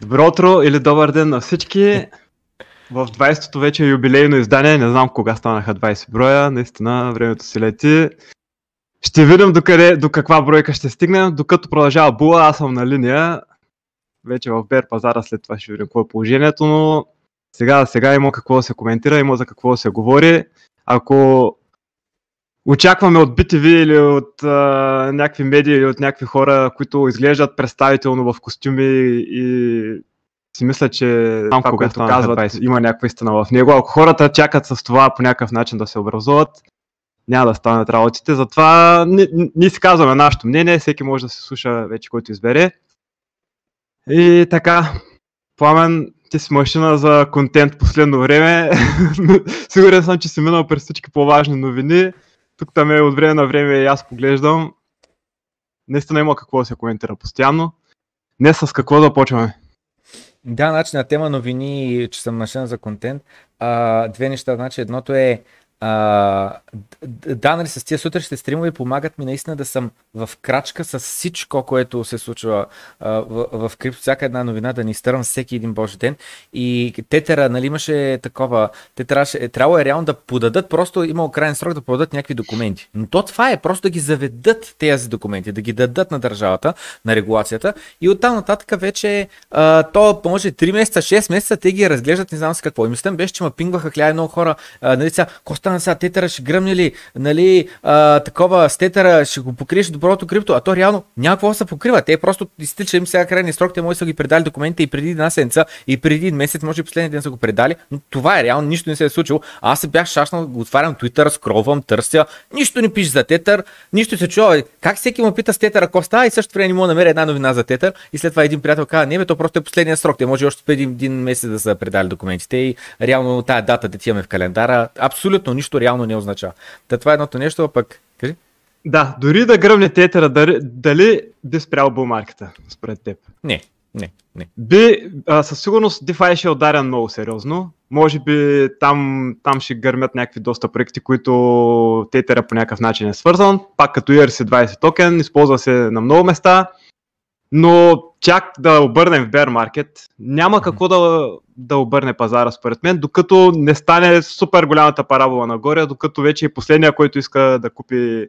Добро утро или добър ден на всички. В 20-то вече е юбилейно издание, не знам кога станаха 20 броя, наистина времето си лети. Ще видим до, къде, до каква бройка ще стигнем, докато продължава була, аз съм на линия. Вече в Бер пазара след това ще видим какво е положението, но сега, сега има какво да се коментира, има за какво да се говори. Ако очакваме от BTV или от а, някакви медии или от някакви хора, които изглеждат представително в костюми и си мисля, че Там, когато казват, казват, има някаква истина в него. Ако хората чакат с това по някакъв начин да се образуват, няма да станат работите. Затова ни- ни- ние си казваме нашето мнение, всеки може да се слуша вече, който избере. И така, Пламен, ти си машина за контент последно време. Сигурен съм, че си минал през всички по-важни новини. Тук там е от време на време и аз поглеждам. Наистина има какво да се коментира постоянно. Днес с какво да почваме? Да, значи на тема новини, че съм машина за контент. А, две неща. Значи едното е а, д- да, нали, с тия сутрешните стримове помагат ми наистина да съм в крачка с всичко, което се случва а, в, в крипто, всяка една новина, да ни изтървам всеки един божи ден. И тетера, нали, имаше такова, те трябваше, трябвало е реално да подадат, просто имало крайен срок да подадат някакви документи. Но то това е просто да ги заведат тези документи, да ги дадат на държавата, на регулацията и оттам нататък вече а, то може 3 месеца, 6 месеца, те ги разглеждат, не знам с какво. И мислям беше, че ма пингваха хляби много хора, а, нали сега, стана сега, тетера ще гръмне ли, нали, а, такова с тетера ще го покриеш доброто крипто, а то реално няма какво да се покрива. Те просто изтича им сега крайния срок, те може са ги предали документите и преди една седмица, и преди един месец, може и последния ден са го предали, но това е реално, нищо не се е случило. Аз се бях шашнал, го отварям Twitter, скролвам, търся, нищо не пише за тетър, нищо се чува. Как всеки му пита с тетър, ако става? и също време не мога да намеря една новина за тетър. И след това един приятел казва, не бе, то просто е последния срок, те може още преди един месец да са предали документите и реално тая дата да ти имаме в календара, абсолютно нищо реално не означава. Та това е едното нещо, а пък, кажи? Да, дори да гръмне тетера, дали, дали би спрял булмаркета, според теб? Не, не, не. Би, а, със сигурност DeFi ще е ударен много сериозно. Може би там, там ще гърмят някакви доста проекти, които тетера по някакъв начин е свързан. Пак като ERC20 токен, използва се на много места. Но чак да обърнем в bear market, няма какво да, да обърне пазара според мен, докато не стане супер голямата парабола нагоре, докато вече и последния, който иска да купи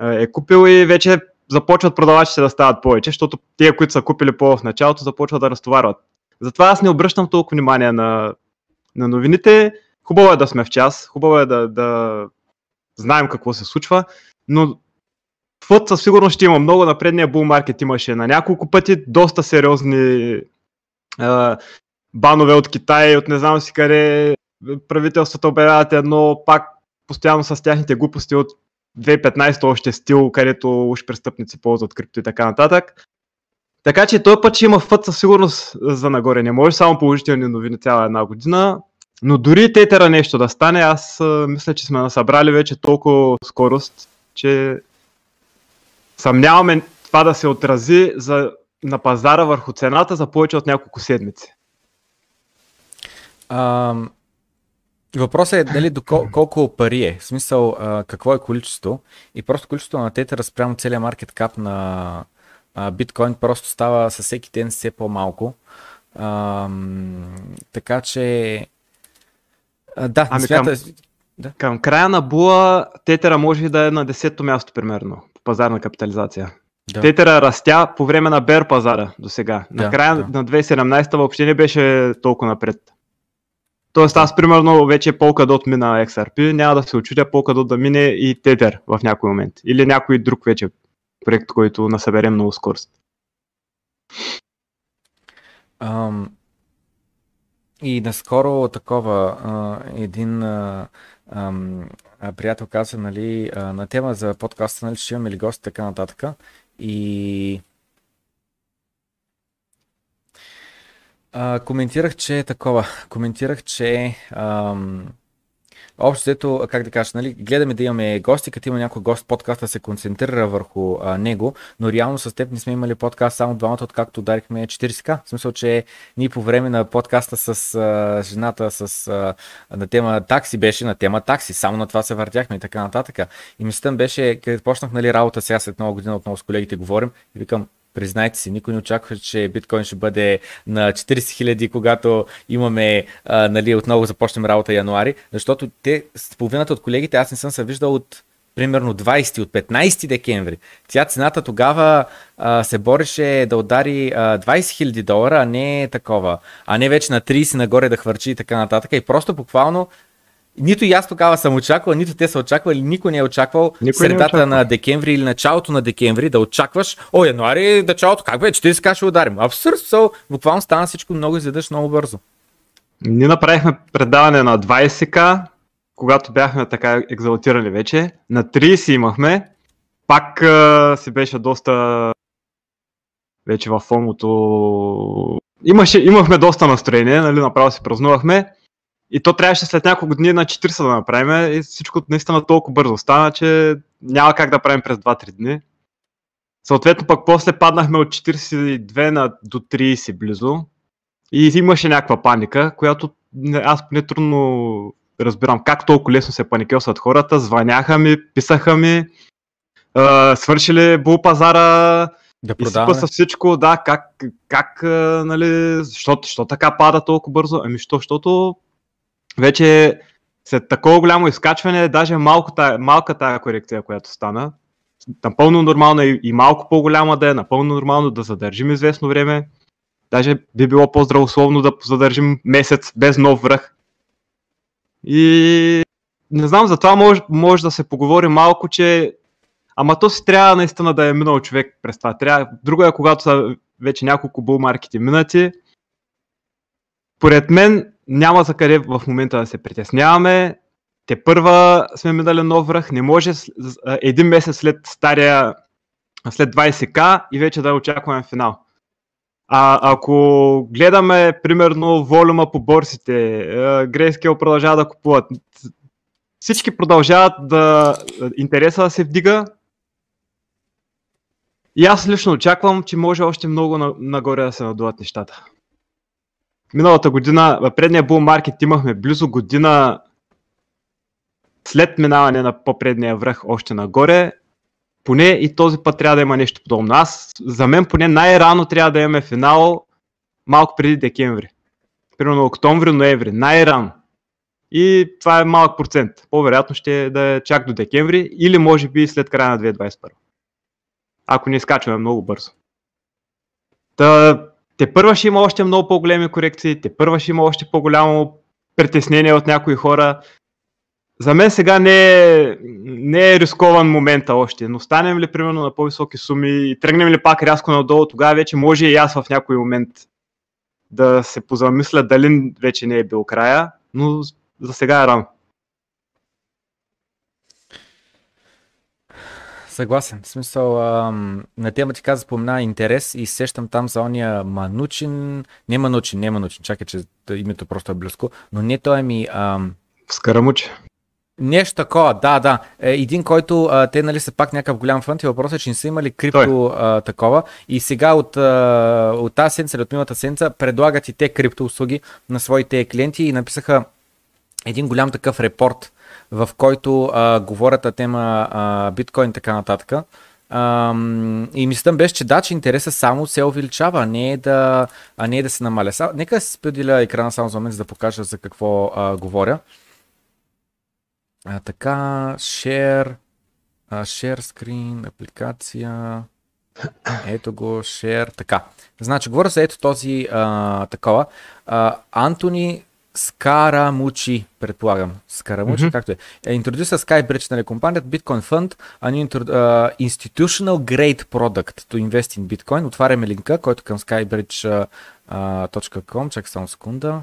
е купил и вече започват продавачите да стават повече, защото тия, които са купили по в началото, започват да разтоварват. Затова аз не обръщам толкова внимание на, на новините. Хубаво е да сме в час, хубаво е да, да знаем какво се случва, но фът със сигурност ще има много. На предния бул имаше на няколко пъти доста сериозни а, банове от Китай, от не знам си къде. Правителствата обявяват едно пак постоянно с тяхните глупости от 2015 още стил, където уж престъпници ползват крипто и така нататък. Така че този път ще има фът със сигурност за нагоре. Не може само положителни новини цяла една година. Но дори тетера нещо да стане, аз мисля, че сме насъбрали вече толкова скорост, че съмняваме това да се отрази за, на пазара върху цената за повече от няколко седмици. Ам, Въпросът е дали до кол- колко пари е, в смисъл а, какво е количество и просто количеството на тетера спрямо целият маркет кап на а, биткоин просто става със всеки ден все по-малко. Ам, така че а, да, Ами смята... Към края на була тетера може да е на 10-то място примерно пазарна капитализация. Да. Тетера растя по време на бер пазара до сега. Да, Накрая да. на 2017 въобще не беше толкова напред. Тоест аз примерно вече Polkadot мина XRP, няма да се очудя Polkadot да мине и Tether в някой момент. Или някой друг вече проект, който насъбере много скорост. Ам, и наскоро такова а, един а, ам, приятел каза, нали, а, на тема за подкаста, нали, ще имаме ли гости, така нататък. И а, коментирах, че е такова. Коментирах, че ам, Общо взето, как да кажа, нали, гледаме да имаме гости, като има някой гост, подкаста се концентрира върху а, него, но реално с теб не сме имали подкаст само двамата, откакто ударихме 40к. В смисъл, че ние по време на подкаста с а, жената с, а, на тема такси беше, на тема такси, само на това се въртяхме и така нататък. И мислята беше, където почнах нали, работа сега след много година, отново с колегите говорим и викам, Признайте си, никой не очаква, че биткоин ще бъде на 40 хиляди, когато имаме, а, нали, отново започнем работа януари, защото те, половината от колегите, аз не съм се виждал от примерно 20 от 15 декември. Тя цената тогава а, се бореше да удари а, 20 000 долара, а не такова, а не вече на 30 нагоре да хвърчи и така нататък. И просто буквално нито и аз тогава съм очаквал, нито те са очаквали, никой не е очаквал никой е средата е на декември или началото на декември да очакваш, о, януари, началото, как бе, 40 ще ударим. Абсурд, so, буквално стана всичко много изведнъж много бързо. Ние направихме предаване на 20к, когато бяхме така екзалтирани вече. На 30 имахме. Пак а, си беше доста вече в фомото. Имаше, имахме доста настроение, нали, направо си празнувахме. И то трябваше след няколко дни на 40 да направим и всичко наистина толкова бързо стана, че няма как да правим през 2-3 дни. Съответно пък после паднахме от 42 на до 30 близо и имаше някаква паника, която аз поне трудно разбирам как толкова лесно се паникосват хората, звъняха ми, писаха ми, свършили бул пазара, да изсипа са всичко, да, как, как нали, защо, защо така пада толкова бързо? Ами, що, защото вече след такова голямо изкачване, даже малко тая, малка корекция, която стана, напълно нормално и, и малко по-голяма да е, напълно нормално да задържим известно време. Даже би било по-здравословно да задържим месец без нов връх. И не знам, затова може, може да се поговори малко, че Ама то си трябва наистина да е минал човек през това. Трябва... Друго е, когато са вече няколко булмаркети минати. Поред мен няма за къде в момента да се притесняваме. Те първа сме минали нов връх. Не може един месец след стария, след 20к и вече да очакваме финал. А ако гледаме, примерно, волюма по борсите, Грейскел продължава да купуват, всички продължават да интереса да се вдига. И аз лично очаквам, че може още много нагоре да се надуват нещата. Миналата година, в предния бул маркет имахме близо година след минаване на по-предния връх още нагоре, поне и този път трябва да има нещо подобно. Аз, за мен поне най-рано трябва да имаме финал малко преди декември. Примерно октомври, ноември, най-рано. И това е малък процент. По-вероятно ще е да е чак до декември или може би след края на 2021. Ако не изкачваме много бързо. Та, те първа ще има още много по-големи корекции, те първа ще има още по-голямо притеснение от някои хора. За мен сега не е, не е рискован момента още, но станем ли примерно на по-високи суми и тръгнем ли пак рязко надолу, тогава вече може и аз в някой момент да се позамисля дали вече не е бил края, но за сега е рано. Съгласен. В смисъл, ам, на тема ти каза, спомена интерес и сещам там за ония Манучин. Не Манучин, не Манучин, чакай, че името просто е близко, но не той ми... Ам... Скарамуч. Нещо такова, да, да. Е, един, който а, те нали са пак някакъв голям фънд и въпросът е, че не са имали крипто а, такова и сега от, а, от тази седмица или от миналата седмица предлагат и те крипто услуги на своите клиенти и написаха един голям такъв репорт в който а, говорят на тема а, биткоин и така нататък. А, и мислята беше, че да, че интереса само се увеличава, а не е да, а не е да се намаля. Са, нека се споделя екрана само за момент, за да покажа за какво а, говоря. А, така, share, а, share screen, апликация. Ето го, share, така. Значи, говоря за ето този а, такова. А, Антони Скарамучи, предполагам. Скарамучи, mm-hmm. както е. Introduce Skybridge, нали, компанията Bitcoin Fund, a new uh, institutional grade product to invest in Bitcoin. Отваряме линка, който към skybridge.com. Чакай само секунда.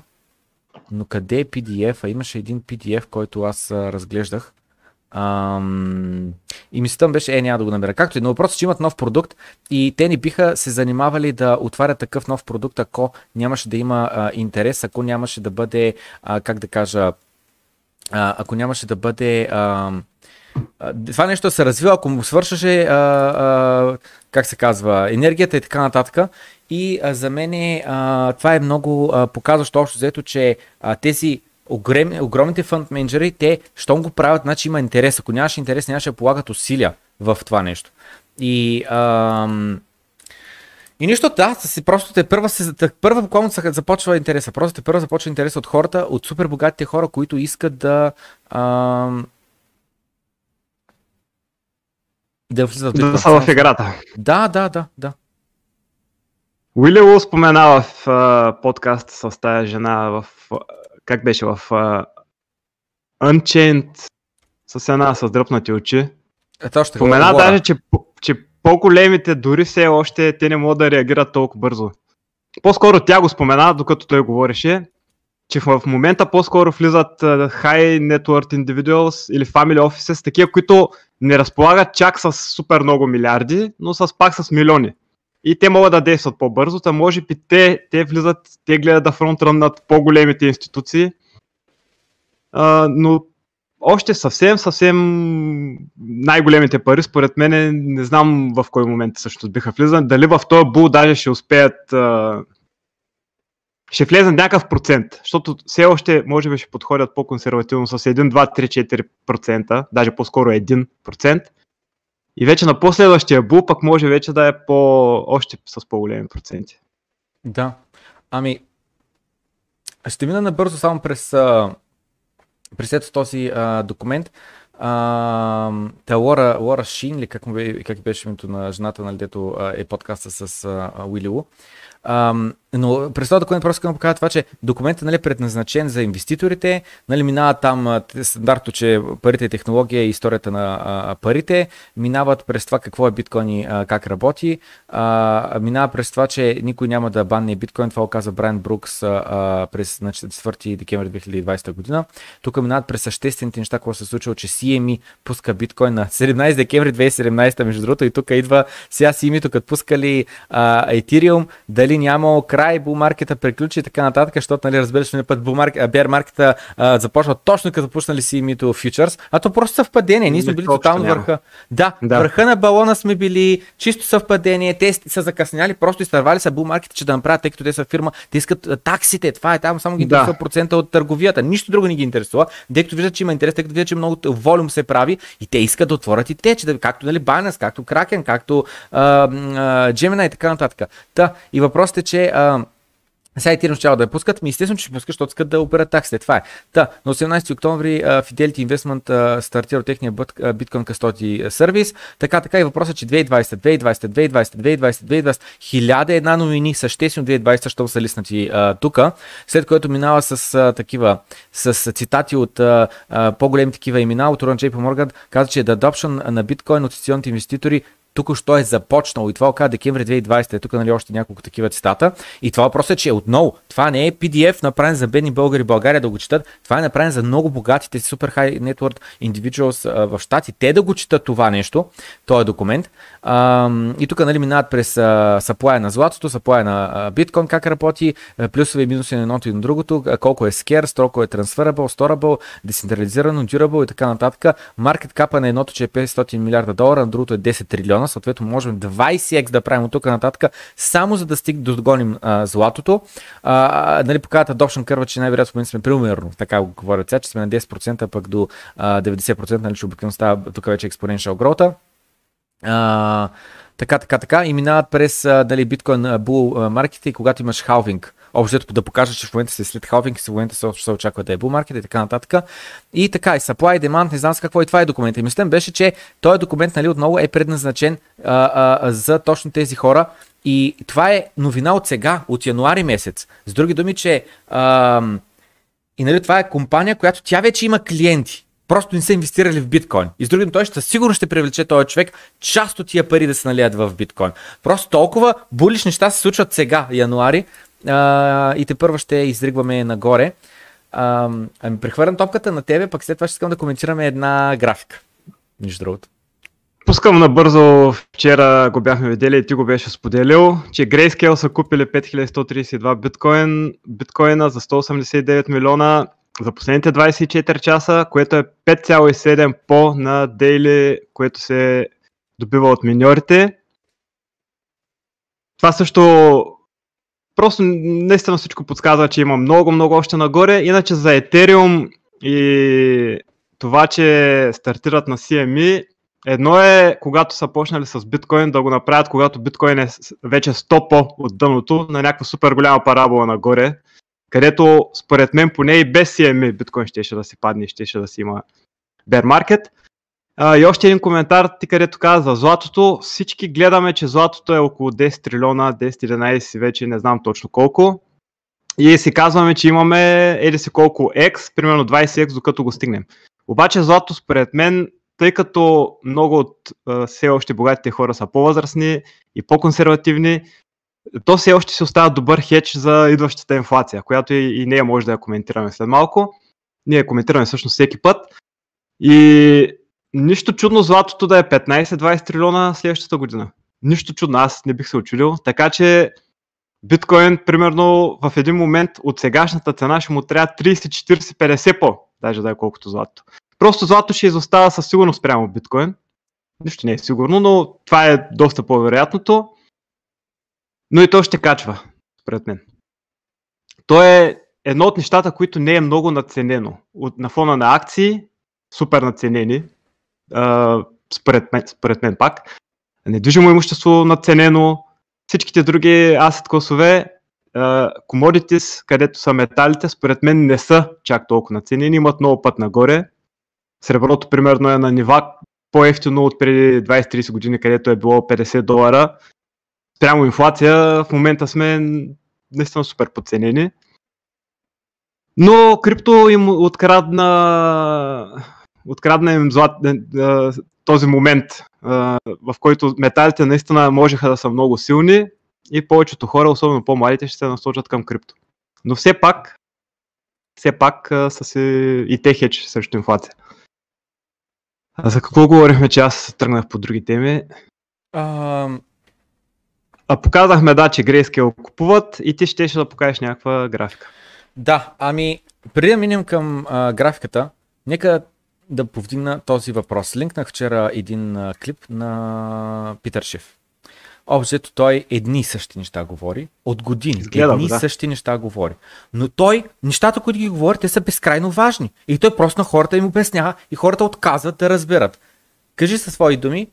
Но къде е PDF? А имаше един PDF, който аз разглеждах. Ам... И мислята беше, е, няма да го намеря. Както и, но въпросът, че имат нов продукт и те ни биха се занимавали да отварят такъв нов продукт, ако нямаше да има а, интерес, ако нямаше да бъде, а, как да кажа, а, ако нямаше да бъде. А, това нещо се развива, ако му свършаше, а, а, как се казва, енергията и така нататък. И а, за мен а, това е много а, показващо общо взето, че а, тези огромни, огромните фонд менеджери, те, щом го правят, значи има интерес. Ако нямаш интерес, нямаше да полагат усилия в това нещо. И ам, И нищо, да, си, просто те първа, се, те първа буквално започва интереса. Просто те първа започва интереса от хората, от супер богатите хора, които искат да а, да влизат да са в играта. Да, да, да, да. Уилли спомена в uh, подкаст с тази жена в, как беше, в uh, Unchained с една с дръпнати очи. Ето ще Спомена даже, че, че по-големите дори все още те не могат да реагират толкова бързо. По-скоро тя го спомена, докато той говореше, че в момента по-скоро влизат high net worth individuals или family offices, такива, които не разполагат чак с супер много милиарди, но с пак с милиони. И те могат да действат по-бързо, та може би те, те влизат, те гледат да фронтръннат по-големите институции, а, но още съвсем, съвсем най-големите пари, според мен, не знам в кой момент също биха влизани. Дали в този бул даже ще успеят ще влезе някакъв процент, защото все още може би ще подходят по-консервативно с 1, 2, 3, 4%, даже по-скоро 1%. И вече на последващия бул пък може вече да е по, още с по-големи проценти. Да. Ами, ще мина набързо само през, през този а, документ. А, та Лора, Лора Шин, или как, как беше името на жената, нали, дето е подкаста с а, Уили Лу. Ам, но това документ просто искам да това, че документът нали, е предназначен за инвеститорите, нали, минава там стандартно, че парите технология и историята на а, парите, минават през това какво е биткоин и а, как работи, а, минава през това, че никой няма да банне биткоин, това оказа Брайан Брукс а, през значи, 4 декември 2020 година. Тук минават през съществените неща, какво се случва, че CME пуска биткоин на 17 декември 2017, между другото, и тук идва сега CME, тук пускали а, Ethereum, дали нямало край край, булмаркета приключи и така нататък, защото, нали, разбираш, един път бер маркета започва точно като пуснали си името Futures, а то просто съвпадение. Ние сме били тотално върха. Да, да, върха на балона сме били, чисто съвпадение, те са закъсняли, просто изтървали са булмаркета, че да направят, тъй като те са фирма, те искат таксите, това е там, само ги интересува да. процента от търговията, нищо друго не ги интересува, тъй като виждат, че има интерес, тъй като виждат, че много волюм се прави и те искат да отворят и те, че да, както нали, Binance, както Kraken, както а, а, Gemini и така нататък. Та, и въпросът е, че а, сега Ethereum ще да я пускат, ми естествено, че ще пускат, защото искат да операт таксите. Това е. Та, на 18 октомври Fidelity Investment стартира техния Bitcoin Custody сервис. Така, така и въпросът, че 2020, 2020, 2020, 2020, 2020, хиляда една новини, съществено 2020, що са лиснати тук, след което минава с uh, такива, с цитати от uh, по-големи такива имена, от Ron JP Morgan, каза, че the adoption на биткоин от инвеститори тук що е започнал и това оказа декември 2020, е тук нали още няколко такива цитата. И това въпрос е, че отново, това не е PDF направен за бедни българи. В България да го четат, това е направен за много богатите супер high network individuals в щати, те да го четат това нещо, този документ. И тук нали минават през саплая на златото, саплая на биткоин, как работи, плюсове и минуси на едното и на другото, колко е скер, колко е transferable, storable, децентрализирано, durable и така нататък. Маркет капа на едното, че е 500 милиарда долара, на другото е 10 трилиона съответно можем 20x да правим от тук нататък, само за да стиг да догоним а, златото. А, нали, показват Adoption Curve, че най-вероятно в сме примерно, така го говорят сега, че сме на 10%, пък до а, 90%, нали, обикновено става тук вече exponential growth. А, така, така, така и минават през дали, биткоин бул маркета и когато имаш халвинг общо да покажа, че в момента се след халвинг и в момента се, се очаква да е бумаркет и така нататък. И така, и supply и demand, не знам с какво и това е документ. И мислям беше, че този документ нали, отново е предназначен а, а, за точно тези хора. И това е новина от сега, от януари месец. С други думи, че а, и нали, това е компания, която тя вече има клиенти просто не са инвестирали в биткоин. И с другим, той ще, сигурно ще привлече този човек част от тия пари да се налият в биткоин. Просто толкова булиш неща се случват сега, януари, а, и те първо ще изригваме нагоре. А, ами прехвърлям топката на тебе, пък след това ще искам да коментираме една графика. Нищо другото. Пускам набързо, вчера го бяхме видели и ти го беше споделил, че Grayscale са купили 5132 биткоин, биткоина за 189 милиона за последните 24 часа, което е 5,7 по на дейли, което се добива от миньорите. Това също просто наистина всичко подсказва, че има много, много още нагоре. Иначе за Ethereum и това, че стартират на CME, Едно е, когато са почнали с биткоин, да го направят, когато биткоин е вече 100 по от дъното, на някаква супер голяма парабола нагоре, където според мен поне и без CME биткоин ще да си падне, ще да си има bear market. А, и още един коментар, ти където каза за златото. Всички гледаме, че златото е около 10 трилиона, 10-11 вече, не знам точно колко. И си казваме, че имаме еди си колко X, примерно 20X, докато го стигнем. Обаче злато според мен, тъй като много от все още богатите хора са по-възрастни и по-консервативни, то все още си остава добър хедж за идващата инфлация, която и, и нея може да я коментираме след малко. Ние я коментираме всъщност всеки път. И нищо чудно златото да е 15-20 трилиона следващата година. Нищо чудно, аз не бих се очудил. Така че биткоин, примерно, в един момент от сегашната цена ще му трябва 30, 40, 50 по, даже да е колкото злато. Просто злато ще изостава със сигурност прямо биткоин. Нищо не е сигурно, но това е доста по-вероятното. Но и то ще качва, според мен. То е едно от нещата, които не е много наценено. От, на фона на акции, супер наценени, а, според, мен, според мен пак. Недвижимо имущество наценено, всичките други асет класове, commodities, където са металите, според мен не са чак толкова наценени, имат много път нагоре. Среброто примерно е на нива по-ефтино от преди 20-30 години, където е било 50 долара. Прямо инфлация в момента сме наистина супер подценени. Но крипто им открадна, открадна им злат, този момент, в който металите наистина можеха да са много силни и повечето хора, особено по-младите, ще се насочат към крипто. Но все пак, все пак са си и те хеч срещу инфлация. А за какво говорихме, че аз тръгнах по други теми? А, а показахме, да, че Grayscale купуват и ти ще да покажеш някаква графика. Да, ами преди да минем към а, графиката, нека да повдигна този въпрос. Линкнах вчера един а, клип на Питър Шиф. Общо той едни и същи неща говори. От години. Гледам, едни и да. същи неща говори. Но той, нещата, които ги говори, те са безкрайно важни. И той просто на хората им обяснява и хората отказват да разберат. Кажи със свои думи,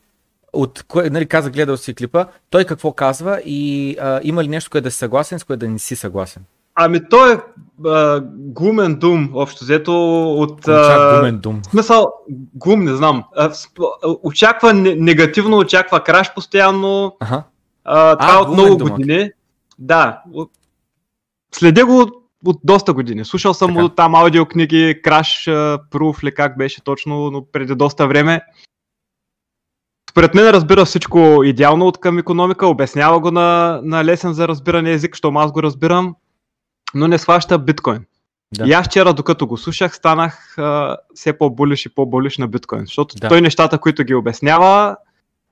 от кое, нали, каза, гледал си клипа, той какво казва и а, има ли нещо, което да си съгласен, с което да не си съгласен? Ами той е а, гумен дум, общо взето от... А, гумен дум. Смисъл, гум, не знам. А, очаква негативно, очаква краш постоянно. Ага. А, това а, от много дум, години. Да. Следя го от доста години. Слушал съм така. от там аудиокниги, краш, пруф ли как беше точно, но преди доста време. Според мен разбира всичко идеално от към економика, обяснява го на, на лесен за разбиране език, защото аз го разбирам но не сваща биткоин. Да. И аз вчера, докато го слушах, станах а, все по-булиш и по-булиш на биткоин, защото да. той нещата, които ги обяснява,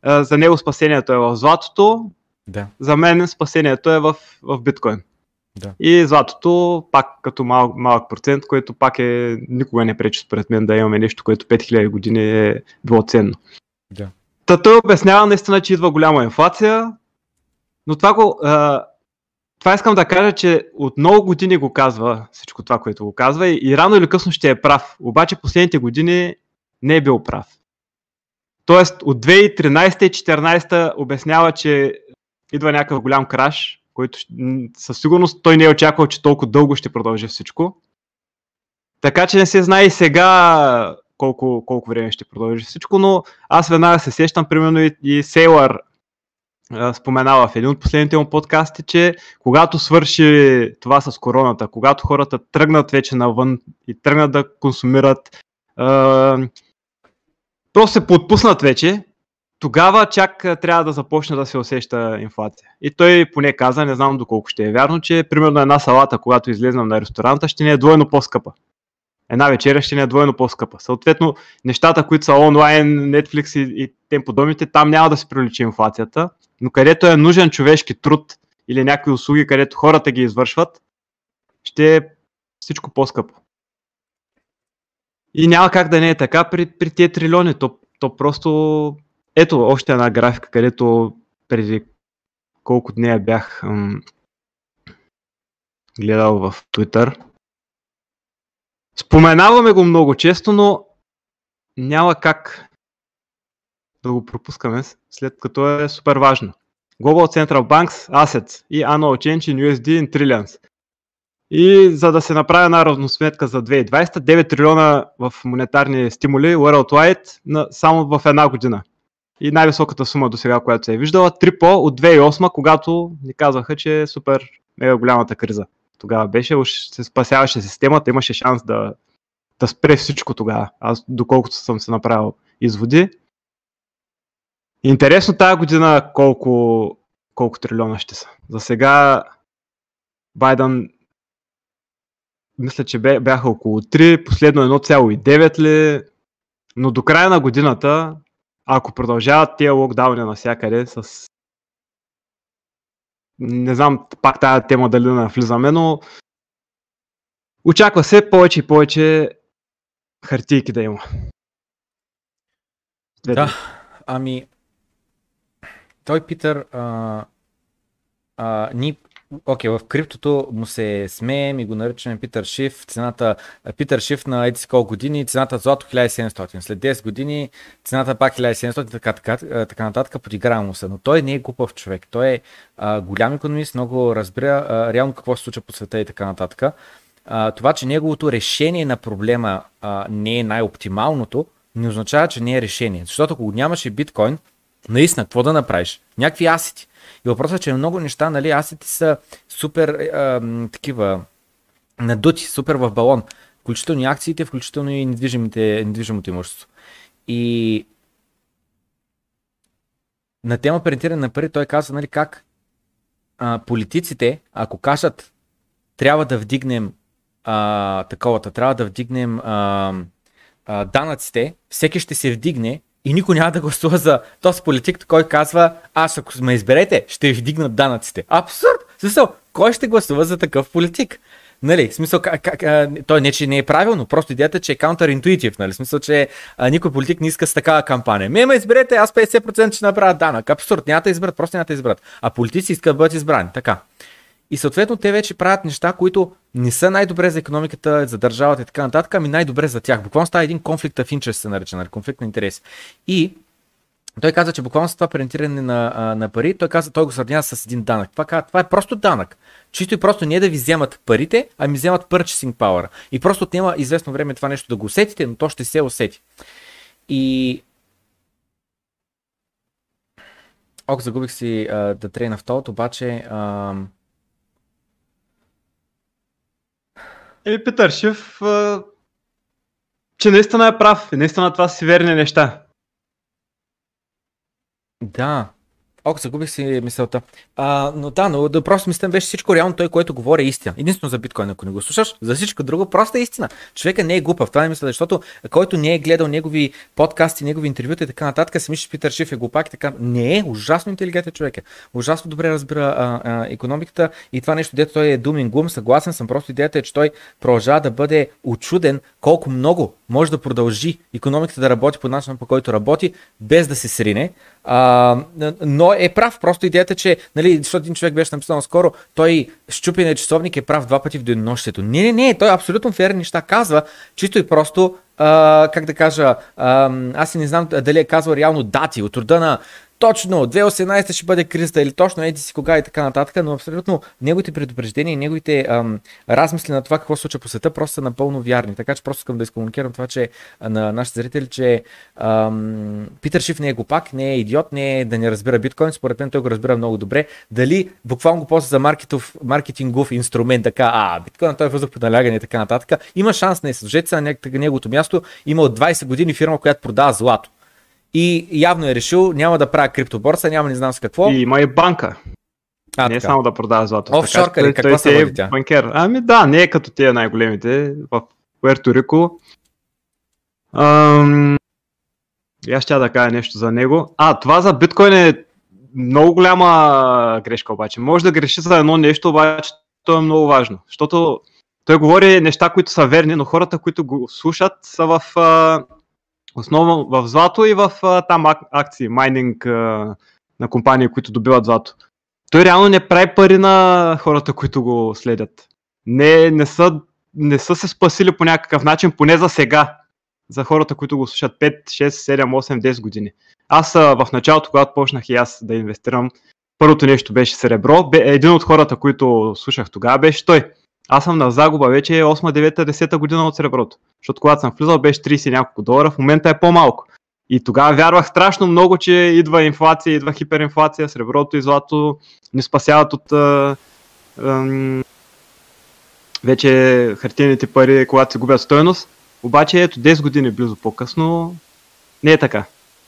а, за него спасението е в златото, да. за мен спасението е в, в биткоин. Да. И златото пак като малък, малък процент, което пак е никога не пречи според мен да имаме нещо, което 5000 години е било ценно. Да. Та той обяснява наистина, че идва голяма инфлация, но това го, а, това искам да кажа, че от много години го казва всичко това, което го казва и, рано или късно ще е прав. Обаче последните години не е бил прав. Тоест от 2013 и 2014 обяснява, че идва някакъв голям краш, който със сигурност той не е очаквал, че толкова дълго ще продължи всичко. Така че не се знае и сега колко, колко време ще продължи всичко, но аз веднага се сещам, примерно и, и Сейлър споменава в един от последните му подкасти, че когато свърши това с короната, когато хората тръгнат вече навън и тръгнат да консумират, просто се подпуснат вече, тогава чак трябва да започне да се усеща инфлация. И той поне каза, не знам доколко ще е вярно, че примерно една салата, когато излезнем на ресторанта, ще ни е двойно по-скъпа. Една вечеря ще ни е двойно по-скъпа. Съответно, нещата, които са онлайн, Netflix и, и тем подобните, там няма да се приличи инфлацията но където е нужен човешки труд или някакви услуги, където хората ги извършват, ще е всичко по-скъпо. И няма как да не е така при, при тези трилиони. То, то просто... Ето още една графика, където преди колко дни бях ам, гледал в Twitter. Споменаваме го много често, но няма как да го пропускаме, след като е супер важно. Global Central Banks Assets и Annual Change in USD in Trillions. И за да се направи една равносметка за 2020, 9 трилиона в монетарни стимули worldwide на, само в една година. И най-високата сума до сега, която се е виждала, трипо от 2008, когато ни казваха, че е супер мега голямата криза. Тогава беше, уж се спасяваше системата, имаше шанс да, да спре всичко тогава. Аз доколкото съм се направил изводи. Интересно тази година колко, колко трилиона ще са. За сега Байден мисля, че бяха около 3, последно 1,9 ли, но до края на годината, ако продължават тия локдауни навсякъде с... Не знам пак тази тема дали да влизаме, но очаква се повече и повече хартийки да има. Да, ами той Питър а, а, ни Окей, okay, в криптото му се смеем и го наричаме Питър Шиф. Цената, Питър Шиф на еди колко години, цената злато 1700. След 10 години цената пак 1700, така, така, така нататък, подиграва му се. Но той не е глупав човек. Той е а, голям економист, много разбира а, реално какво се случва по света и така нататък. А, това, че неговото решение на проблема а, не е най-оптималното, не означава, че не е решение. Защото ако нямаше биткоин, наистина, какво да направиш? Някакви асети и въпросът е, че много неща, нали, асети са супер а, такива надути, супер в балон. Включително и акциите, включително и недвижимото имущество. И на тема принтиране на пари той казва, нали, как а, политиците, ако кажат трябва да вдигнем а, таковата, трябва да вдигнем а, а, данъците, всеки ще се вдигне и никой няма да гласува за този политик, който казва, аз ако ме изберете, ще ви вдигнат данъците. Абсурд! Смисъл, кой ще гласува за такъв политик? Нали, смисъл, как, как, а, той не, че не е правилно, просто идеята, че е counter-intuitive, нали, смисъл, че а, никой политик не иска с такава кампания. Ме ме изберете, аз 50% ще направя данък. Абсурд, няма да изберат, просто няма да изберат. А политици искат да бъдат избрани, така. И съответно те вече правят неща, които не са най-добре за економиката, за държавата и така нататък, ами най-добре за тях. Буквално става един конфликт в interest, се нарича, нали? конфликт на интерес. И той каза, че буквално с това принтиране на, на пари, той каза, той го сравнява с един данък. Това, това е просто данък. Чисто и просто не да ви вземат парите, а ми вземат purchasing power. И просто отнема известно време това нещо да го усетите, но то ще се усети. И Ок, загубих си да трейна в толт, обаче uh, Еми, Питър Шиф, че наистина е прав и наистина това си верни неща. Да, Ок, загубих си мисълта. А, но да, но да, просто мисля беше всичко реално той, което говори е истина. Единствено за биткоин, ако не го слушаш, за всичко друго просто е истина. Човека не е глупав, това не мисля, защото който не е гледал негови подкасти, негови интервюта и така нататък, си мисли, Питър Шиф е глупак и така. Не е, ужасно интелигентен човек е. Ужасно добре разбира а, а, економиката и това нещо, дето той е думин глум, съгласен съм, просто идеята е, че той продължава да бъде очуден колко много може да продължи економиката да работи по начина по който работи, без да се срине. А, но е прав. Просто идеята, че, нали, защото един човек беше написал скоро, той щупи часовник е прав два пъти в денонощието. Не, не, не, той абсолютно ферни неща казва, чисто и просто, а, как да кажа, а, аз не знам дали е казал реално дати от рода на точно 2018 ще бъде кризата или точно еди си кога и така нататък, но абсолютно неговите предупреждения и неговите ам, размисли на това какво се случва по света просто са напълно вярни. Така че просто искам да изкомуникирам това, че на нашите зрители, че ам, Питър Шиф не е глупак, не е идиот, не е да не разбира биткоин, според мен той го разбира много добре. Дали буквално го ползва за маркетов, маркетингов инструмент, така, а, биткоин той е въздух по налягане и така нататък. Има шанс, не сложете се на неговото място. Има от 20 години фирма, която продава злато и явно е решил, няма да правя криптоборса, няма не знам с какво. И има и банка. А, не е само да продава злато. Офшорка ли? Каква се води тя? Банкер. Ами да, не е като тия най-големите в Пуерто Рико. Ам... аз ще да кажа нещо за него. А, това за биткоин е много голяма грешка обаче. Може да греши за едно нещо, обаче то е много важно. Защото той говори неща, които са верни, но хората, които го слушат, са в Основно в злато и в там акции, майнинг на компании, които добиват злато. Той реално не прави пари на хората, които го следят. Не, не, са, не са се спасили по някакъв начин, поне за сега. за хората, които го слушат 5, 6, 7, 8, 10 години. Аз в началото, когато почнах и аз да инвестирам, първото нещо беше сребро. Един от хората, които слушах тогава, беше той. Аз съм на загуба вече 8, 9, 10 година от среброто. Защото когато съм влизал беше 30 няколко долара, в момента е по-малко. И тогава вярвах страшно много, че идва инфлация, идва хиперинфлация, среброто и злато ни спасяват от а, а, вече хартиените пари, когато се губят стоеност. Обаче ето 10 години близо по-късно не е така.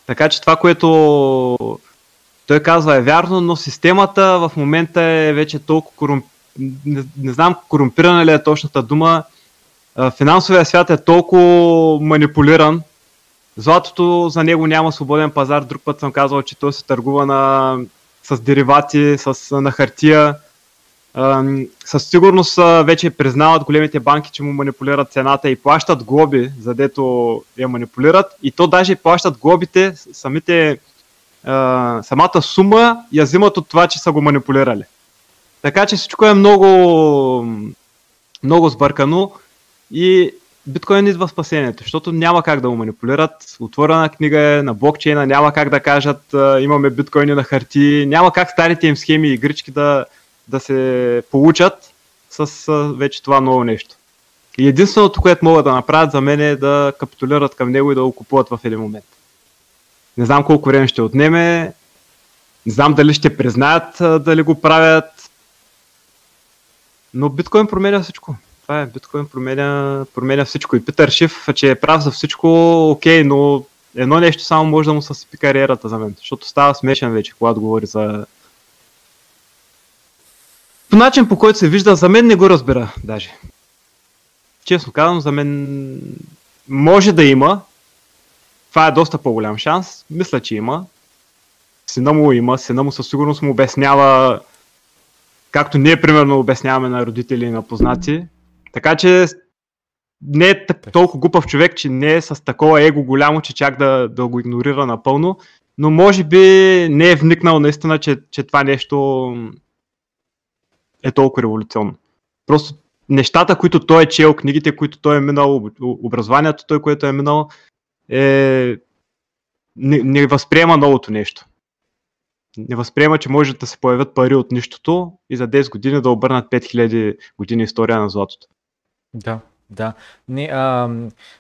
Така че това, което той казва е вярно, но системата в момента е вече толкова корумп... не, не знам корумпирана ли е точната дума. Финансовия свят е толкова манипулиран. Златото за него няма свободен пазар. Друг път съм казал, че той се търгува на, с деривати, с, на хартия със сигурност вече признават големите банки, че му манипулират цената и плащат глоби, за дето я манипулират. И то даже плащат глобите, самите, самата сума я взимат от това, че са го манипулирали. Така че всичко е много, много сбъркано и биткоин идва спасението, защото няма как да го манипулират. Отворена книга е на блокчейна, няма как да кажат имаме биткоини на харти, няма как старите им схеми и игрички да, да се получат с вече това ново нещо. И единственото, което могат да направят за мен е да капитулират към него и да го купуват в един момент. Не знам колко време ще отнеме, не знам дали ще признаят дали го правят, но биткоин променя всичко. Това е, биткоин променя, променя всичко. И Питър Шиф, че е прав за всичко, окей, но едно нещо само може да му съсипи кариерата за мен, защото става смешен вече, когато говори за по начин по който се вижда, за мен не го разбира даже. Честно казвам, за мен може да има. Това е доста по-голям шанс. Мисля, че има. Сина му има. Сина му със сигурност му обяснява както ние примерно обясняваме на родители и на познати. Така че не е толкова глупав човек, че не е с такова его голямо, че чак да, да го игнорира напълно, но може би не е вникнал наистина, че, че това нещо е толкова революционно. Просто нещата, които той е чел, книгите, които той е минал, образованието, той, което е минал, е... не, не възприема новото нещо. Не възприема, че може да се появят пари от нищото и за 10 години да обърнат 5000 години история на златото. Да, да. Не, а,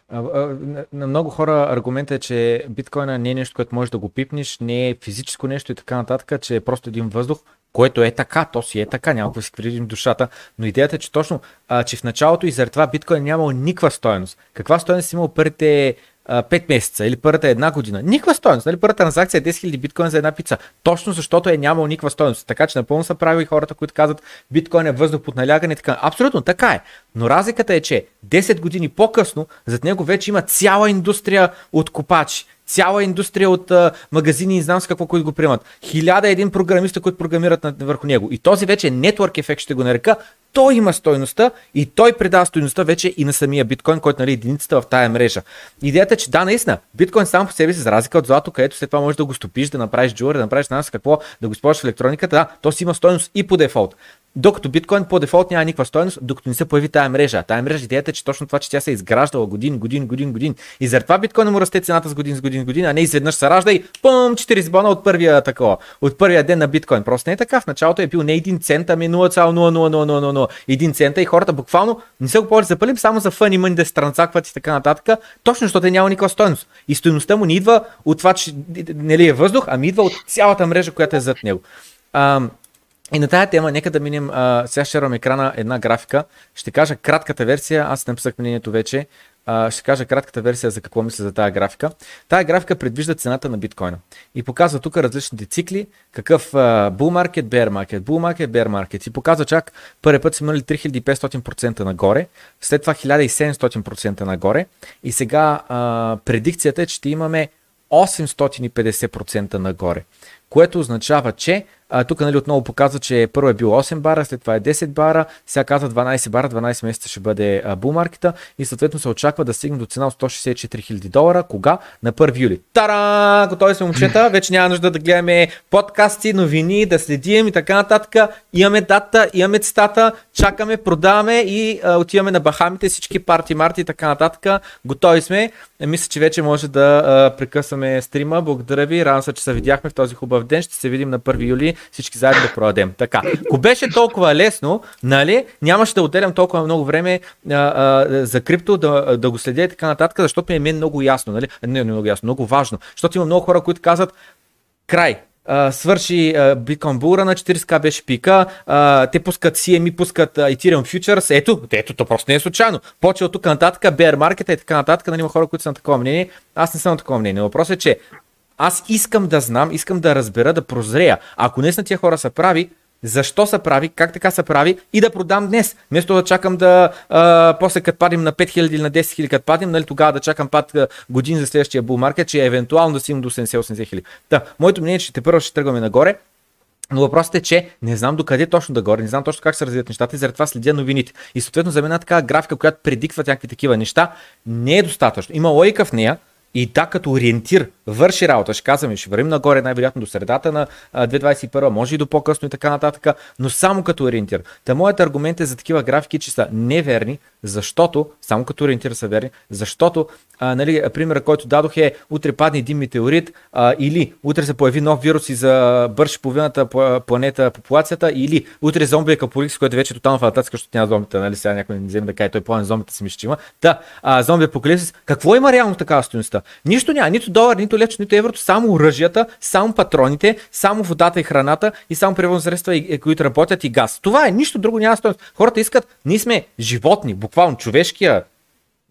а, а, на много хора аргументът е, че биткоина не е нещо, което можеш да го пипнеш, не е физическо нещо и така нататък, че е просто един въздух което е така, то си е така, няма да си кривим душата, но идеята е, че точно, а, че в началото и заради това биткоин нямал никаква стоеност. Каква стоеност имал първите 5 месеца или първата една година. Никаква стоеност. Нали? Първата транзакция е 10 000 биткоин за една пица. Точно защото е нямал никаква стоеност. Така че напълно са правили хората, които казват биткоин е въздух под налягане. Така. Абсолютно така е. Но разликата е, че 10 години по-късно зад него вече има цяла индустрия от копачи цяла индустрия от а, магазини и знам с какво, които го приемат. Хиляда един програмиста, които програмират върху него. И този вече нетворк ефект ще го нарека. Той има стойността и той предава стойността вече и на самия биткоин, който нали единицата в тая мрежа. Идеята е, че да, наистина, биткоин сам по себе си, за разлика от злато, където след това можеш да го стопиш, да направиш джуари, да направиш нас какво, да го използваш в електрониката, да, то си има стойност и по дефолт. Докато биткоин по дефолт няма никаква стоеност, докато не се появи тая мрежа. Тая мрежа идеята е, че точно това, че тя се е изграждала годин, годин, годин, годин. И заради това биткоин му расте цената с годин, с годин, годин, а не изведнъж се ражда и пъм, 40 бона от първия такова, от първия ден на биткоин. Просто не е така. В началото е бил не 1 цент, ами 0,00000. Един цента и хората буквално не са го повече запалим само за фън и мъни да се транзакват и така нататък, точно защото е няма никаква стоеност. И стоеността му не идва от това, че не ли е въздух, ами идва от цялата мрежа, която е зад него. И на тая тема, нека да минем, а, сега ще екрана една графика. Ще кажа кратката версия, аз написах мнението вече, а, ще кажа кратката версия за какво мисля за тази графика. Тая графика предвижда цената на биткоина. И показва тук различните цикли, какъв uh, bull market, bear market, bull market, bear market. И показва чак първи път сме имали 3500% нагоре, след това 1700% нагоре. И сега uh, предикцията е, че ще имаме 850% нагоре, което означава, че А, тук нали, отново показва, че първо е било 8 бара, след това е 10 бара, сега казва 12 бара, 12 месеца ще бъде бумаркета и съответно се очаква да стигне до цена от 164 000 долара. Кога? На 1 юли. Тара! Готови сме момчета, вече няма нужда да гледаме подкасти, новини, да следим и така нататък. Имаме дата, имаме цитата, чакаме, продаваме и а, отиваме на Бахамите, всички парти, марти и така нататък. Готови сме. Е, мисля, че вече може да а, прекъсваме стрима. Благодаря ви. Радвам се, че се видяхме в този хубав ден. Ще се видим на 1 юли всички заедно да продадем. Така, ако беше толкова лесно, нали, нямаше да отделям толкова много време а, а, за крипто, да, да го следя и така нататък, защото ми е много ясно. Нали? Не, не много ясно, много важно. Защото има много хора, които казват край, Uh, свърши uh, Bitcoin Bull на 40к беше пика, uh, те пускат CME, пускат uh, Ethereum Futures, ето, ето, то просто не е случайно. Почва от тук нататък, Bear Market и така нататък, нали има хора, които са на такова мнение, аз не съм на такова мнение. Въпросът е, че аз искам да знам, искам да разбера, да прозрея. Ако днес на тия хора са прави, защо се прави, как така се прави и да продам днес. Вместо да чакам да, а, после като падим на 5000 или на 10 000, като падим, нали, тогава да чакам пад години за следващия булмаркет, че евентуално да си до 70-80 хиляди. Да, моето мнение е, че те първо ще тръгваме нагоре, но въпросът е, че не знам докъде точно да горе, не знам точно как се развият нещата и заради това следя новините. И съответно за мен така графика, която предиква някакви такива неща, не е достатъчно. Има логика в нея, и да, като ориентир върши работа. Ще казваме, ще вървим нагоре най-вероятно до средата на 2021, може и до по-късно и така нататък, но само като ориентир. Та моят аргумент е за такива графики, че са неверни, защото, само като ориентир са верни, защото, а, нали, примера, който дадох е утре падне един метеорит а, или утре се появи нов вирус и за бърши половината планета популацията или утре зомби капуликс, което вече е тотално фантастика, защото няма зомбите, нали, сега някой не вземе да каже, той план зомбите си мисли, че има. Да, а, зомби апокалипсис, какво има реално такава стоеността? Нищо няма, нито долар, нито левче, нито еврото, само оръжията, само патроните, само водата и храната и само превозни средства, които работят и газ. Това е, нищо друго няма стоеност. Хората искат, ние сме животни, буквално човешкия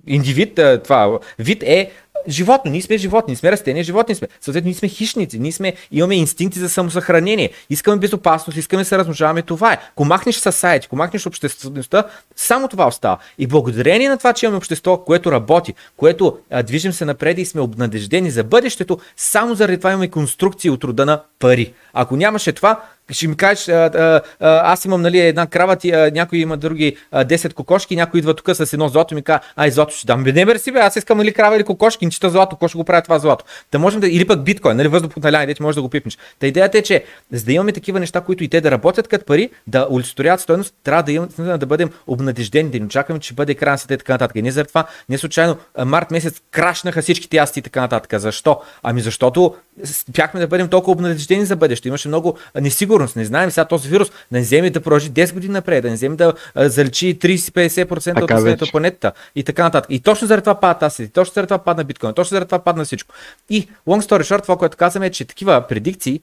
индивид, това вид е животно. Ние сме животни, ние сме растения, животни сме. Съответно, ние сме хищници, ние сме, имаме инстинкти за самосъхранение, искаме безопасност, искаме да се размножаваме. Това е. Ако махнеш сайт, ако махнеш обществеността, само това остава. И благодарение на това, че имаме общество, което работи, което а, движим се напред и сме обнадеждени за бъдещето, само заради това имаме конструкции от рода на пари. Ако нямаше това, ще ми кажеш, а, а, аз имам нали, една крава, ти, а, някой има други а, 10 кокошки, някой идва тук с едно злато и ми казва, ай, злато ще дам. Бе, не мерси, бе, аз искам нали, крава или кокошки, не чета злато, кой ще го прави това злато. Да можем да, или пък биткоин, нали, въздух под наляне, ти можеш да го пипнеш. Та идеята е, че за да имаме такива неща, които и те да работят като пари, да олицетворяват стоеност, трябва да, имаме, да бъдем обнадеждени, да не очакваме, че бъде край и така нататък. И не заради това, не случайно март месец крашнаха всичките ясти и така нататък. Защо? Ами защото бяхме да бъдем толкова обнадеждени за бъдеще. Имаше много несигурност. Не знаем сега този вирус да не вземе да продължи 10 години напред, да не вземе да заличи 30-50% от населението на планетата и така нататък. И точно заради това падат асети, точно заради това падна биткоин, точно заради това падна всичко. И long story short, това, което казваме е, че такива предикции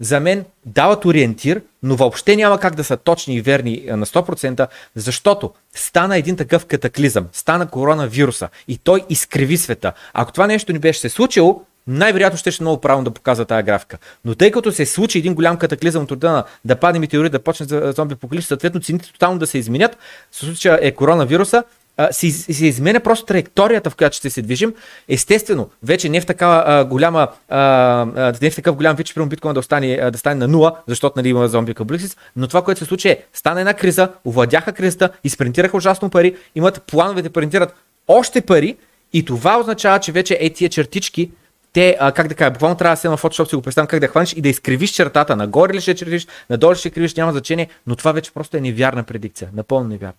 за мен дават ориентир, но въобще няма как да са точни и верни на 100%, защото стана един такъв катаклизъм, стана коронавируса и той изкриви света. Ако това нещо ни беше се случило, най-вероятно ще ще много правилно да показва тази графика. Но тъй като се случи един голям катаклизъм от рода да падне метеорит, да почне за зомби поколище, съответно цените тотално да се изменят, в случая е коронавируса, се, се изменя просто траекторията, в която ще се движим. Естествено, вече не в такава а, голяма, а, не в такъв голям вид, че биткоин да, остане, да стане на нула, защото нали, има зомби кабликсис, но това, което се случи е, стана една криза, овладяха кризата, изпринтираха ужасно пари, имат планове да принтират още пари и това означава, че вече е тия чертички те, а, как да кажа, буквално трябва да се на Photoshop, си го представям как да хванеш и да изкривиш чертата. Нагоре ли ще чертиш, надолу ще кривиш, няма значение, но това вече просто е невярна предикция. Напълно невярна.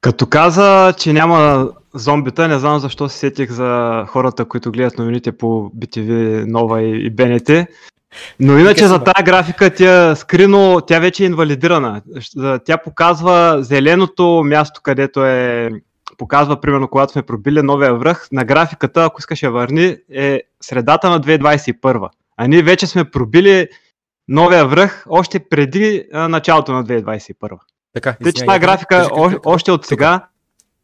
Като каза, че няма зомбита, не знам защо се сетих за хората, които гледат новините по BTV Нова и, и БНТ. Но иначе за тази графика тя скрино, тя вече е инвалидирана. Тя показва зеленото място, където е показва, примерно, когато сме пробили новия връх, на графиката, ако искаш я върни, е средата на 2021. А ние вече сме пробили новия връх още преди а, началото на 2021. Така, Те, че тази графика кажи, о, още от сега,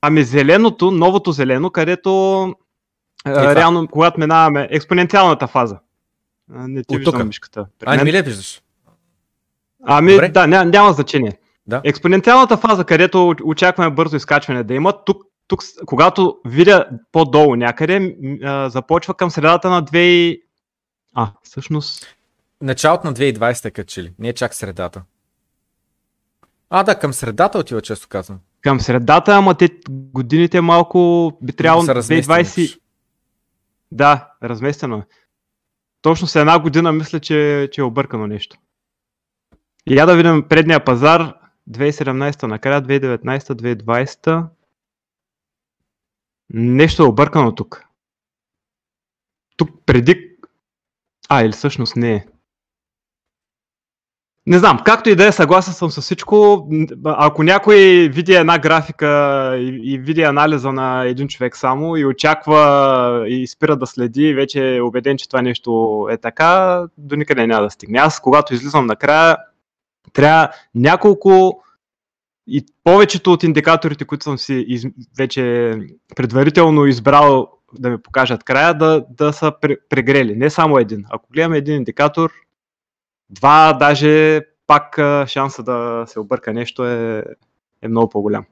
ами зеленото, новото зелено, където а, реално, когато минаваме експоненциалната фаза. Не ти виждам мишката. А, не ми виждаш? Ами Добре. да, няма, няма значение. Да. Експоненциалната фаза, където очакваме бързо изкачване да има, тук, тук когато видя по-долу някъде, а, започва към средата на 2 А, всъщност... Началото на 2020 качили, не е чак средата. А, да, към средата отива, често казвам. Към средата, ама те годините малко би трябвало разместени, 2020. Да, разместено е. Точно с една година мисля, че, че е объркано нещо. И я да видим предния пазар 2017 накрая, 2019, 2020. Нещо е объркано тук. Тук преди... А, или всъщност не е. Не знам, както и да е, съгласен съм с всичко. Ако някой види една графика и, и види анализа на един човек само и очаква и спира да следи, вече е убеден, че това нещо е така, до никъде няма да стигне. Аз, когато излизам накрая, трябва няколко и повечето от индикаторите, които съм си из, вече предварително избрал да ми покажат края, да, да са прегрели. Не само един. Ако гледаме един индикатор, два, даже пак шанса да се обърка нещо е, е много по-голям.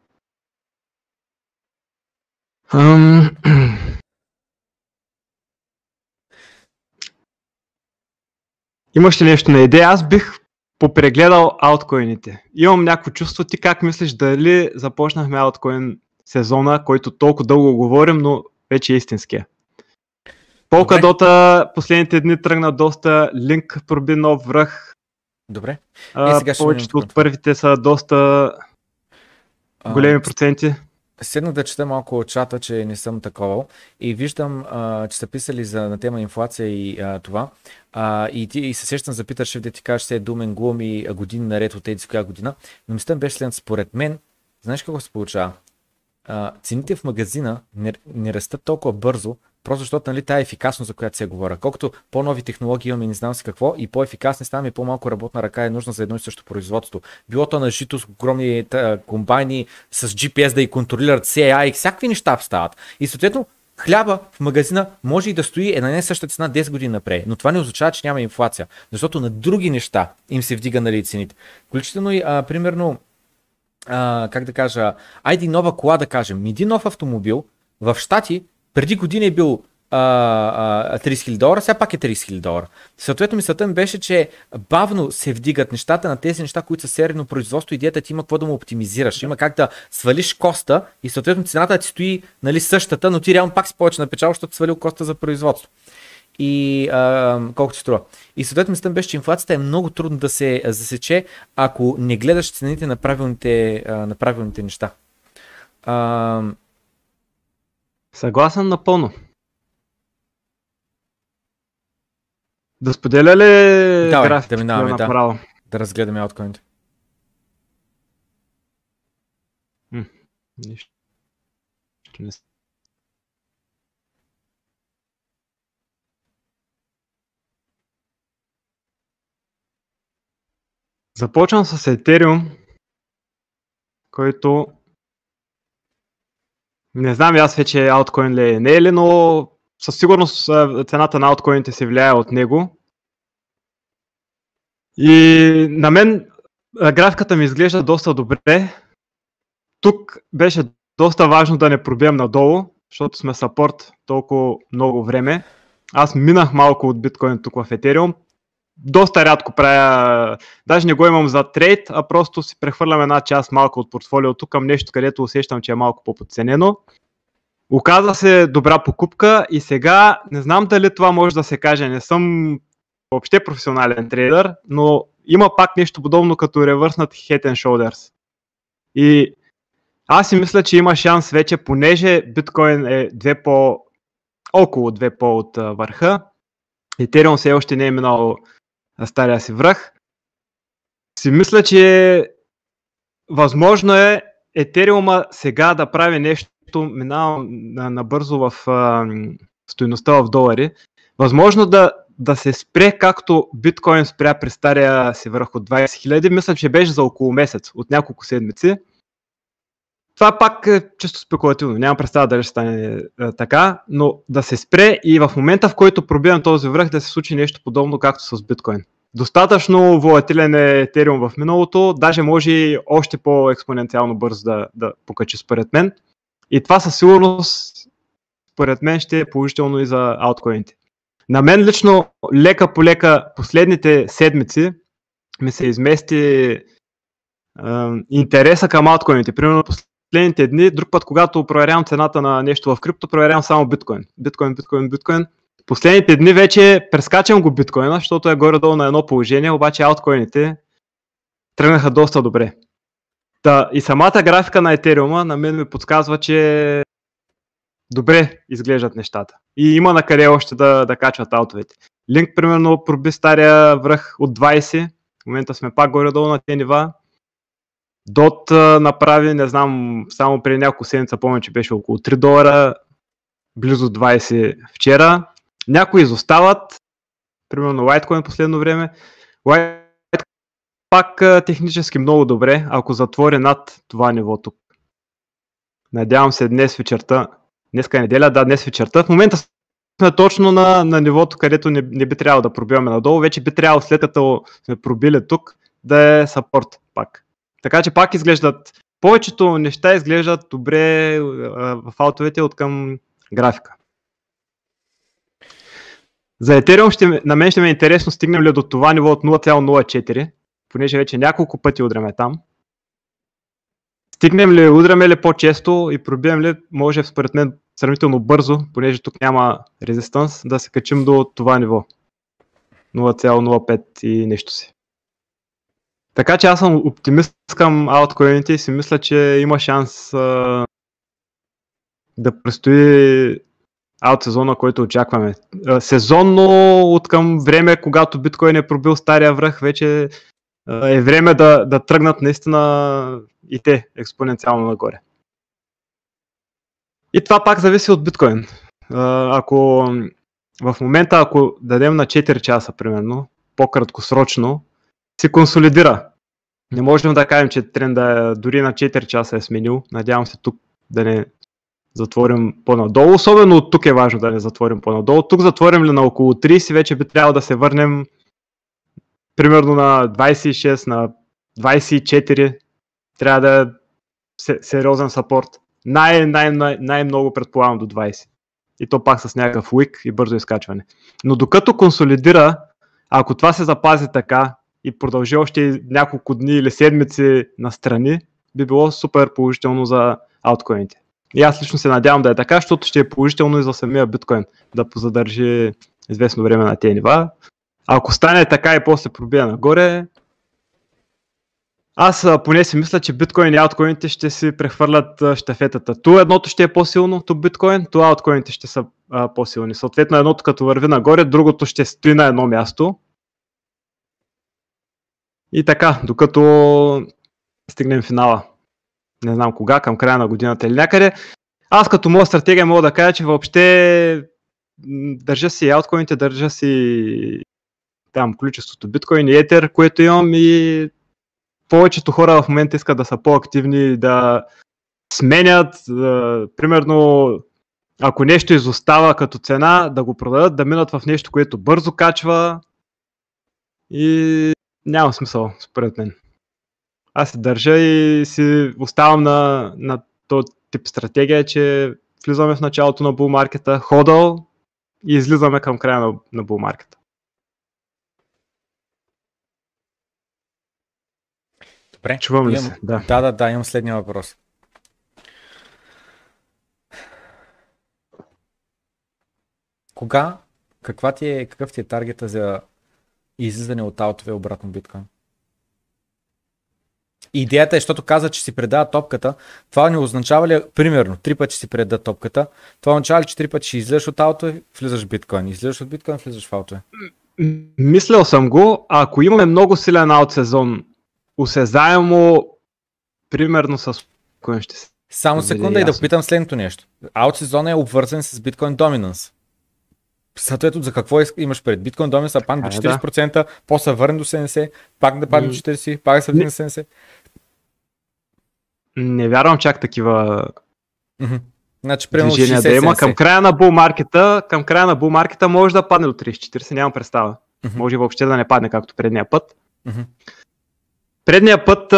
Имаш ли нещо на идея? Аз бих попрегледал ауткоините. Имам някакво чувство, ти как мислиш дали започнахме ауткоин сезона, който толкова дълго говорим, но вече е истинския? Полкадота последните дни тръгна доста, Линк проби нов връх. Добре. А, сега повечето от първите са доста големи а, проценти. Седнах да чета малко от чата, че не съм такова и виждам, а, че са писали за, на тема инфлация и а, това. А, и, ти, и се сещам за Питър Шеф, да ти кажеш, че е думен глум и години наред от тези коя година. Но мисля беше следното. Според мен, знаеш какво се получава? А, цените в магазина не, не растат толкова бързо, Просто защото нали, тая ефикасност, за която се говоря. Колкото по-нови технологии имаме, не знам си какво, и по-ефикасни ставаме, и по-малко работна ръка е нужна за едно и също производство. Било то на жито с огромни комбайни, с GPS да и контролират CAI и всякакви неща стават. И съответно, хляба в магазина може и да стои е на не същата цена 10 години напред, но това не означава, че няма инфлация, защото на други неща им се вдига нали, цените. Включително и, а, примерно, а, как да кажа, айде нова кола да кажем, един нов автомобил в Штати преди години е бил а, а, 30 000 долара, сега пак е 30 000 долара. Съответно мисълта ми беше, че бавно се вдигат нещата на тези неща, които са серийно производство. Идеята ти има какво да му оптимизираш. Има как да свалиш коста и съответно цената ти стои нали, същата, но ти реално пак си повече на печал, защото свалил коста за производство. И а, колко ти струва. И съответно мисълта беше, че инфлацията е много трудно да се засече, ако не гледаш цените на правилните, на правилните неща. А, Съгласен напълно. Да споделя ли Давай, графиките да минаваме, направо? Да, да разгледаме ауткоините. Нищо. Не... Започвам с Ethereum, който не знам аз вече ауткоин ли е, не е ли, но със сигурност цената на ауткоините се влияе от него. И на мен графиката ми изглежда доста добре. Тук беше доста важно да не пробием надолу, защото сме сапорт толкова много време. Аз минах малко от биткоин тук в Ethereum. Доста рядко правя, даже не го имам за трейд, а просто си прехвърлям една част малко от портфолиото към нещо, където усещам, че е малко по-подценено. Оказа се добра покупка и сега не знам дали това може да се каже, не съм въобще професионален трейдър, но има пак нещо подобно като ревърснат Head and Shoulders. И аз си мисля, че има шанс вече, понеже биткоин е две по, около две по от върха, Ethereum все още не е минал стария си връх, си мисля, че възможно е Ethereum сега да прави нещо, минавам набързо в а, стоеността в долари, възможно да, да се спре както биткоин спря при стария си върх от 20 000, мисля, че беше за около месец, от няколко седмици. Това пак е чисто спекулативно, нямам представа дали ще стане е, така, но да се спре и в момента, в който пробивам този връх, да се случи нещо подобно както с биткоин. Достатъчно волатилен е Ethereum в миналото, даже може и още по-експоненциално бързо да, да покачи според мен. И това със сигурност, според мен, ще е положително и за ауткоините. На мен лично лека по лека последните седмици ми се измести е, интереса към алткоините. Примерно последните дни, друг път, когато проверявам цената на нещо в крипто, проверявам само биткоин. Биткоин, биткоин, биткоин. Последните дни вече прескачам го биткоина, защото е горе-долу на едно положение, обаче алткоините тръгнаха доста добре. Та, и самата графика на Етериума на мен ми подсказва, че добре изглеждат нещата. И има на къде още да, да качват аутовете. Линк, примерно, проби стария връх от 20. В момента сме пак горе-долу на тези нива. Дот направи, не знам, само преди няколко седмица помня, че беше около 3 долара, близо 20 вчера. Някои изостават, примерно Litecoin последно време. Litecoin пак технически много добре, ако затвори над това ниво тук. Надявам се днес вечерта, днеска е неделя, да, днес вечерта. В момента сме точно на, на нивото, където не, не би трябвало да пробиваме надолу. Вече би трябвало след като сме пробили тук да е сапорт пак. Така че пак изглеждат, повечето неща изглеждат добре в аутовете от към графика. За Ethereum ще, на мен ще ме е интересно стигнем ли до това ниво от 0,04, понеже вече няколко пъти удряме там. Стигнем ли, удряме ли по-често и пробием ли, може според мен сравнително бързо, понеже тук няма резистанс, да се качим до това ниво. 0,05 и нещо си. Така че аз съм оптимист към ауткоините и си мисля, че има шанс а, да предстои аут сезона, който очакваме. А, сезонно от към време, когато биткоин е пробил стария връх, вече а, е време да, да тръгнат наистина и те експоненциално нагоре. И това пак зависи от биткоин. А, ако в момента, ако дадем на 4 часа, примерно, по-краткосрочно, се консолидира. Не можем да кажем, че тренда дори на 4 часа е сменил. Надявам се тук да не затворим по-надолу. Особено от тук е важно да не затворим по-надолу. Тук затворим ли на около 30, вече би трябвало да се върнем примерно на 26, на 24. Трябва да е сериозен сапорт. Най- най- най- най-много предполагам до 20. И то пак с някакъв уик и бързо изкачване. Но докато консолидира, ако това се запази така, и продължи още няколко дни или седмици настрани, би било супер положително за ауткоините. И аз лично се надявам да е така, защото ще е положително и за самия биткоин да позадържи известно време на тези нива. Ако стане така и после пробия нагоре, аз поне си мисля, че биткоин и ауткоините ще си прехвърлят щафетата. Ту едното ще е по-силно, ту биткоин, ту ауткоините ще са а, по-силни. Съответно едното като върви нагоре, другото ще стои на едно място и така, докато стигнем финала, не знам кога, към края на годината или някъде, аз като моя стратегия мога да кажа, че въобще държа си ауткоините, държа си там количеството биткоин и етер, което имам и повечето хора в момента искат да са по-активни, да сменят, да, примерно ако нещо изостава като цена, да го продадат, да минат в нещо, което бързо качва и няма смисъл, според мен. Аз се държа и си оставам на, на този тип стратегия, че влизаме в началото на булмаркета, ходъл и излизаме към края на, на булмаркета. Добре. Чувам ли имам... се? Да. да, да, да, имам следния въпрос. Кога, каква ти е, какъв ти е таргета за и излизане от аутове обратно биткоин. Идеята е, защото каза, че си предава топката, това не означава ли, примерно, три пъти си преда топката, това означава ли, че три пъти ще излезеш от аутове, влизаш в биткоин, излезеш от биткоин, влизаш в аутове? Мислял съм го, а ако имаме много силен аут сезон, усезаемо, примерно с кой ще се. Само секунда и да попитам следното нещо. Аут сезон е обвързан с биткоин доминанс. Съответно, за какво имаш пред? Биткоин домен са падне до 40%, да. после върне до 70%, пак да падне до 40%, пак да се вдигне 70%. Не вярвам чак такива mm-hmm. Значи, движения 60, да има. Към края на булмаркета, към края на булмаркета може да падне до 30-40, нямам представа. Mm-hmm. Може въобще да не падне както предния път. Mm-hmm. Предния път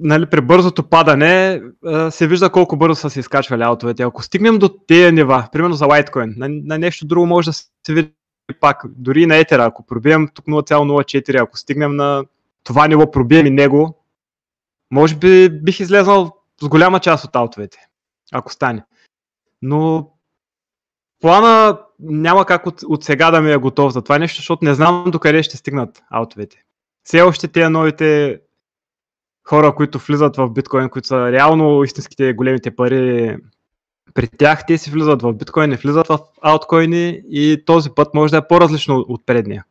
нали, при бързото падане се вижда колко бързо са се изкачвали аутовете. Ако стигнем до тези нива, примерно за Litecoin, на, на нещо друго може да се види пак, дори на Етера, ако пробием тук 0,04, ако стигнем на това ниво, пробием и него, може би бих излезнал с голяма част от аутовете, ако стане. Но плана няма как от, от сега да ми е готов за това нещо, защото не знам докъде ще стигнат аутовете. Все още тези новите хора, които влизат в биткоин, които са реално истинските големите пари при тях, те си влизат в биткоин, не влизат в ауткоини и този път може да е по-различно от предния.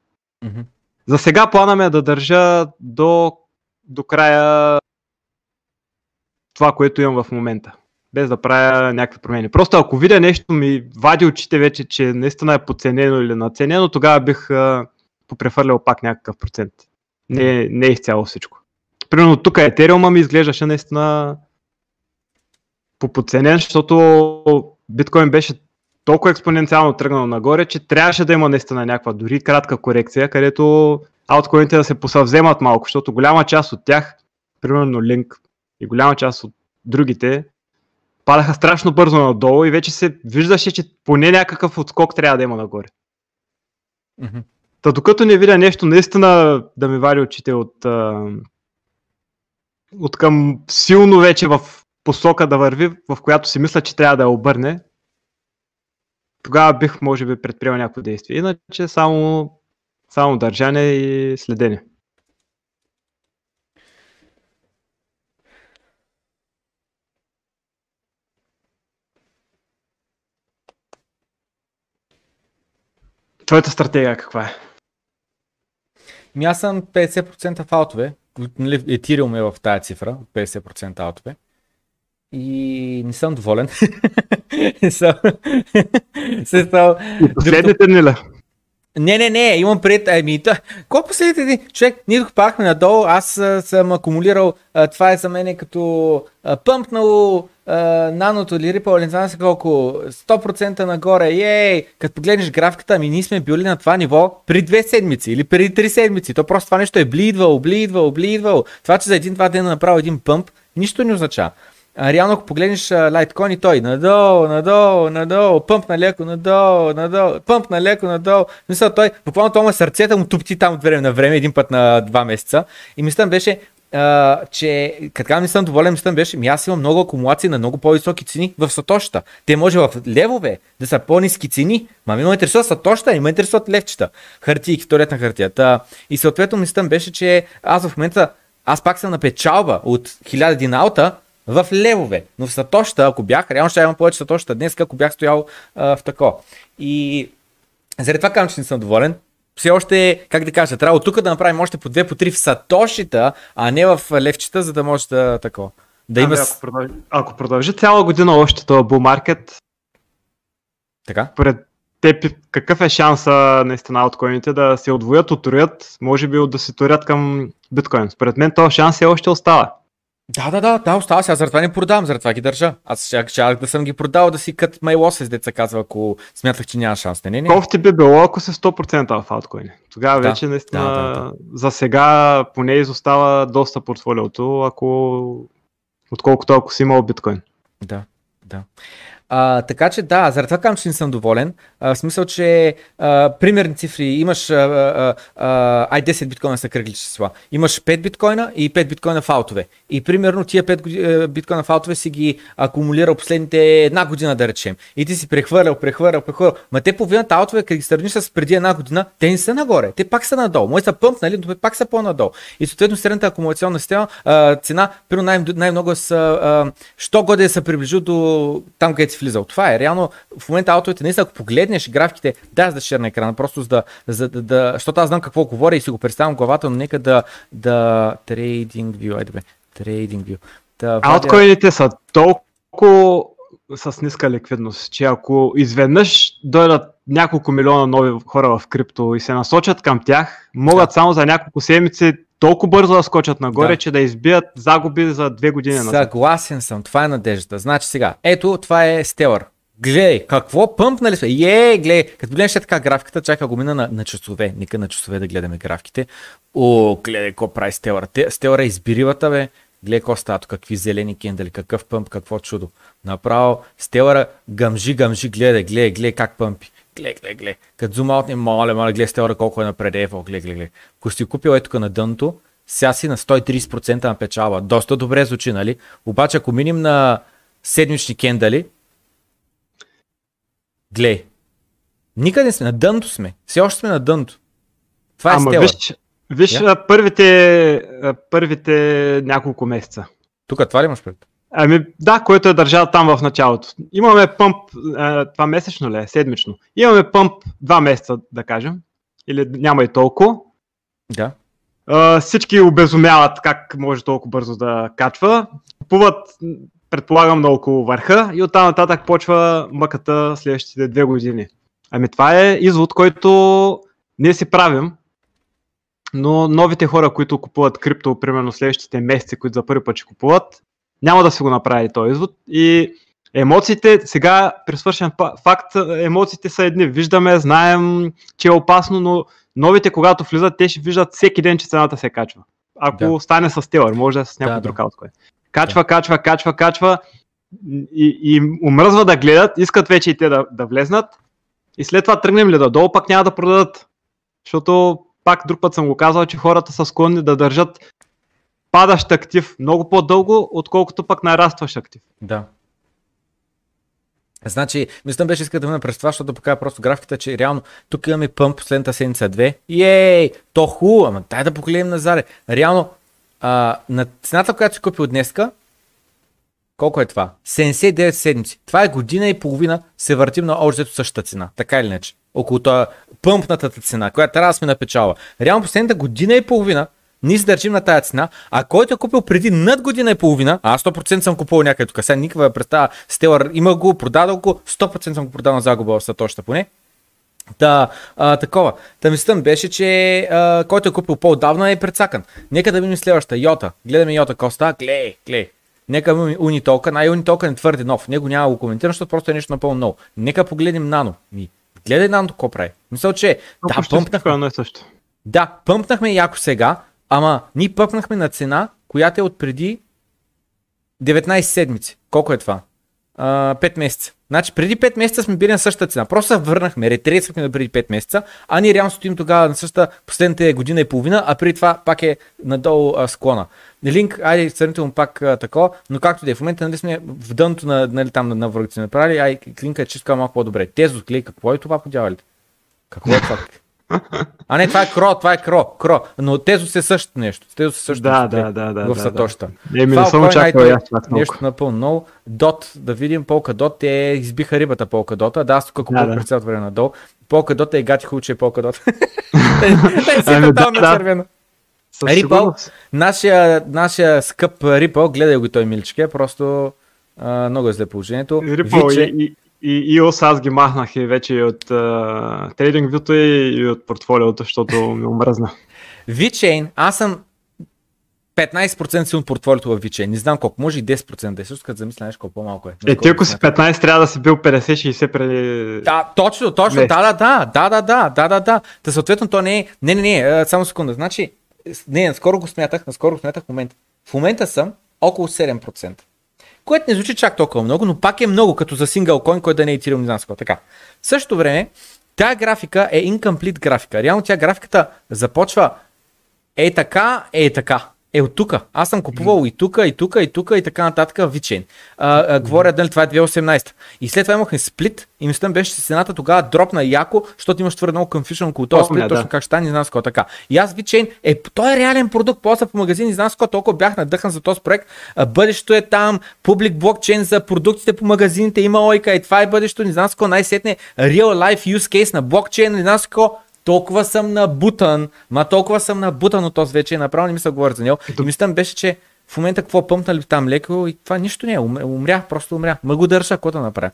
Mm-hmm. За сега плана ми е да държа до, до края това, което имам в момента. Без да правя някакви промени. Просто ако видя нещо ми вади очите вече, че наистина е подценено или наценено, тогава бих а, пак някакъв процент. Не, не изцяло всичко. Примерно тук Ethereum ми изглеждаше наистина по подценен, защото биткоин беше толкова експоненциално тръгнал нагоре, че трябваше да има наистина някаква дори кратка корекция, където ауткоините да се посъвземат малко, защото голяма част от тях, примерно Link и голяма част от другите, падаха страшно бързо надолу и вече се виждаше, че поне някакъв отскок трябва да има нагоре. Mm-hmm. Та докато не видя нещо наистина да ми вади очите от, от към силно вече в посока да върви, в която си мисля, че трябва да я обърне, тогава бих, може би, предприел някакво действие. Иначе само, само държане и следене. Твоята стратегия каква е? Ми аз съм 50% в аутове. Нали, Етириум е в тази цифра, 50% аутове. И не съм доволен. последните дни ли? Не, не, не, имам пред. Ами, да. Колко последните дни? Човек, ние пахме надолу, аз съм акумулирал, това е за мен като а, пъмпнало наното или рипъл, не знам се колко, 100% нагоре, ей, като погледнеш графиката, ами ние сме били на това ниво при две седмици или преди три седмици. То просто това нещо е блидвало, блидвало, блидвало. Това, че за един-два дена направил един пъмп, нищо не означава реално ако погледнеш Litecoin и той надолу, надолу, надолу, пъмп на леко, надолу, надолу, пъмп на леко, надолу. Мисля, той, буквално това сърцета му тупти там от време на време, един път на два месеца. И мисля беше, Че като не съм доволен, мислям беше, ми аз имам много акумулации на много по-високи цени в сатощата. Те може в левове да са по-низки цени, ма ми ме интересува сатоща, и ме интересуват левчета. Хартийки, вторият на хартията. И съответно мислям беше, че аз в момента, аз пак съм на печалба от 1000 диналта, в левове. Но в Сатоща, ако бях, реално ще имам повече Сатоща днес, ако бях стоял а, в тако. И заради това казвам, че не съм доволен. Все още, как да кажа, трябва от тук да направим още по две, по три в Сатошита, а не в левчета, за да може да тако. Да има... ако, продължи, ако продължи цяла година още този булмаркет, така? Пред теб какъв е шанса наистина откоините да се отвоят, отроят, може би да се турят към биткоин? Според мен този шанс е още остава. Да, да, да, да, остава сега, заради това не продавам, заради това ги държа. Аз ще да съм ги продал да си кът май лосес, деца казва, ако смятах, че няма шанс. Не, не, не. Кофти би било, ако се 100% в алткоини. Тогава да, вече наистина да, да, да. за сега поне изостава доста портфолиото, ако отколкото ако си имал биткоин. Да, да. А, така че да, заради това казвам, че не съм доволен. А, в смисъл, че а, примерни цифри имаш, а, а, ай 10 биткоина са кръгли числа. Имаш 5 биткоина и 5 биткоина в аутове. И примерно тия 5 е, биткоина в аутове си ги акумулирал последните една година, да речем. И ти си прехвърлял, прехвърлял, прехвърлял. Ма те половината аутове, като ги сравниш с преди една година, те не са нагоре. Те пак са надолу. Мои са пъмп, нали, но пак са по-надолу. И съответно средната акумулационна система, а, цена, примерно най- най-много са, а, що годе са приближил до там, където си влизал. Това е. Реално в момента аутовете, наистина, ако погледнеш графиките, да, за да шерна екрана, просто за да, за да, да, защото аз знам какво говоря и си го представям главата, но нека да, да Trading View, айде бе, Trading View. Да, Ауткоините са толкова с ниска ликвидност, че ако изведнъж дойдат няколко милиона нови хора в крипто и се насочат към тях, могат да. само за няколко седмици толкова бързо да скочат нагоре, да. че да избият загуби за две години назад. Съгласен съм, това е надеждата. Значи сега, ето това е Stellar. Гледай, какво пъмпнали сме? Е, гледай, като гледаш така графиката, чака го мина на, на часове. Нека на часове да гледаме графиките. О, гледай, какво прави Стелър. Стелър е избиривата, бе. гледай какво става какви зелени кендали, какъв пъмп, какво чудо. Направо Стелъра гъмжи, гъмжи, гледай, гледай, гледай как пъмпи. Гледай, гледай, гледай. Като зума от моля, моля, гледай Стелъра колко е напред, ево, гледай, гледай, гледай. Ако си купил е тук на дъното, сега си на 130% на печалба. Доста добре звучи, нали? Обаче ако минем на седмични кендали, гледай. Никъде сме, на дъното сме. Все още сме на дъното. Това е стела. виж, виж Я? първите, първите няколко месеца. Тук това ли имаш пред? Ами да, който е държал там в началото. Имаме пъмп, това месечно ли е, седмично. Имаме пъмп два месеца, да кажем. Или няма и толкова. Да. А, всички обезумяват как може толкова бързо да качва. Купуват, предполагам, на около върха и оттам нататък почва мъката следващите две години. Ами това е извод, който ние си правим, но новите хора, които купуват крипто, примерно следващите месеци, които за първи път ще купуват, няма да си го направи този извод. И емоциите, сега при свършен факт, емоциите са едни. Виждаме, знаем, че е опасно, но новите, когато влизат, те ще виждат всеки ден, че цената се качва. Ако Да. да. стане с Телър, може да е с някой Да, да, да. друг алткоин. Качва, качва, качва, качва и, и им омръзва да гледат, искат вече и те да, да влезнат. И след това тръгнем ли да долу, пак няма да продадат. Защото пак друг път съм го казал, че хората са склонни да държат падащ актив много по-дълго, отколкото пък нарастващ актив. Да. Значи, мисля, беше иска да мина през това, защото покажа просто графиката, че реално тук имаме пъмп последната седмица 2. Ей, то хубаво, ама дай да погледнем назаре. Реално, а, на цената, която си купил днеска, колко е това? 79 седмици. Това е година и половина се въртим на общо същата цена. Така или иначе. Около това пъмпната цена, която трябва да сме на печала. Реално последната година и половина ние се държим на тази цена, а който е купил преди над година и половина, а аз 100% съм купувал някъде тук, сега никаква представа, Стелър има го, продадал го, 100% съм го продал на загуба в Сатоща поне. Да, а, такова. Та мислята ми беше, че а, който е купил по-отдавна е прецакан. Нека да видим следващата. Йота. Гледаме Йота Коста. Глей, глей. Нека Унитолка. Най Унитолка е твърде нов. Него няма да го коментирам, защото просто е нещо напълно ново. Нека погледнем Нано. Ми, гледай Нано какво прави. Мисля, че да, Почти пъмпнахме. е също. Да, пъмпнахме яко сега, ама ние пъпнахме на цена, която е от преди 19 седмици. Колко е това? А, 5 месеца. Значи преди 5 месеца сме били на същата цена. Просто върнахме, ретресвахме на преди 5 месеца, а ние реално стоим тогава на същата последните година и половина, а преди това пак е надолу а, склона. Линк, айде сравнително пак а, такова, но както да е, в момента нали сме в дъното на, нали, там на, на връгите направили, ай линка е чисто малко по-добре. Тезо, клей, какво е това подявалите? Какво е това? А не, това е кро, това е кро, кро. Но Тезос е същото нещо. Тезос е същото Да, нещо. да, да, да. в да, Сатоща. да. Еми, не съм очаквал толкова. Нещо напълно ново. Дот, да видим Polkadot, те избиха рибата Polkadot. Да, аз тук купувах Да, да. през време надолу. Polkadot е гати хубаво, че е Polkadot. Те си Ами, да, тотално да. червено. Сигурност. нашия, нашия скъп Ripple, гледай го той миличке, просто а, много е зле положението. Ripple Виче, и, и, EOS аз ги махнах и вече и от трейдинг вюто и, и от портфолиото, защото ми омръзна. VeChain, аз съм 15% си от портфолиото в VeChain. Не знам колко, може и 10% да е. Също като замисля нещо колко по-малко е. Е, ти ако си смятах. 15, трябва да си бил 50-60 преди... Да, точно, точно, да, да, да, да, да, да, да, да, да. Та съответно то не е, не, не, не, само секунда, значи, не, наскоро го смятах, наскоро го смятах в момента. В момента съм около 7%. Което не звучи чак толкова много, но пак е много, като за сингъл койн, който да не е тирил, не знам какво. Така. В същото време, тая графика е incomplete графика. Реално тя графиката започва е така, е така. Е от тук. Аз съм купувал и тук, и тук, и тук, и така нататък в. А, а, говоря, дали това е 2018. И след това имахме сплит и мислям беше, че цената тогава дропна яко, защото имаш твърде много confusion около този сплит, да. точно как ще стане, не знам с какво така. И аз Вичен, е, той е реален продукт, после по магазин, не знам с какво толкова бях надъхан за този проект. А, бъдещето е там, публик блокчейн за продуктите по магазините, има лойка и това е бъдещето, не знам с какво най-сетне real life use case на блокчейн, не знам с какво толкова съм набутан, ма толкова съм набутан от този вече, направо не ми се говори за него. И мислям беше, че в момента какво пъмпнали там леко и това нищо не е. Умря, просто умря. Ма го държа, какво да направя.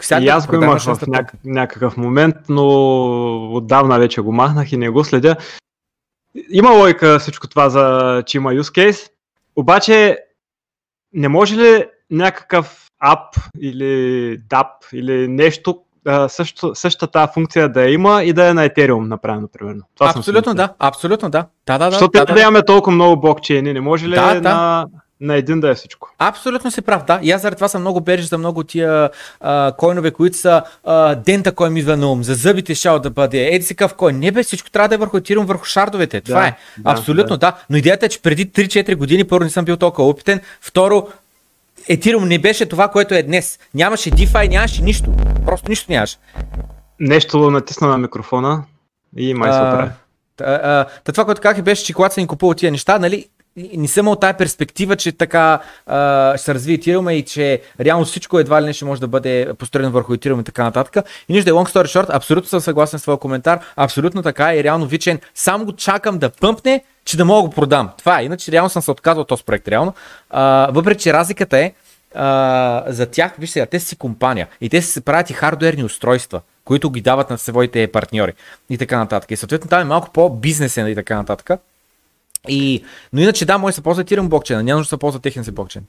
Сега И аз го имах в няк- някакъв момент, но отдавна вече го махнах и не го следя. Има лойка всичко това, за, че има use case, обаче не може ли някакъв ап или DAP или нещо, а, също, същата тази функция да има и да е на Ethereum направено, примерно. Това абсолютно да, абсолютно да. Да, да, да. Защото да, да, да, имаме толкова много блокчейни, не може ли да, на, на един да е всичко. Абсолютно си прав, да. И аз заради това съм много береж за много тия а, койнове, които са а, дента кой ми идва на ум, за зъбите шал да бъде, еди си къв кой. Не бе, всичко трябва да е върху етирум, върху шардовете. Това да, е. Да, Абсолютно да. да. Но идеята е, че преди 3-4 години първо не съм бил толкова опитен, второ Ethereum не беше това, което е днес. Нямаше DeFi, нямаше нищо. Просто нищо нямаше. Нещо натисна на микрофона и май се оправи. това, което казах беше, че когато съм купувал тия неща, нали, не съм имал тази перспектива, че така а, ще се развие Ethereum и че реално всичко едва ли не ще може да бъде построено върху Ethereum и така нататък. И нищо е long story short, абсолютно съм съгласен с твоя коментар, абсолютно така и реално Вичен, само го чакам да пъмпне, че да мога го продам. Това е, иначе реално съм се отказал от този проект, реално. А, въпреки, че разликата е, а, за тях, виж сега, те си компания и те се правят и хардуерни устройства, които ги дават на своите партньори и така нататък. И съответно там е малко по-бизнесен и така нататък. И, но иначе да, може да се ползва Ethereum блокчейна, няма нужда да се ползва техен си блокчейн.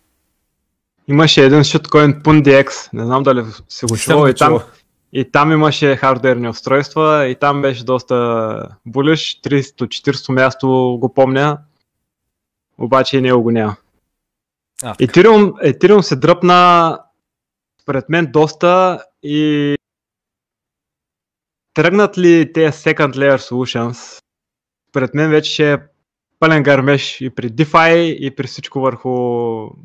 Имаше един шиткоин PunDX, не знам дали си го чувал и там, и там имаше хардверни устройства и там беше доста булиш, 300-400 място го помня, обаче и него го няма. Ethereum, Ethereum се дръпна пред мен доста и тръгнат ли тези second layer solutions, пред мен вече ще е пълен гармеш и при DeFi и при всичко върху,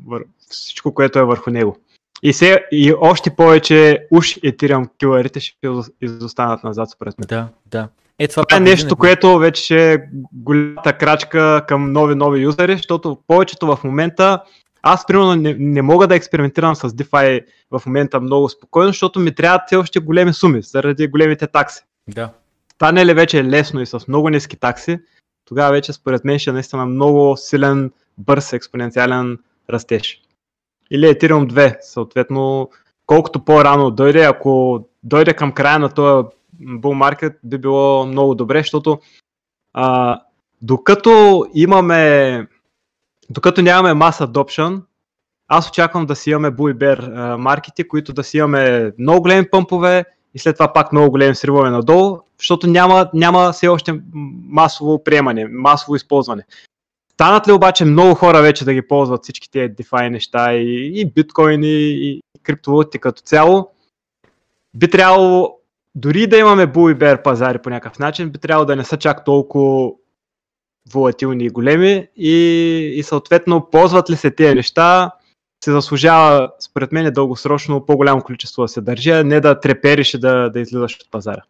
вър, всичко, което е върху него. И, се, и още повече уж Ethereum килърите ще изостанат назад според мен. Да, да. Е, това, това е нещо, което вече е голямата крачка към нови нови юзери, защото повечето в момента аз, примерно, не, не мога да експериментирам с DeFi в момента много спокойно, защото ми трябват все още големи суми, заради големите такси. Да. Стане ли вече лесно и с много ниски такси, тогава вече според мен ще е наистина много силен, бърз, експоненциален растеж. Или Ethereum 2, съответно, колкото по-рано дойде, ако дойде към края на този bull market, би било много добре, защото а, докато имаме докато нямаме маса adoption, аз очаквам да си имаме bull bear маркети, които да си имаме много големи пъмпове и след това пак много големи сривове надолу, защото няма, няма все още масово приемане, масово използване. Станат ли обаче много хора вече да ги ползват всички тези DeFi неща и, и биткоини и, и криптовалути като цяло, би трябвало дори да имаме bull и bear пазари по някакъв начин, би трябвало да не са чак толкова волатилни и големи и, и съответно ползват ли се тези неща, се заслужава, според мен, дългосрочно по-голямо количество да се държи, не да трепериш и да, да излизаш от пазара.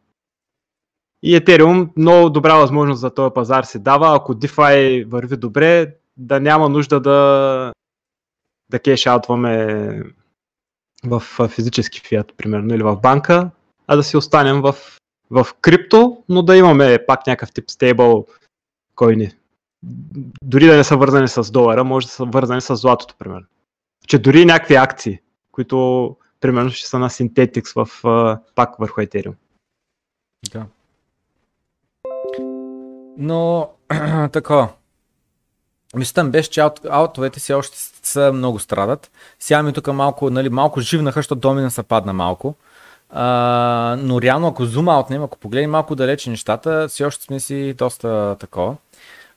И Ethereum много добра възможност за този пазар се дава, ако DeFi върви добре, да няма нужда да, да кешаутваме в физически фиат, примерно, или в банка, а да си останем в, в крипто, но да имаме пак някакъв тип стейбъл койни. Дори да не са вързани с долара, може да са вързани с златото, примерно. Че дори някакви акции, които примерно ще са на Synthetix в, пак върху Ethereum. Да. Но така. Мисля, беше, че аут, аутовете си още са много страдат. Сега ми тук малко, нали, малко живнаха, защото домина са падна малко. А, но реално, ако зума аутнем, ако погледнем малко далече нещата, все още сме си доста такова.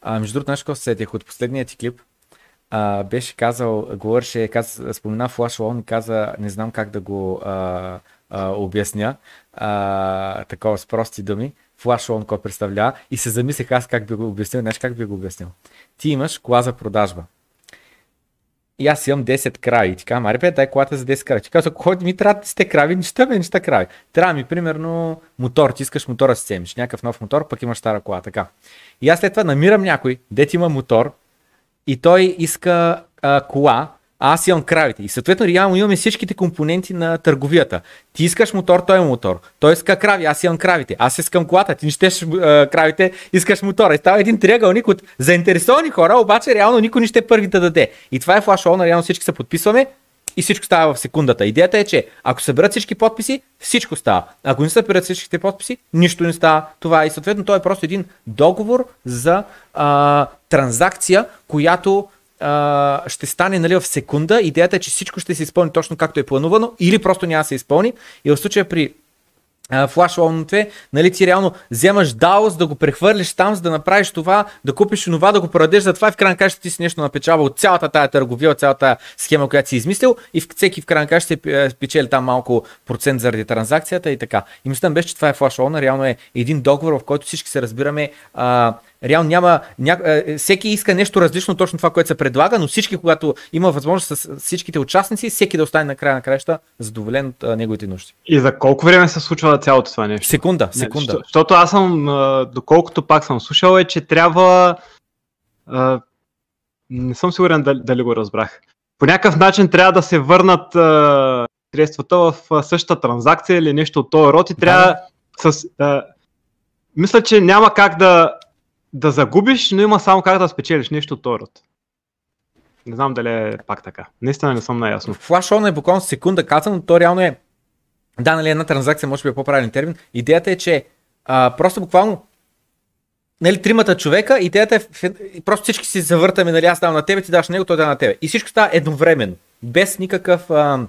А, между другото, нещо, се сетих от последния ти клип, а, беше казал, говореше, каз, спомена Flash Loan и каза, не знам как да го а, а, обясня, а, такова с прости думи, Flash Loan какво представлява и се замислих аз как би го обяснил, знаеш как би го обяснил. Ти имаш кола за продажба. И аз имам 10 крави. И ти казвам, аре дай колата за 10 крави. Ти казвам, ако ми трябва да сте крави, неща бе, неща крави. Трябва ми, примерно, мотор. Ти искаш мотора си вземеш. Някакъв нов мотор, пък имаш стара кола. Така. И аз след това намирам някой, дет има мотор и той иска а, кола, а аз имам кравите. И съответно реално имаме всичките компоненти на търговията. Ти искаш мотор, той има мотор. Той иска крави, аз имам кравите. Аз искам колата, ти не щеш кравите, искаш мотора. И става един триъгълник от заинтересовани хора, обаче реално никой не ще първи да даде. И това е флаш реално всички се подписваме и всичко става в секундата. Идеята е, че ако съберат всички подписи, всичко става. Ако не съберат всичките подписи, нищо не става. Това и съответно той е просто един договор за а, транзакция, която а, ще стане нали, в секунда. Идеята е, че всичко ще се изпълни точно както е планувано или просто няма да се изпълни. И в случая при флаш лонове, нали ти реално вземаш DAO, за да го прехвърлиш там, за да направиш това, да купиш това, да го продадеш за това и в крайна каща ти си нещо напечава от цялата тая търговия, от цялата схема, която си измислил и всеки в крайна каща ще печели там малко процент заради транзакцията и така. И мисля беше, че това е флаш лона, реално е един договор, в който всички се разбираме а, Реално няма, ня... Е, всеки иска нещо различно точно това, което се предлага, но всички, когато има възможност с всичките участници, всеки да остане на края на краища задоволен от а, неговите нужди. И за колко време се случва цялото това нещо? Секунда, секунда. защото аз съм, доколкото пак съм слушал, е, че трябва. А, не съм сигурен дали, дали го разбрах. По някакъв начин трябва да се върнат а, средствата в същата транзакция или нещо от този род и трябва да. с. А, мисля, че няма как да да загубиш, но има само как да спечелиш нещо от този Не знам дали е пак така. Наистина не съм наясно. Флаш он е буквално секунда казано, но то реално е да, нали, една транзакция може би е по-правилен термин. Идеята е, че а, просто буквално нали, тримата човека, идеята е, просто всички си завъртаме, нали, аз давам на тебе, ти даш на него, той да на тебе. И всичко става едновременно, без никакъв а,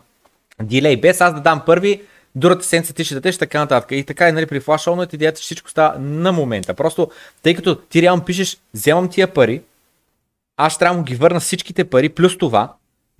дилей, без аз да дам първи, другата седмица ти ще дадеш така нататък. И така и нали, при флаш идеята, че всичко става на момента. Просто, тъй като ти реално пишеш, вземам тия пари, аз трябва да ги върна всичките пари, плюс това,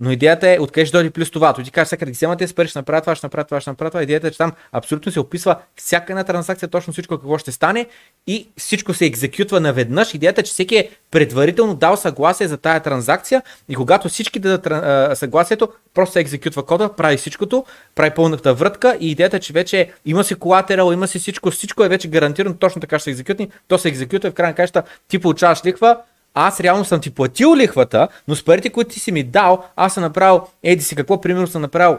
но идеята е откъде ще дойде плюс това. То ти кажеш, сега ги вземате с пари, ще направя това, ще направя това, ще направя това. Идеята е, че там абсолютно се описва всяка една транзакция, точно всичко какво ще стане и всичко се екзекютва наведнъж. Идеята е, че всеки е предварително дал съгласие за тая транзакция и когато всички дадат съгласието, просто се екзекютва кода, прави всичкото, прави пълната врътка и идеята е, че вече има си колатерал, има си всичко, всичко е вече гарантирано, точно така ще се екзекютни, то се екзекютва и в крайна каща ти получаваш лихва, аз реално съм ти платил лихвата, но с парите, които ти си ми дал, аз съм направил, еди си какво, примерно съм направил,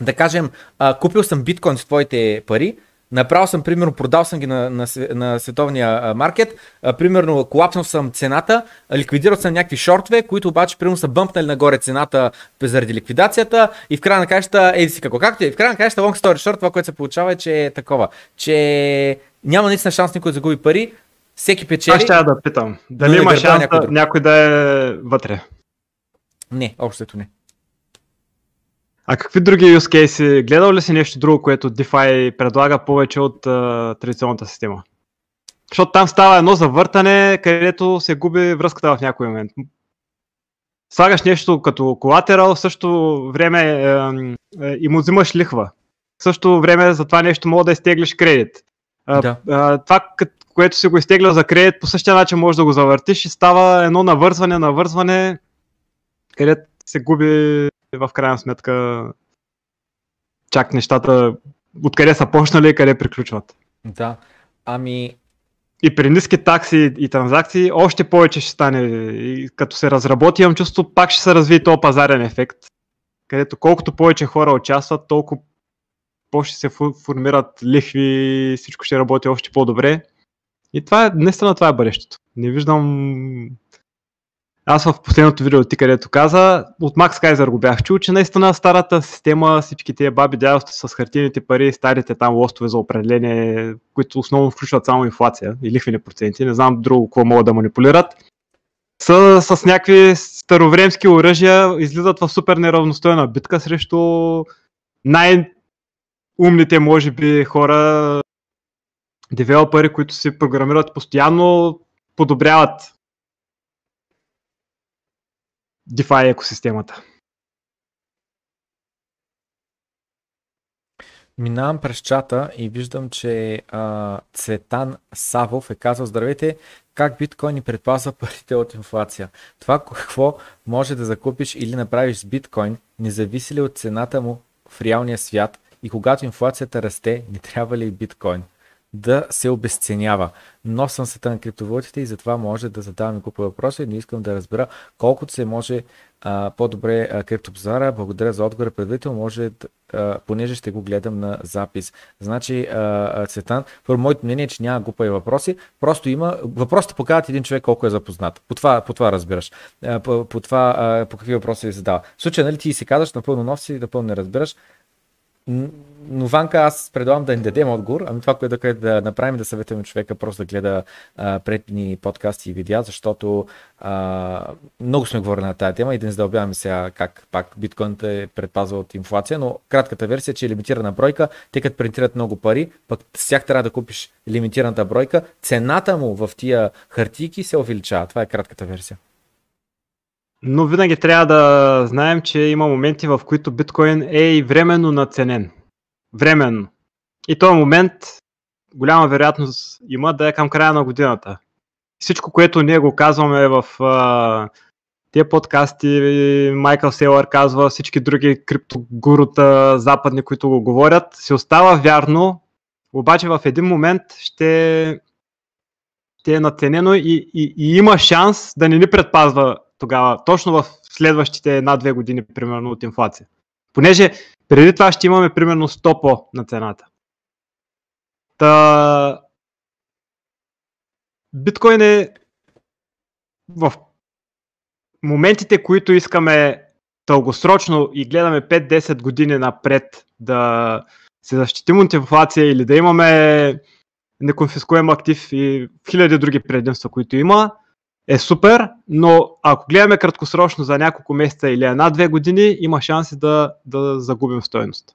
да кажем, а, купил съм биткоин с твоите пари, Направил съм, примерно, продал съм ги на, на, на световния маркет, а, примерно, колапснал съм цената, ликвидирал съм някакви шортове, които обаче, примерно, са бъмпнали нагоре цената заради ликвидацията и в края на каща, еди си какво, както е, в края на каща, long story short, това, което се получава е, че е такова, че няма наистина шанс никой да загуби пари, всеки печели. Аз ще да питам. Дали има шанс някой, да, някой да е вътре? Не, общото не. А какви други use case? Гледал ли си нещо друго, което DeFi предлага повече от uh, традиционната система? Защото там става едно завъртане, където се губи връзката в някой момент. Слагаш нещо като колатерал, в същото време е, е, и му взимаш лихва. В същото време за това нещо мога да изтеглиш кредит. Да. А, това, което си го изтегля за кредит, по същия начин можеш да го завъртиш и става едно навързване, навързване, където се губи в крайна сметка чак нещата, откъде са почнали и къде приключват. Да, ами... И при ниски такси и транзакции още повече ще стане. И като се разработи, имам чувство, пак ще се развие този пазарен ефект, където колкото повече хора участват, толкова по ще се формират лихви, всичко ще работи още по-добре. И това е, наистина това е бъдещето. Не виждам... Аз в последното видео ти, където каза, от Макс Кайзер го бях чул, че наистина старата система, всички тия баби дядовства с хартийните пари, старите там лостове за определение, които основно включват само инфлация и лихвени проценти, не знам друго какво могат да манипулират, са с някакви старовремски оръжия, излизат в супер неравностойна битка срещу най- умните, може би, хора девелопери, които се програмират постоянно, подобряват DeFi екосистемата. Минавам през чата и виждам, че а, Цветан Савов е казал Здравейте, как биткоин ни предпазва парите от инфлация? Това какво може да закупиш или направиш с биткоин, не зависи ли от цената му в реалния свят и когато инфлацията расте, не трябва ли и биткоин? Да се обесценява. Но съм света на криптовалутите и затова може да задаваме купа въпроси, но искам да разбера колкото се може а, по-добре а, криптопазара. Благодаря за отговора предварително, може а, понеже ще го гледам на запис. Значи, а, Цветан, първо моето мнение е, че няма глупави въпроси, просто има, въпросите показват един човек колко е запознат. По това, по това разбираш. А, по, по това, а, по какви въпроси ви задава. В случая, нали ти си казваш, напълно нов си, напълно не разбираш но Ванка, аз предлагам да ни дадем отговор. Ами това, което да, направим, да съветваме човека просто да гледа предни подкасти и видеа, защото а, много сме говорили на тази тема и да не задълбяваме сега как пак биткоинът е предпазва от инфлация, но кратката версия, че е лимитирана бройка, те като принтират много пари, пък всяк трябва да купиш лимитираната бройка, цената му в тия хартийки се увеличава. Това е кратката версия. Но винаги трябва да знаем, че има моменти, в които биткоин е и временно наценен временно. И този момент голяма вероятност има да е към края на годината. Всичко, което ние го казваме в а, подкасти, Майкъл Сейлър казва, всички други криптогурута западни, които го говорят, се остава вярно, обаче в един момент ще, ще е наценено и, и, и има шанс да не ни предпазва тогава, точно в следващите една-две години, примерно, от инфлация. Понеже преди това ще имаме примерно 100 по на цената. Та... Биткоин е в моментите, които искаме дългосрочно и гледаме 5-10 години напред да се защитим от инфлация или да имаме неконфискуем актив и хиляди други предимства, които има, е супер, но ако гледаме краткосрочно за няколко месеца или една-две години, има шанси да, да загубим стоеност.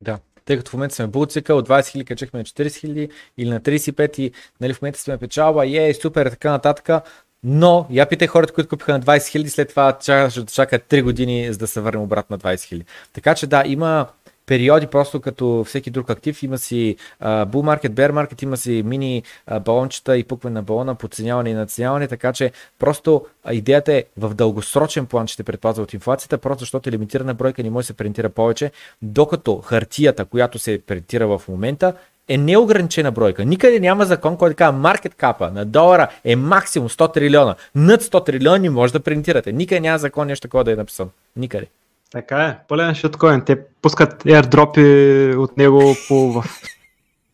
Да, тъй като в момента сме булцика, от 20 000 качихме на 40 000 или на 35 и нали, в момента сме печалба, е, супер, така нататък. Но я питай хората, които купиха на 20 000, след това чакат, да чакат 3 години, за да се върнем обратно на 20 000. Така че да, има, периоди, просто като всеки друг актив. Има си uh, bull market, bear market, има си мини балончета и пукване на балона, подценяване и надценяване, така че просто идеята е в дългосрочен план, че ще предпазва от инфлацията, просто защото лимитирана бройка не може да се принтира повече, докато хартията, която се принтира в момента, е неограничена бройка. Никъде няма закон, който казва маркет капа на долара е максимум 100 трилиона. Над 100 трилиони може да принтирате. Никъде няма закон нещо такова да е написан. Никъде. Така е, пълен шиткоин. Те пускат airdropи от него по в,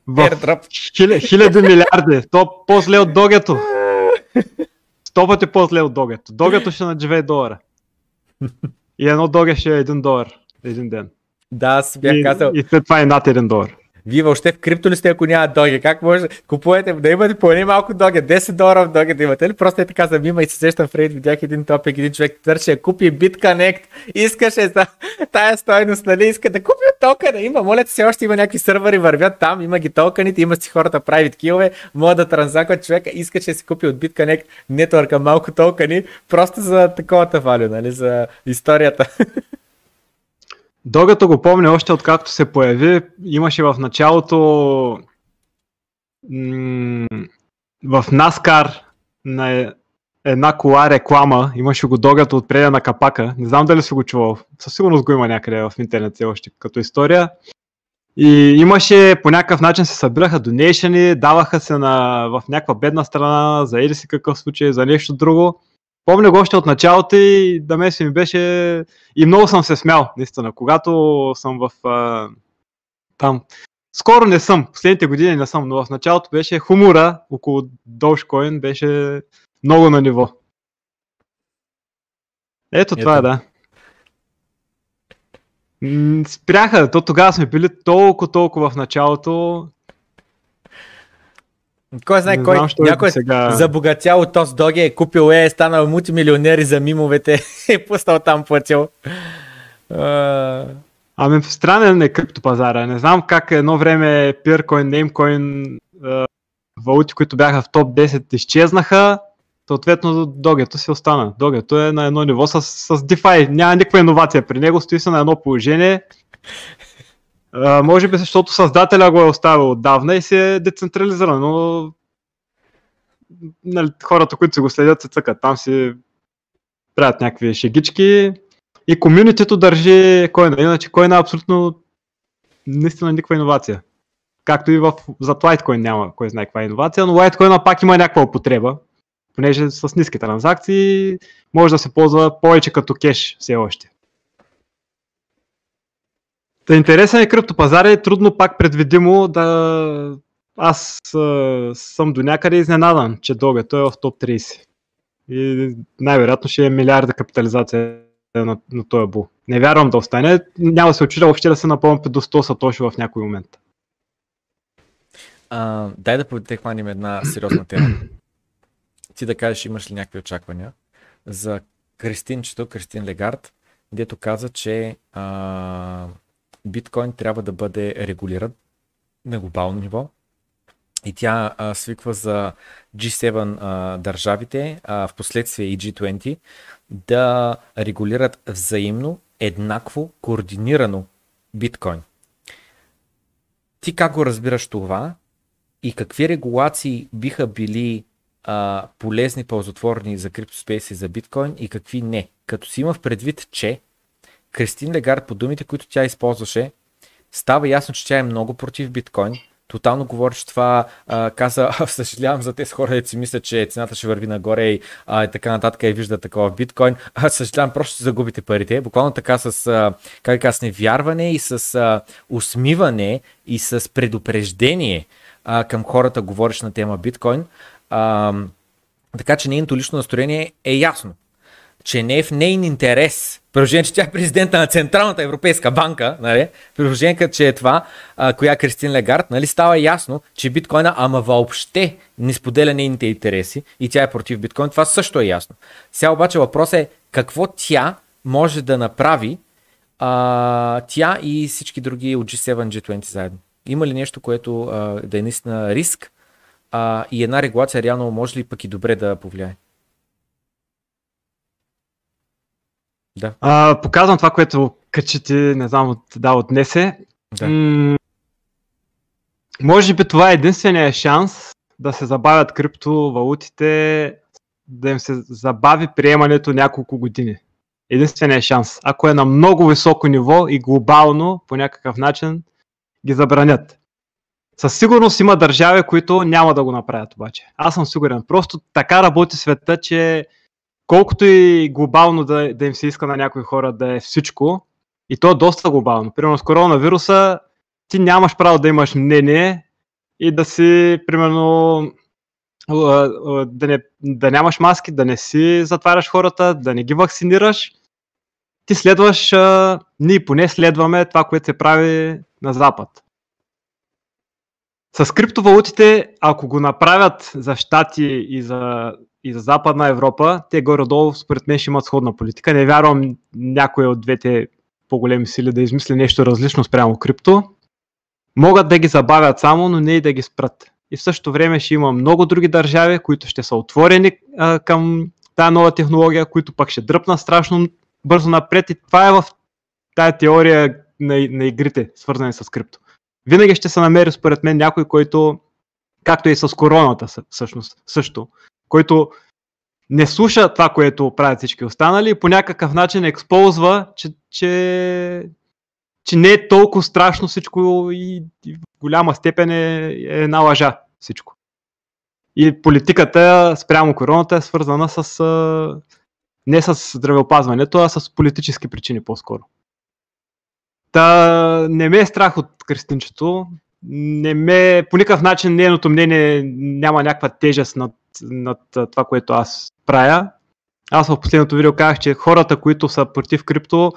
в хиля, хиляди милиарди. То по-зле от догето. Сто пъти по-зле от догето. Догето ще на 2 долара. И едно доге ще е 1 долар един ден. Да, аз бях казал. И, и след това е над 1 долар. Вие въобще в крипто ли сте, ако няма доги? Как може? Купувате, да имате поне малко доги, 10 долара в доги да имате ли? Просто е така за мима и се сещам в Reddit, видях един топик, един човек търше, купи BitConnect, искаше за тая стойност, нали, иска да купи токена, има, моля все още има някакви сървъри, вървят там, има ги токените, има си хората правят килове, могат да транзакват човека, искаше да си купи от BitConnect нетворка малко токени, просто за такова валю, нали, за историята. Догато го помня още откакто се появи. Имаше в началото в Наскар на една кола реклама. Имаше го Догато отпреда на капака. Не знам дали си го чувал. Със сигурност го има някъде в интернет все още като история. И имаше по някакъв начин се събираха донейшени, даваха се на, в някаква бедна страна, за или си какъв случай, за нещо друго. Помня го още от началото и да ме си ми беше... И много съм се смял, наистина. Когато съм в... А, там... Скоро не съм, последните години не съм, но в началото беше хумора около Dogecoin беше много на ниво. Ето, Ето. това е, да. Спряха, то тогава сме били толкова, толкова в началото. Кой знае не кой, знам, някой сега... забогатял от този доги е купил е, е станал мултимилионер и за мимовете е пуснал там платил. Uh... Ами странен е криптопазара. Не знам как едно време Peercoin, Namecoin, uh, валути, които бяха в топ 10 изчезнаха, съответно догето си остана. Догето е на едно ниво с, с DeFi. Няма никаква иновация при него, стои се на едно положение. Може би защото създателя го е оставил отдавна и се е децентрализиран, но нали, хората, които си го следят, се цъкат. Там си правят някакви шегички и комюнитито държи койна. Иначе койна е абсолютно наистина никаква иновация. Както и в, за Litecoin няма кой знае каква иновация, но Litecoin пак има някаква употреба, понеже с ниски транзакции може да се ползва повече като кеш все още. Та интересен е криптопазар е трудно пак предвидимо да... Аз а, съм до някъде изненадан, че Дога той е в топ 30. И най-вероятно ще е милиарда капитализация на, на този бул. Не вярвам да остане. Няма се очудя въобще да се напълнят до 100 сатоши в някой момент. А, дай да хванем една сериозна тема. Ти да кажеш, имаш ли някакви очаквания за Кристинчето, Кристин Легард, дето каза, че а, биткоин трябва да бъде регулиран на глобално ниво. И тя а, свиква за G7 а, държавите, а в последствие и G20, да регулират взаимно, еднакво, координирано биткоин. Ти как го разбираш това и какви регулации биха били а, полезни, ползотворни за криптоспейси за биткоин и какви не? Като си има в предвид, че Кристин Легард, по думите, които тя използваше, става ясно, че тя е много против биткоин. Тотално говориш това, а, каза, съжалявам за тези хора, си мислят, че цената ще върви нагоре и, а, и така нататък и вижда такова в биткоин. А, съжалявам, просто ще загубите парите. Буквално така с, а, как кажа, с невярване и с а, усмиване и с предупреждение а, към хората, говориш на тема биткоин. А, така че нейното лично настроение е ясно че не е в нейн интерес, приложение, че тя е президента на Централната европейска банка, нали, приложение, че е това, а, коя е Кристин Легард, нали, става ясно, че биткоина, ама въобще не споделя нейните интереси и тя е против биткоин, това също е ясно. Сега обаче въпрос е какво тя може да направи а, тя и всички други от G7, G20 заедно. Има ли нещо, което а, да е наистина риск а, и една регулация реално може ли пък и добре да повлияе? Да. А, показвам това, което качите, не знам, от, да, отнесе. Да. М- може би това е единствения шанс да се забавят криптовалутите, да им се забави приемането няколко години. Единствения шанс. Ако е на много високо ниво и глобално по някакъв начин ги забранят. Със сигурност има държави, които няма да го направят обаче. Аз съм сигурен. Просто така работи света, че колкото и глобално да, да им се иска на някои хора да е всичко, и то е доста глобално. Примерно с коронавируса ти нямаш право да имаш мнение и да си, примерно, да, не, да нямаш маски, да не си затваряш хората, да не ги вакцинираш. Ти следваш, ние поне следваме това, което се прави на Запад. С криптовалутите, ако го направят за Штати и за и за Западна Европа, те горе-долу според мен ще имат сходна политика. Не вярвам някой от двете по-големи сили да измисли нещо различно спрямо крипто. Могат да ги забавят само, но не и да ги спрат. И в същото време ще има много други държави, които ще са отворени а, към тази нова технология, които пък ще дръпнат страшно бързо напред. И това е в тая теория на, на игрите, свързани с крипто. Винаги ще се намери, според мен, някой, който, както и с короната, всъщност, също, който не слуша това, което правят всички останали и по някакъв начин ексползва, че, че, че не е толкова страшно всичко и, и в голяма степен е, е една лъжа всичко. И политиката спрямо короната е свързана с не с здравеопазването, а с политически причини по-скоро. Та не ме е страх от кръстинчето. Не ме, по никакъв начин нейното мнение няма някаква тежест над над това, което аз правя. Аз в последното видео казах, че хората, които са против крипто,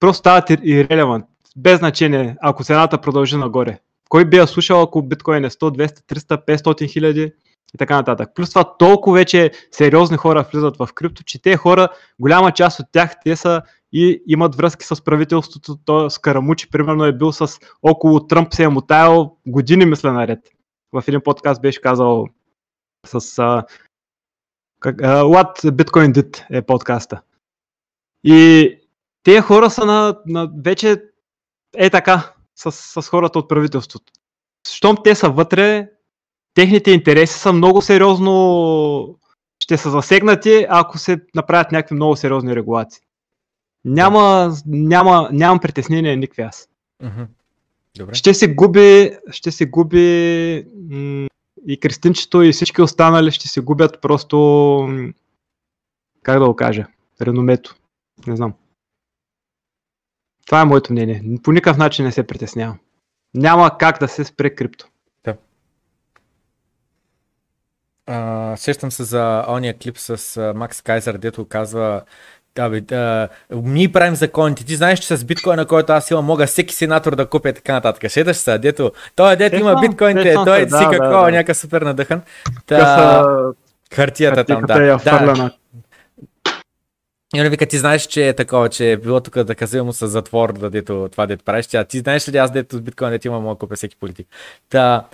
просто стават ирелевант. Без значение, ако цената продължи нагоре. Кой би я слушал, ако биткоин е 100, 200, 300, 500 хиляди и така нататък. Плюс това толкова вече сериозни хора влизат в крипто, че те хора, голяма част от тях, те са и имат връзки с правителството. То Скарамучи, примерно, е бил с около Тръмп се е мутаял години, мисля, наред. В един подкаст беше казал с а, как, а, What Bitcoin Did е подкаста. И тези хора са на, на вече е така с, с хората от правителството. Щом те са вътре, техните интереси са много сериозно ще са засегнати, ако се направят някакви много сериозни регулации. Няма, няма, нямам притеснение никакви аз. Добре. Ще се губи, ще се губи м- и Кристинчето и всички останали ще се губят просто, как да го кажа, реномето. Не знам. Това е моето мнение. По никакъв начин не се притеснявам. Няма как да се спре крипто. Да. А, сещам се за ония клип с Макс Кайзер, дето казва Абе, да, ние правим законите. Ти знаеш, че с биткоина, който аз имам, мога всеки сенатор да купя така нататък. Шедаш се, дето. Той дето има биткоините, той да, си какво, да, да. някакъв супер надъхан. Та, хартията там, да. Е да. И вика, ти знаеш, че е такова, че е било тук да казвам му с затвор, да дето това дето правиш. Тя, ти знаеш ли аз дето с биткоин, дето имам, мога да купя всеки политик. Та,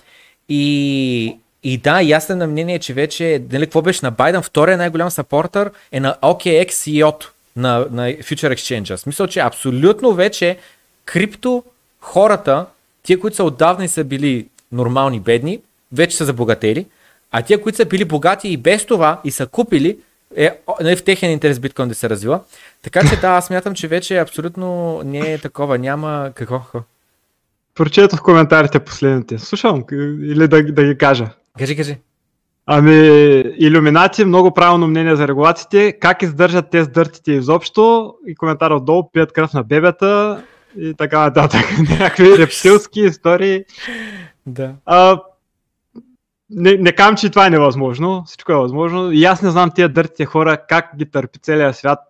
и, и да, и съм на мнение, че вече, нали, какво беше на Байден, втория най-голям сапортър е на OKX CEO на, на Future Exchange. Смисъл, че абсолютно вече крипто хората, тия, които са отдавна и са били нормални бедни, вече са забогатели, а тия, които са били богати и без това и са купили, е нали, в техен интерес биткоин да се развива. Така че да, аз смятам, че вече абсолютно не е такова, няма какво. Прочетох в коментарите последните. Слушам или да, да ги кажа. Кажи, кажи. Ами, иллюминати, много правилно мнение за регулациите. Как издържат те с дъртите изобщо? И коментар отдолу, пият кръв на бебета и така нататък. Някакви рептилски истории. Да. А, не, не кам, че това е невъзможно. Всичко е възможно. И аз не знам тия дъртите хора, как ги търпи целият свят,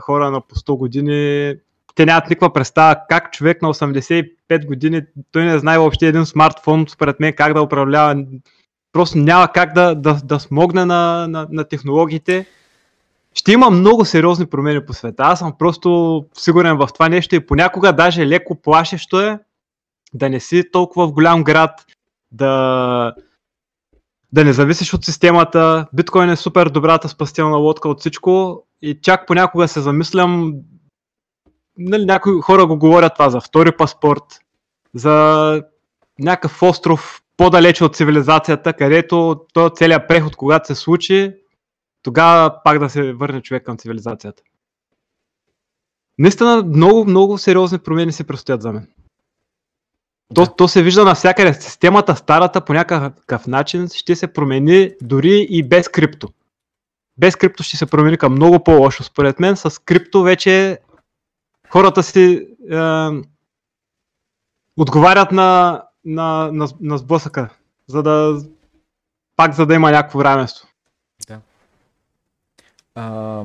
хора на по 100 години. Те нямат никаква представа как човек на 85 години, той не знае въобще един смартфон, според мен, как да управлява просто няма как да, да, да смогне на, на, на технологиите. Ще има много сериозни промени по света. Аз съм просто сигурен в това нещо и понякога даже леко плашещо е да не си толкова в голям град, да, да не зависиш от системата. Биткоин е супер добрата спастилна лодка от всичко и чак понякога се замислям, нали, някои хора го говорят това за втори паспорт, за някакъв остров по-далече от цивилизацията, където то целият преход, когато се случи, тогава пак да се върне човек към цивилизацията. Наистина много, много сериозни промени се предстоят за мен. То, то се вижда навсякъде. Системата, старата, по някакъв начин ще се промени дори и без крипто. Без крипто ще се промени към много по-лошо. Според мен с крипто вече хората си е, отговарят на, на, на, на сблъсъка, за да пак за да има някакво равенство. Да. А,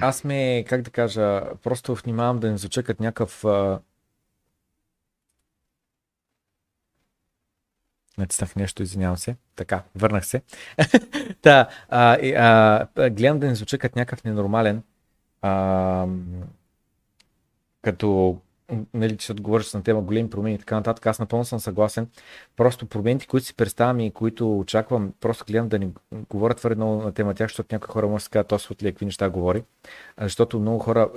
аз ме, как да кажа, просто внимавам да не звуча като някакъв. Натиснах нещо, извинявам се. Така, върнах се. Та, а, а, гледам да не звуча като някакъв ненормален. А, като нали, че отговориш на тема големи промени и така нататък, аз напълно съм съгласен. Просто промените, които си представям и които очаквам, просто гледам да ни говоря твърде много на тема тях, защото някои хора може да се кажат, то ли какви неща говори. Защото много хора,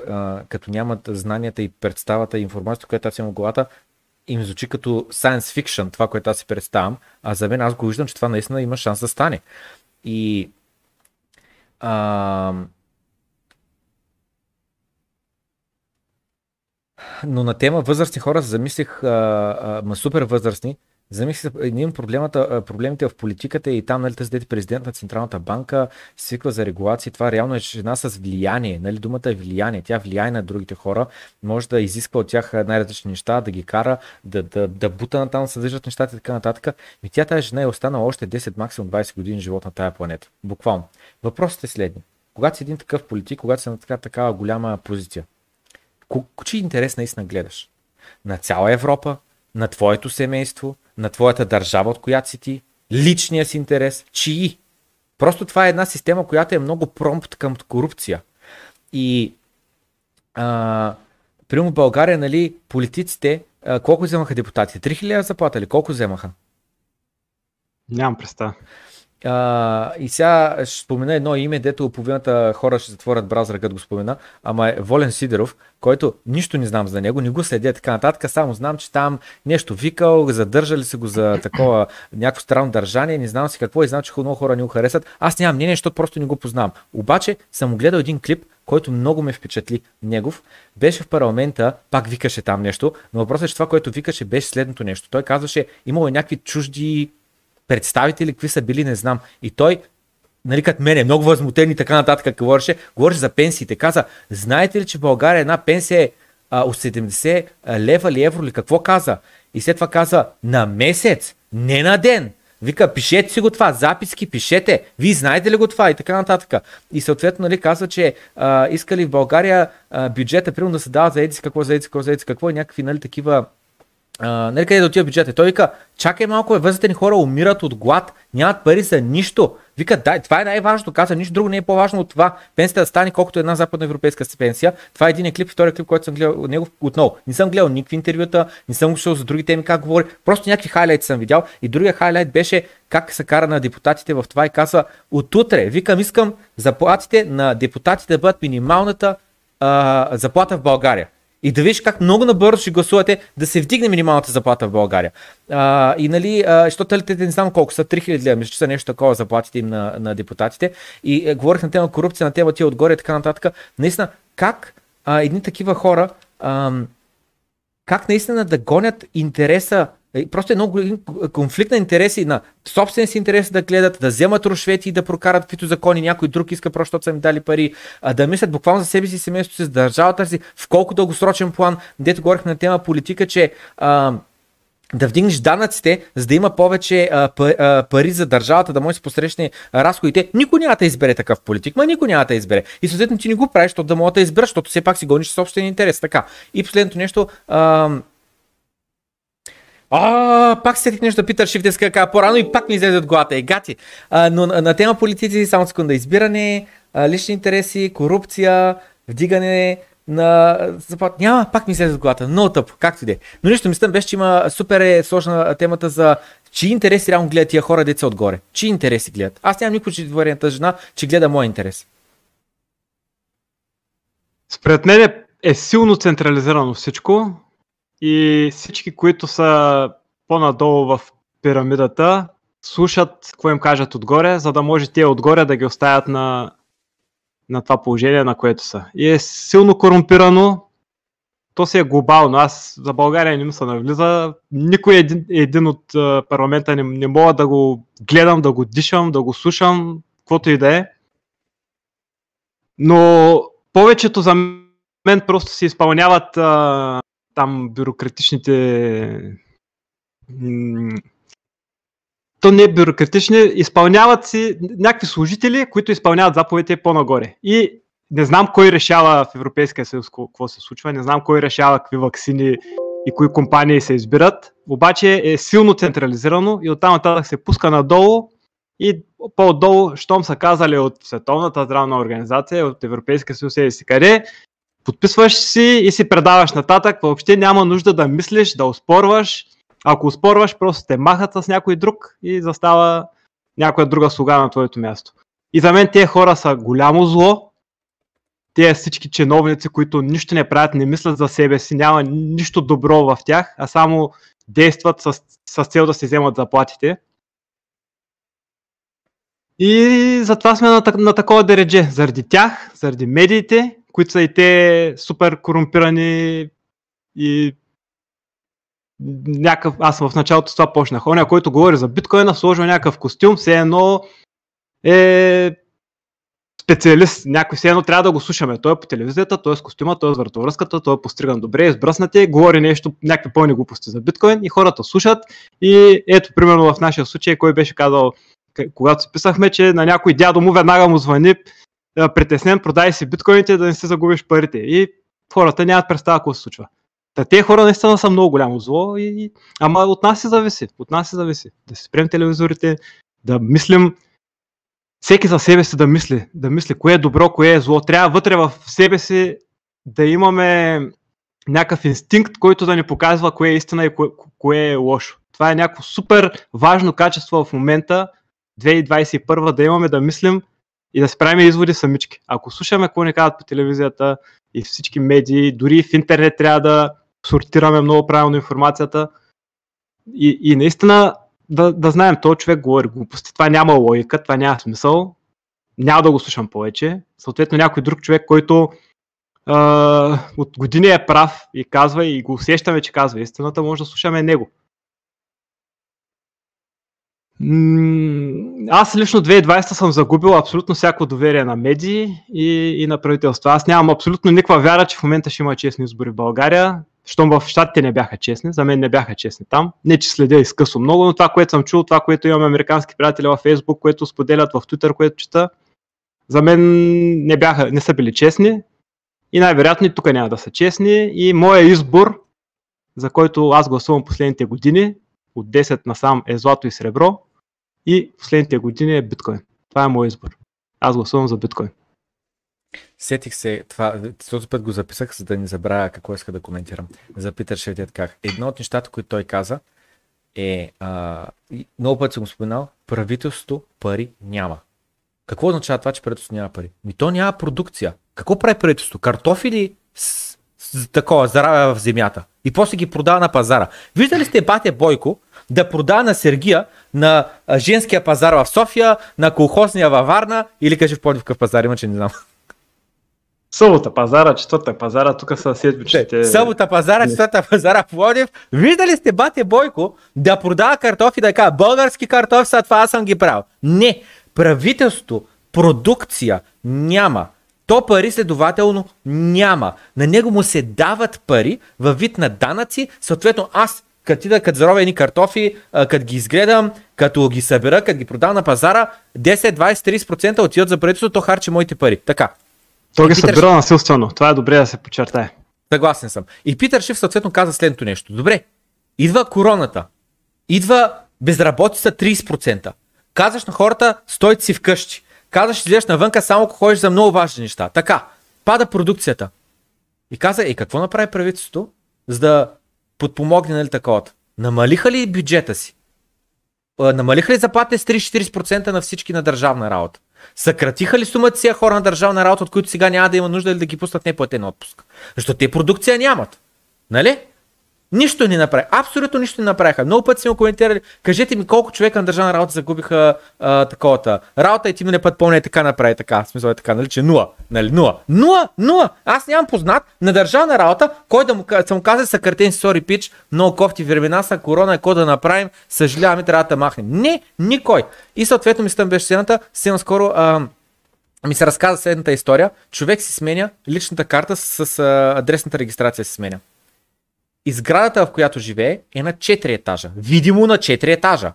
като нямат знанията и представата и информацията, която аз имам в главата, им звучи като science fiction, това, което аз си представям, а за мен аз го виждам, че това наистина има шанс да стане. И а, Но на тема възрастни хора замислих, а, а, супер възрастни, замислих един проблемата, проблемите в политиката и там, нали, тази президент на Централната банка свиква за регулации. Това реално е жена с влияние, нали, думата е влияние. Тя влияе на другите хора, може да изисква от тях най-различни неща, да ги кара, да, да, да бута на там, съдържат нещата и така нататък. И тя тази жена е останала още 10, максимум 20 години живот на тая планета. Буквално. Въпросът е следния. Когато си един такъв политик, когато си на така, такава голяма позиция, Чий интерес наистина гледаш? На цяла Европа, на твоето семейство, на твоята държава, от която си ти, личния си интерес, чии? Просто това е една система, която е много промпт към корупция. И а, примерно в България, нали, политиците, а, колко вземаха депутатите? 3000 заплата или колко вземаха? Нямам представа. А, и сега ще спомена едно име, дето половината хора ще затворят браузъра, като го спомена, ама е Волен Сидеров, който нищо не знам за него, не го следя така нататък, само знам, че там нещо викал, задържали се го за такова някакво странно държание, не знам си какво и знам, че много хора не го харесат. Аз нямам мнение, защото просто не го познавам. Обаче съм гледал един клип, който много ме впечатли негов. Беше в парламента, пак викаше там нещо, но въпросът е, че това, което викаше, беше следното нещо. Той казваше, имало някакви чужди представители, какви са били, не знам. И той, нали, като мене, много възмутен и така нататък, говореше, говореше за пенсиите. Каза, знаете ли, че в България една пенсия е а, от 70 лева или евро или какво каза? И след това каза, на месец, не на ден. Вика, пишете си го това, записки, пишете. Вие знаете ли го това и така нататък. И съответно, нали, казва, че а, искали в България а, бюджета, примерно да се дава за едици какво, за едици какво, за едици какво и някакви, нали, такива Uh, нали къде да отива бюджета? Той вика, чакай малко, възрастни хора умират от глад, нямат пари за нищо. Вика, дай, това е най-важното, каза, нищо друго не е по-важно от това. Пенсията да стане колкото една западноевропейска пенсия. Това е един клип, втория клип, който съм гледал от него отново. Не съм гледал никакви интервюта, не съм слушал за други теми как говори, просто някакви хайлайти съм видял. И другия хайлайт беше как се кара на депутатите в това и казва, отутре, викам, искам заплатите на депутатите да бъдат минималната а, заплата в България и да видиш как много набързо ще гласувате да се вдигне минималната заплата в България. А, и нали, защото те не знам колко са, 3000 лева, мисля, че са нещо такова заплатите им на, на депутатите. И е, говорих на тема корупция, на тема тия отгоре и така нататък. Наистина, как а, едни такива хора, а, как наистина да гонят интереса просто е много конфликт на интереси, на собствен си интерес да гледат, да вземат рушвети и да прокарат каквито закони, някой друг иска просто, са им дали пари, а да мислят буквално за себе си, семейството си, за държавата си, в колко дългосрочен план, дето говорихме на тема политика, че а, да вдигнеш данъците, за да има повече а, пари за държавата, да може да се посрещне разходите, никой няма да избере такъв политик, ма никой няма да избере. И съответно ти не го правиш, защото да мога да избереш, защото все пак си гониш собствен интерес. Така. И последното нещо, а, а, пак сетих нещо да Питър Шиф днес по-рано и пак ми излезе от главата. Е, гати. А, но на, на тема политици, само секунда, избиране, а, лични интереси, корупция, вдигане на заплат. Няма, пак ми излезе от главата. Много тъп, както и да е. Но нищо, мислям беше, че има супер е сложна темата за чии интереси реално гледат тия хора, деца отгоре. Чии интереси гледат. Аз нямам никой четворената жена, че гледа моя интерес. Според мен е, е силно централизирано всичко и всички, които са по-надолу в пирамидата, слушат какво им кажат отгоре, за да може те отгоре да ги оставят на, на това положение, на което са. И е силно корумпирано, то си е глобално. Аз за България не ми се навлиза. Никой един, един от парламента не, не мога да го гледам, да го дишам, да го слушам, каквото и да е. Но повечето за мен просто се изпълняват а, там бюрократичните то не е бюрократични, изпълняват си някакви служители, които изпълняват заповедите по-нагоре. И не знам кой решава в Европейския съюз какво се случва, не знам кой решава какви вакцини и кои компании се избират, обаче е силно централизирано и оттам нататък се пуска надолу и по-отдолу, щом са казали от Световната здравна организация, от Европейския съюз и си къде, подписваш си и си предаваш нататък, въобще няма нужда да мислиш, да оспорваш. Ако оспорваш, просто те махат с някой друг и застава някоя друга слуга на твоето място. И за мен тези хора са голямо зло. Те всички чиновници, които нищо не правят, не мислят за себе си, няма нищо добро в тях, а само действат с, с цел да се вземат заплатите. И затова сме на, на такова дередже. Заради тях, заради медиите които са и те супер корумпирани и някакъв, аз в началото с това почнах. Оня, който говори за биткоина, сложил някакъв костюм, все едно е специалист. Някой все едно трябва да го слушаме. Той е по телевизията, той е с костюма, той е с вратовръзката, той е постриган добре, избръснате, говори нещо, някакви пълни глупости за биткоин и хората слушат. И ето, примерно в нашия случай, кой беше казал, когато се писахме, че на някой дядо му веднага му звъни притеснен, продай си биткоините да не си загубиш парите. И хората нямат представа какво се случва. Та те хора наистина са много голямо зло, и... ама от нас се зависи. От нас се зависи. Да си спрем телевизорите, да мислим всеки за себе си да мисли, да мисли кое е добро, кое е зло. Трябва вътре в себе си да имаме някакъв инстинкт, който да ни показва кое е истина и кое, кое е лошо. Това е някакво супер важно качество в момента, 2021 да имаме да мислим и да се правим изводи самички. Ако слушаме какво ни казват по телевизията и всички медии, дори в интернет трябва да сортираме много правилно информацията и, и наистина да, да знаем, този човек говори глупости, това няма логика, това няма смисъл, няма да го слушам повече. Съответно някой друг човек, който а, от години е прав и казва и го усещаме, че казва истината, може да слушаме него. Аз лично 2020 съм загубил абсолютно всяко доверие на медии и, и на правителство. Аз нямам абсолютно никаква вяра, че в момента ще има честни избори в България. щом в щатите не бяха честни, за мен не бяха честни там. Не, че следя изкъсо много, но това, което съм чул, това, което имам американски приятели във Facebook, което споделят в Twitter, което чета, за мен не, бяха, не са били честни и най-вероятно и тук няма да са честни и моя избор, за който аз гласувам последните години, от 10 насам е злато и сребро и последните години е биткоин. Това е моят избор. Аз гласувам за биткоин. Сетих се, това, този път го записах, за да не забравя какво иска да коментирам. За Питър Шевдет как. Едно от нещата, които той каза е, а, много път съм го споменал, правителството пари няма. Какво означава това, че правителството няма пари? Ми то няма продукция. Какво прави правителството? Картофили с, с такова заравя в земята и после ги продава на пазара. Виждали сте Батя Бойко да продава на Сергия на женския пазар в София, на колхозния във Варна или каже в Подив пазар има, че не знам. Събота пазара, четвърта пазара, тук са седмичните. Събота пазара, четвърта пазара в Лодив. Виждали сте бате Бойко да продава картофи да кажа български картофи, са това аз съм ги правил. Не, правителството, продукция няма. То пари следователно няма. На него му се дават пари във вид на данъци, съответно аз като ти да като заровя едни картофи, като ги изгледам, като ги събера, като ги продам на пазара, 10, 20, 30% отиват за правителството, то харчи моите пари. Така. Той ги Питър... събира насилствено. Това е добре да се подчертае. Съгласен съм. И Питър Шиф съответно каза следното нещо. Добре, идва короната, идва безработица 30%. Казваш на хората, стойте си вкъщи. Казваш, излезеш навънка, само ако ходиш за много важни неща. Така, пада продукцията. И каза, е, какво направи правителството, за да подпомогне нали, такова? Намалиха ли бюджета си? Намалиха ли заплатите с 30-40% на всички на държавна работа? Съкратиха ли сумата си хора на държавна работа, от които сега няма да има нужда или да ги пуснат неплатен отпуск? Защото те продукция нямат. Нали? Нищо не направи. Абсолютно нищо не направиха. Много пъти сме коментирали. Кажете ми колко човека на държавна работа загубиха а, таковата. Работа и ти мине път помня така направи така. Смисъл е така, нали, че нула. Нали, нула. Нула, нула. Аз нямам познат на държавна работа, кой да му, съм казал съкратен сори пич, много кофти времена са, корона е, да направим, съжаляваме, трябва да махнем. Не, никой. И съответно мисля беше следната, сега скоро а, ми се разказа следната история. Човек си сменя личната карта с, с а, адресната регистрация си сменя. И сградата, в която живее, е на 4 етажа. Видимо на 4 етажа.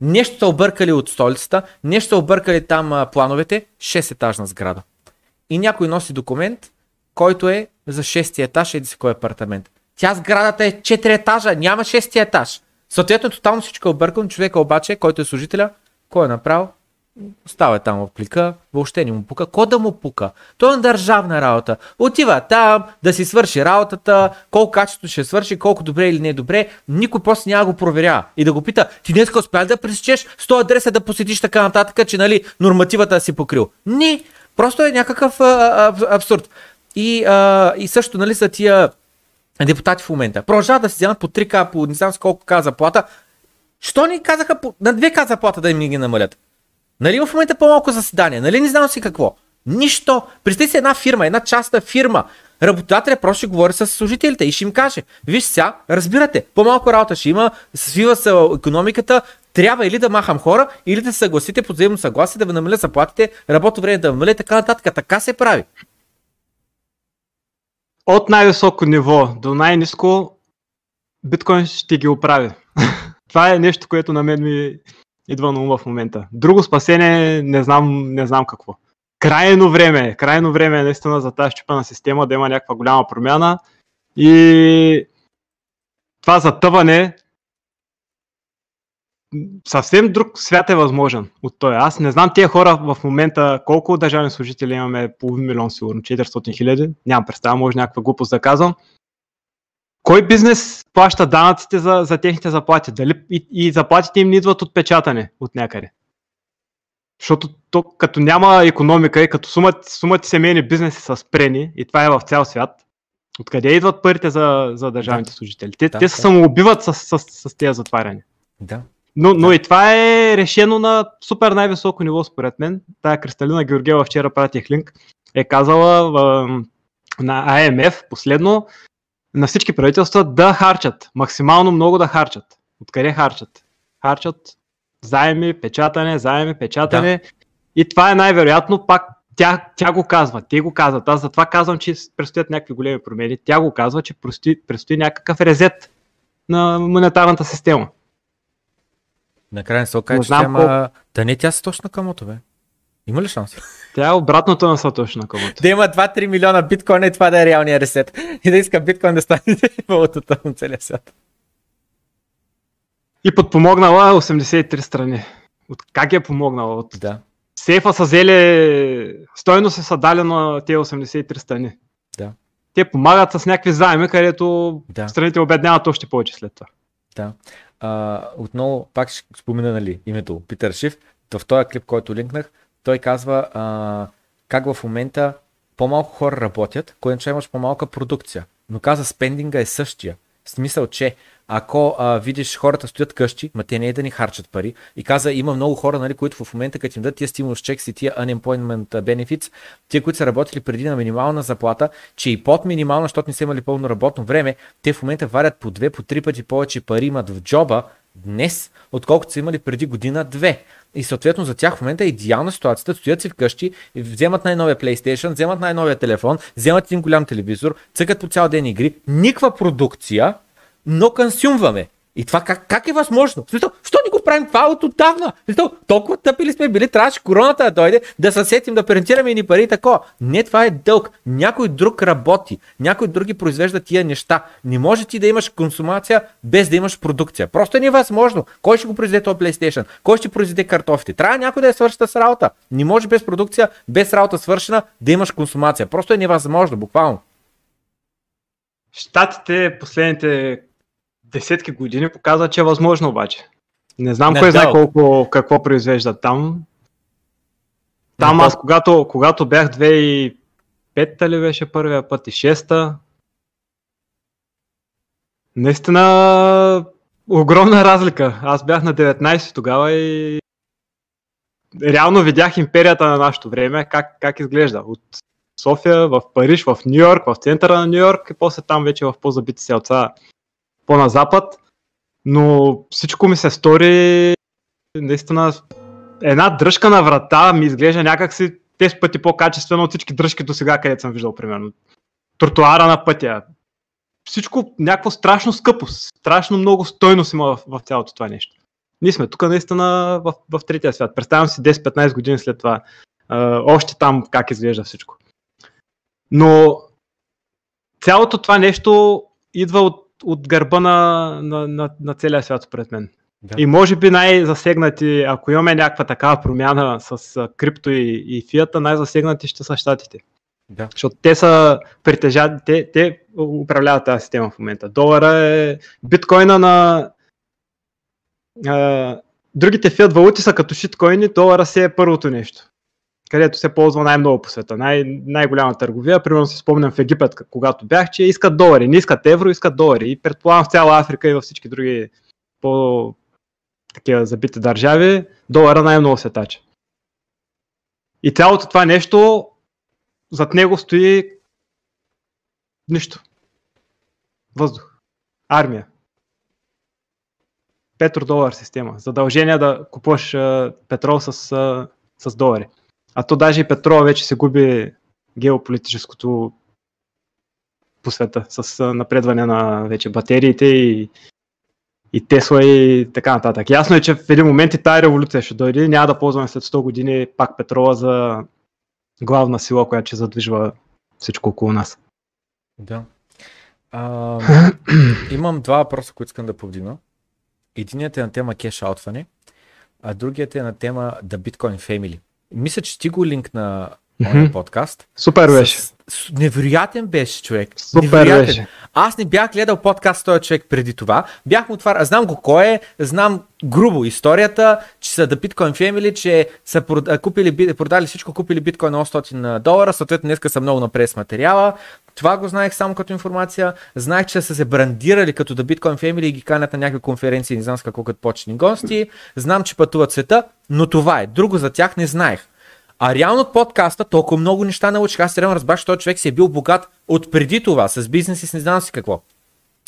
Нещо са объркали от столицата, нещо са объркали там а, плановете, 6 етажна сграда. И някой носи документ, който е за 6 етаж, еди си кой апартамент. Тя сградата е 4 етажа, няма 6 етаж. Съответно, тотално всичко е объркано. Човека обаче, който е служителя, кой е направил? Става там в плика, въобще не му пука. Ко да му пука? Той е на държавна работа. Отива там да си свърши работата, колко качество ще свърши, колко добре или не е добре. Никой после няма го проверява. И да го пита, ти днес успя да пресечеш 100 адреса да посетиш така нататък, че нали, нормативата си покрил. Не, просто е някакъв а, а, абсурд. И, а, и също нали, са тия депутати в момента. Продължават да си вземат по 3К, по не знам с колко каза заплата. Що ни казаха по, на 2К заплата да им ги намалят? Нали в момента по-малко заседание? Нали не знам си какво? Нищо. Представи си една фирма, една частна фирма. Работодателя просто ще говори с служителите и ще им каже, виж сега, разбирате, по-малко работа ще има, свива се економиката, трябва или да махам хора, или да се съгласите по взаимно съгласие, да ви намаля заплатите, работно време да намаля, така нататък. Така се прави. От най-високо ниво до най-низко биткоин ще ги оправи. Това е нещо, което на мен ми идва на ум в момента. Друго спасение не знам, не знам какво. Крайно време е, крайно време е наистина за тази щупена система да има някаква голяма промяна и това затъване съвсем друг свят е възможен от той. Аз не знам тия хора в момента колко държавни служители имаме, половин милион сигурно, 400 хиляди, нямам представа, може някаква глупост да казвам. Кой бизнес плаща данъците за, за техните заплати? Дали и, и заплатите им не идват от печатане от някъде? Защото то, като няма економика и като сумата, сумата семейни бизнеси са спрени, и това е в цял свят, откъде идват парите за, за държавните да. служители? Те, да, те се да. самоубиват с, с, с, с тези затваряния. Да. Но, но да. и това е решено на супер най-високо ниво, според мен. Тая Кристалина Георгиева вчера пратих линк, е казала в, на АМФ последно, на всички правителства да харчат, максимално много да харчат. Откъде харчат? Харчат заеми, печатане, заеми, печатане. Да. И това е най-вероятно пак тя, тя го казва, те го казват. Аз затова казвам, че предстоят някакви големи промени. Тя го казва, че предстои, предстои някакъв резет на монетарната система. Накрая се окаже, че тя, ма... да не тя са точно към бе. Има ли шанс? Тя е обратното на Сатоши Накамото. Да има 2-3 милиона биткоин и това да е реалния ресет. И да иска биткоин да стане валутата на целия свят. И подпомогнала 83 страни. От как е помогнала? От да. Сейфа са взели, стойно се са дали на тези 83 страни. Да. Те помагат с някакви заеми, където да. страните обедняват още повече след това. Да. А, отново, пак ще спомена нали, името Питър Шиф. В този клип, който линкнах, той казва а, как в момента по-малко хора работят, което имаш по-малка продукция. Но каза, спендинга е същия. В смисъл, че ако а, видиш хората стоят къщи, ма те не е да ни харчат пари. И каза, има много хора, нали, които в момента, като им дадат тия стимулус чекс и тия unemployment benefits, тия, които са работили преди на минимална заплата, че и под минимална, защото не са имали пълно работно време, те в момента варят по две, по три пъти повече пари имат в джоба днес, отколкото са имали преди година-две. И съответно за тях в момента е идеална ситуацията, стоят си вкъщи, вземат най-новия PlayStation, вземат най-новия телефон, вземат един голям телевизор, цъкат по цял ден игри, никаква продукция, но консюмваме. И това как, как е възможно? Смисъл, що ни го правим това от отдавна? Смисъл, толкова тъпи ли сме били, трябваше короната да дойде, да се сетим да прентираме ни пари и тако. Не, това е дълг. Някой друг работи, някой други произвежда тия неща. Не може ти да имаш консумация без да имаш продукция. Просто е невъзможно. Кой ще го произведе този PlayStation? Кой ще произведе картофите? Трябва някой да е свършата с работа. Не може без продукция, без работа свършена да имаш консумация. Просто е невъзможно, буквално. Штатите последните десетки години показва, че е възможно обаче. Не знам Не, кой знае колко, какво произвеждат там. Там Не, аз, когато, когато бях 2005 ли беше първия път и 6-та, наистина огромна разлика. Аз бях на 19 тогава и реално видях империята на нашето време, как, как изглежда. От София в Париж, в Нью Йорк, в центъра на Нью Йорк и после там вече в по-забити селца по-на запад, но всичко ми се стори наистина една дръжка на врата ми изглежда някакси 10 пъти по-качествено от всички дръжки до сега, където съм виждал, примерно. Тротуара на пътя. Всичко някакво страшно скъпо, страшно много стойност има в, в цялото това нещо. Ние сме тук наистина в, в третия свят. Представям си 10-15 години след това. А, още там как изглежда всичко. Но цялото това нещо идва от от гърба на, на, на, на целия свят, според мен. Да. И може би най-засегнати, ако имаме някаква такава промяна с крипто и, и фията, най-засегнати ще са щатите. Да. Защото те са притежат, те, те управляват тази система в момента. Долара е биткоина на а, другите фиат валути са като шиткоини, долара се е първото нещо където се ползва най-много по света. Най- най-голяма търговия. Примерно си спомням в Египет, когато бях, че искат долари. Не искат евро, искат долари. И предполагам в цяла Африка и във всички други по такива забити държави, долара най-много се тача. И цялото това нещо, зад него стои нищо. Въздух. Армия. Петродолар система. Задължение да купуваш петрол с, с долари. А то даже и петрола вече се губи геополитическото по света с напредване на вече батериите и, и Тесла и така нататък. Ясно е, че в един момент и тази революция ще дойде. Няма да ползваме след 100 години пак петрола за главна сила, която ще задвижва всичко около нас. Да. А, имам два въпроса, които искам да повдигна. Единият е на тема кешаутване, а другият е на тема The Bitcoin Family. Мисля, че ти го линк на mm-hmm. подкаст. Супер беше. С, с, невероятен беше човек. Супер невероятен. беше. Аз не бях гледал подкаст този човек преди това. Бях му това. Знам го кой е, знам грубо историята, че са да Bitcoin Family, че са купили, продали всичко, купили биткоин на 800 долара, съответно днеска са много напред с материала. Това го знаех само като информация. Знаех, че са се брандирали като да Bitcoin Family и ги канят на някакви конференции, не знам с какво като почни гости. Знам, че пътуват света, но това е. Друго за тях не знаех. А реално от подкаста толкова много неща научих. Аз реално разбрах, че този човек си е бил богат от преди това, с бизнес и с не знам си какво.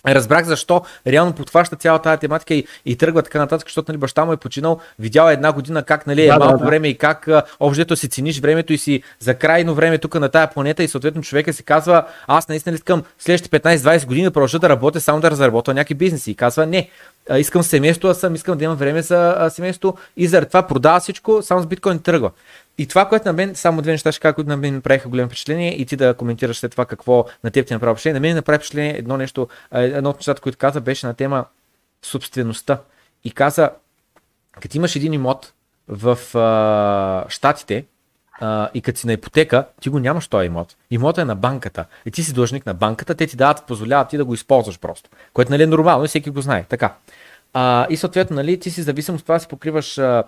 Разбрах защо реално подхваща цялата тази тематика и, и тръгва така нататък, защото нали, баща му е починал, видял е една година как нали, е Да, да, малко да. време и как обжето си цениш времето и си за крайно време тук на тая планета и съответно човека си казва, аз наистина искам следващите 15-20 години да продължа да работя само да разработя някакви бизнеси. И казва, не, искам семейство, аз съм, искам да имам време за семейство и заради това продава всичко, само с биткоин тръгва. И това, което на мен, само две неща ще кажа, които на мен ми правиха голямо впечатление и ти да коментираш след това какво на теб ти направи впечатление. На мен направи впечатление едно нещо, едно от нещата, които каза, беше на тема собствеността. И каза, като имаш един имот в а, Штатите, и като си на ипотека, ти го нямаш този имот. Имотът е на банката. И ти си длъжник на банката, те ти дават, позволяват ти да го използваш просто. Което нали е нормално и всеки го знае. Така. А, и съответно, нали, ти си зависим от това си покриваш а,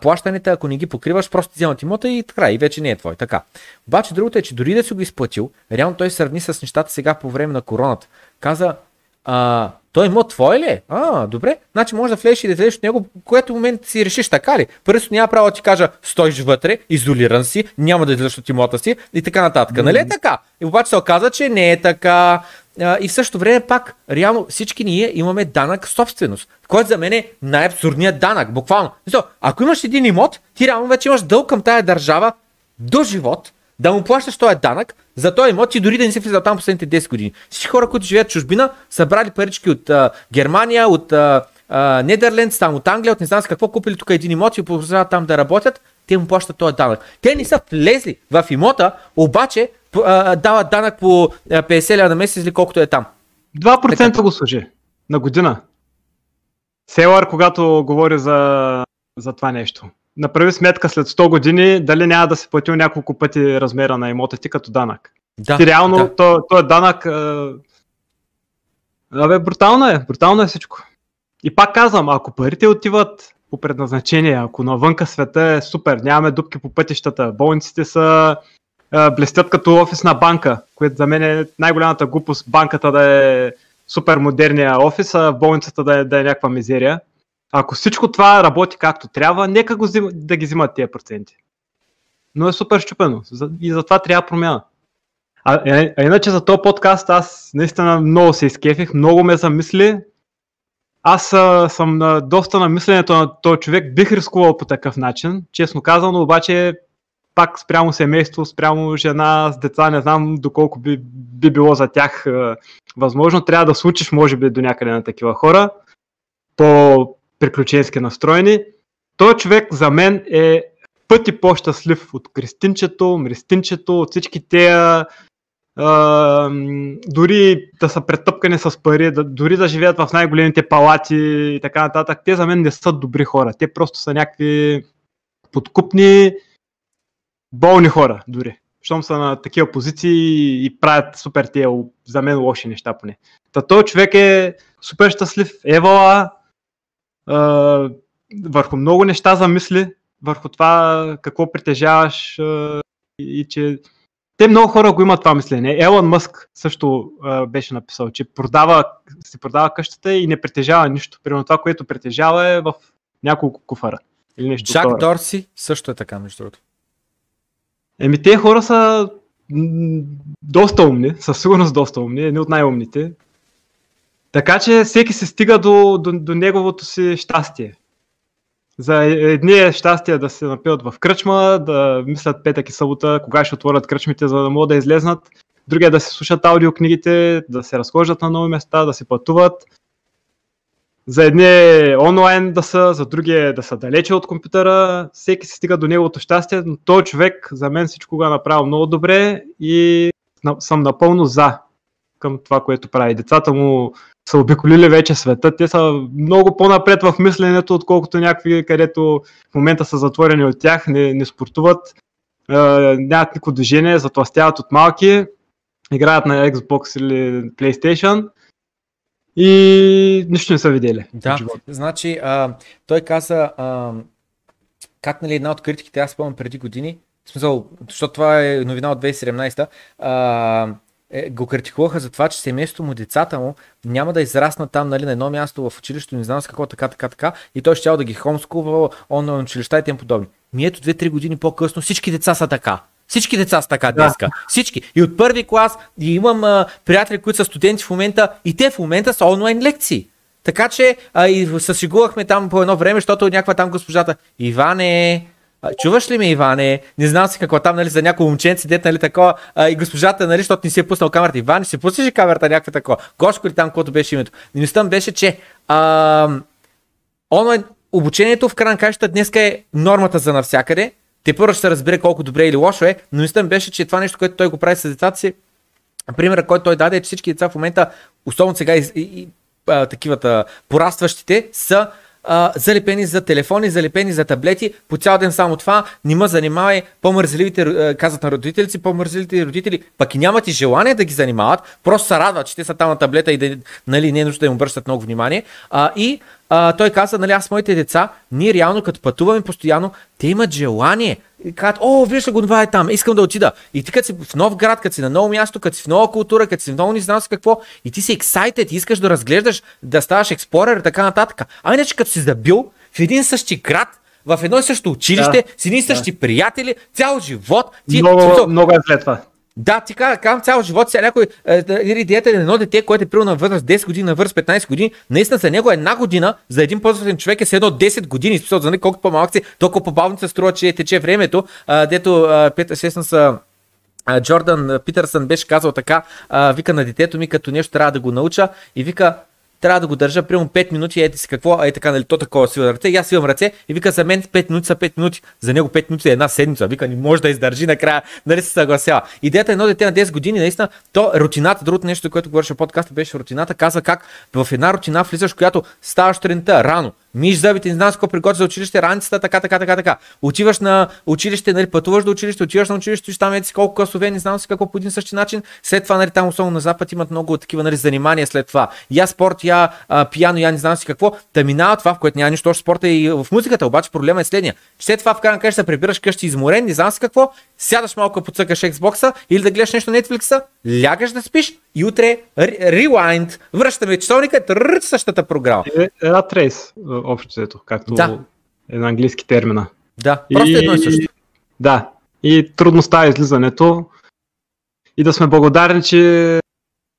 плащаните, ако не ги покриваш, просто ти вземат имота и така, и вече не е твой. Така. Обаче другото е, че дори да си го изплатил, реално той сравни с нещата сега по време на короната. Каза, а, той имот твой ли е? А, добре. Значи може да влезеш и да излезеш от него, което момент си решиш така ли. Първо няма право да ти кажа, стоиш вътре, изолиран си, няма да излезеш от имота си и така нататък. Mm-hmm. Нали е така? И обаче се оказа, че не е така. А, и в същото време пак, реално всички ние имаме данък собственост, който за мен е най-абсурдният данък, буквално. Ако имаш един имот, ти реално вече имаш дълг към тая държава до живот, да му плащаш този данък за този имот и дори да не си влизал там последните 10 години. Всички хора, които живеят в чужбина, са брали парички от а, Германия, от а, а, Нидерландс, там от Англия, от не знам с какво купили тук един имот и продължават там да работят, те му плащат този данък. Те не са влезли в имота, обаче а, дават данък по а, 50 лева на месец или колкото е там. 2% го служи на година. Селър, когато говори за, за това нещо. Направи сметка след 100 години, дали няма да си платил няколко пъти размера на имота ти като данък. Да, ти реално, да. то, то е данък... А... Абе, брутално е, брутално е всичко. И пак казвам, ако парите отиват по предназначение, ако навънка света е супер, нямаме дупки по пътищата, болниците са а, блестят като офисна банка, което за мен е най-голямата глупост банката да е супер модерния офис, а болницата да е, да е някаква мизерия. Ако всичко това работи както трябва, нека го взима, да ги взимат тия проценти. Но е супер щупено и затова трябва промяна. А, а, а иначе за този подкаст аз наистина много се изкефих, много ме замисли. Аз а, съм на, доста на мисленето на този човек, бих рискувал по такъв начин, честно казано, обаче пак спрямо семейство, спрямо жена с деца, не знам доколко би, би било за тях а, възможно. Трябва да случиш, може би, до някъде на такива хора, по-приключенски настроени. Той човек за мен е пъти по-щастлив от Кристинчето, Мристинчето, от всички тея а, дори да са претъпкани с пари, да, дори да живеят в най-големите палати и така нататък, те за мен не са добри хора. Те просто са някакви подкупни, болни хора дори. Щом са на такива позиции и правят супер тия за мен лоши неща поне. Та този човек е супер щастлив, евала, върху много неща замисли, върху това какво притежаваш и, че те много хора го имат това мислене. Елон Мъск също а, беше написал, че продава, си продава къщата и не притежава нищо. Примерно това, което притежава е в няколко куфара. Или нещо Джак такова. Дорси също е така, между другото. Еми, те хора са м, доста умни, със сигурност доста умни, едни от най-умните. Така че всеки се стига до, до, до неговото си щастие. За едни е щастие да се напиват в кръчма, да мислят петък и събота, кога ще отворят кръчмите, за да могат да излезнат. Другия да се слушат аудиокнигите, да се разхождат на нови места, да се пътуват. За едни е онлайн да са, за други е да са далече от компютъра. Всеки се стига до неговото щастие, но този човек за мен всичко го е направил много добре и съм напълно за към това, което прави. Децата му са обиколили вече света. Те са много по-напред в мисленето, отколкото някакви, където в момента са затворени от тях, не, не спортуват, е, нямат никакво движение, затластяват от малки, играят на Xbox или PlayStation и нищо не са видели. Да, значи а, той каза, а, как нали една от критиките, аз спомням преди години, в смисъл, защото това е новина от 2017, а, е, го критикуваха за това, че семейството му, децата му няма да израснат там нали, на едно място в училището, не знам с какво, така, така, така, и той ще да ги хомскува, онлайн училища и тем подобни. Ми ето 2-3 години по-късно всички деца са така. Всички деца са така Да. днеска. Всички. И от първи клас, и имам а, приятели, които са студенти в момента, и те в момента са онлайн лекции. Така че а, и се шегувахме там по едно време, защото някаква там госпожата Иване, чуваш ли ме, Иване? Не знам си какво там, нали, за някой момченце, дете, нали, такова. И госпожата, нали, защото не си е пуснал камерата. Иване, ще пуснеш ли камерата някаква такова? Гошко ли там, каквото беше името? Мисълта беше, че а, онлайн обучението в крайна каща днес е нормата за навсякъде. Те първо ще се разбере колко добре или лошо е, но мисълта ми беше, че това нещо, което той го прави с децата си, примерът, който той даде е, че всички деца в момента, особено сега и, и, и а, такивата порастващите, са а, залепени за телефони, залепени за таблети, по цял ден само това, не ме занимавай, по-мързеливите, а, казват на родителите си, по-мързеливите родители, пък и нямат и желание да ги занимават, просто се радват, че те са там на таблета и да, нали, не е нужда да им обръщат много внимание. А, и а, той каза, нали, аз моите деца, ние реално като пътуваме постоянно, те имат желание. И казват, о, виж ли го, това е там, искам да отида. И ти като си в нов град, като си на ново място, като си в нова култура, като си в ново не си какво, и ти си и искаш да разглеждаш, да ставаш експлорер и така нататък. А иначе като си забил в един същи град, в едно и също училище, Да. с едни и същи приятели, цял живот, ти Много, смисъл, много е зле това. Да, ти казвам, казвам цял живот, сега някой, е, или идеята е едно дете, което е прило на възраст 10 години, на възраст 15 години, наистина за него една година, за един по-възрастен човек е едно 10 години, смисъл, за нали, колкото по-малък си, толкова по-бавно се струва, че тече времето, а, дето а, са Джордан Питърсън беше казал така, а, вика на детето ми, като нещо трябва да го науча и вика, трябва да го държа примерно 5 минути, ети си какво, е така, нали, то такова свива ръце, и аз свивам ръце и вика за мен 5 минути са 5 минути, за него 5 минути е една седмица, вика не може да издържи накрая, нали се съгласява. Идеята е едно дете на 10 години, наистина, то рутината, другото нещо, което говореше в подкаста, беше рутината, казва как в една рутина влизаш, която ставаш сутринта рано, миш зъбите, не знам какво приготвиш за училище, раницата, така, така, така, така. Отиваш на училище, нали, пътуваш до училище, отиваш на училище, виж там еди си колко класове, не знам си какво по един същи начин. След това, нали, там особено на запад имат много такива нали, занимания след това. Я спорт, я а, пияно, я не знам си какво. Та минава това, в което няма нищо, още спорта и в музиката, обаче проблема е следния. След това в крайна края се прибираш къщи изморен, не знам си какво, сядаш малко да подцъкаш Xbox или да гледаш нещо Netflix, лягаш да спиш и утре ре- rewind, връщаме часовника, тррр, същата програма. Е, Rat Race, общо взето, както Да. е на английски термина. Да, просто едно и също. Да. И трудността е излизането. И да сме благодарни, че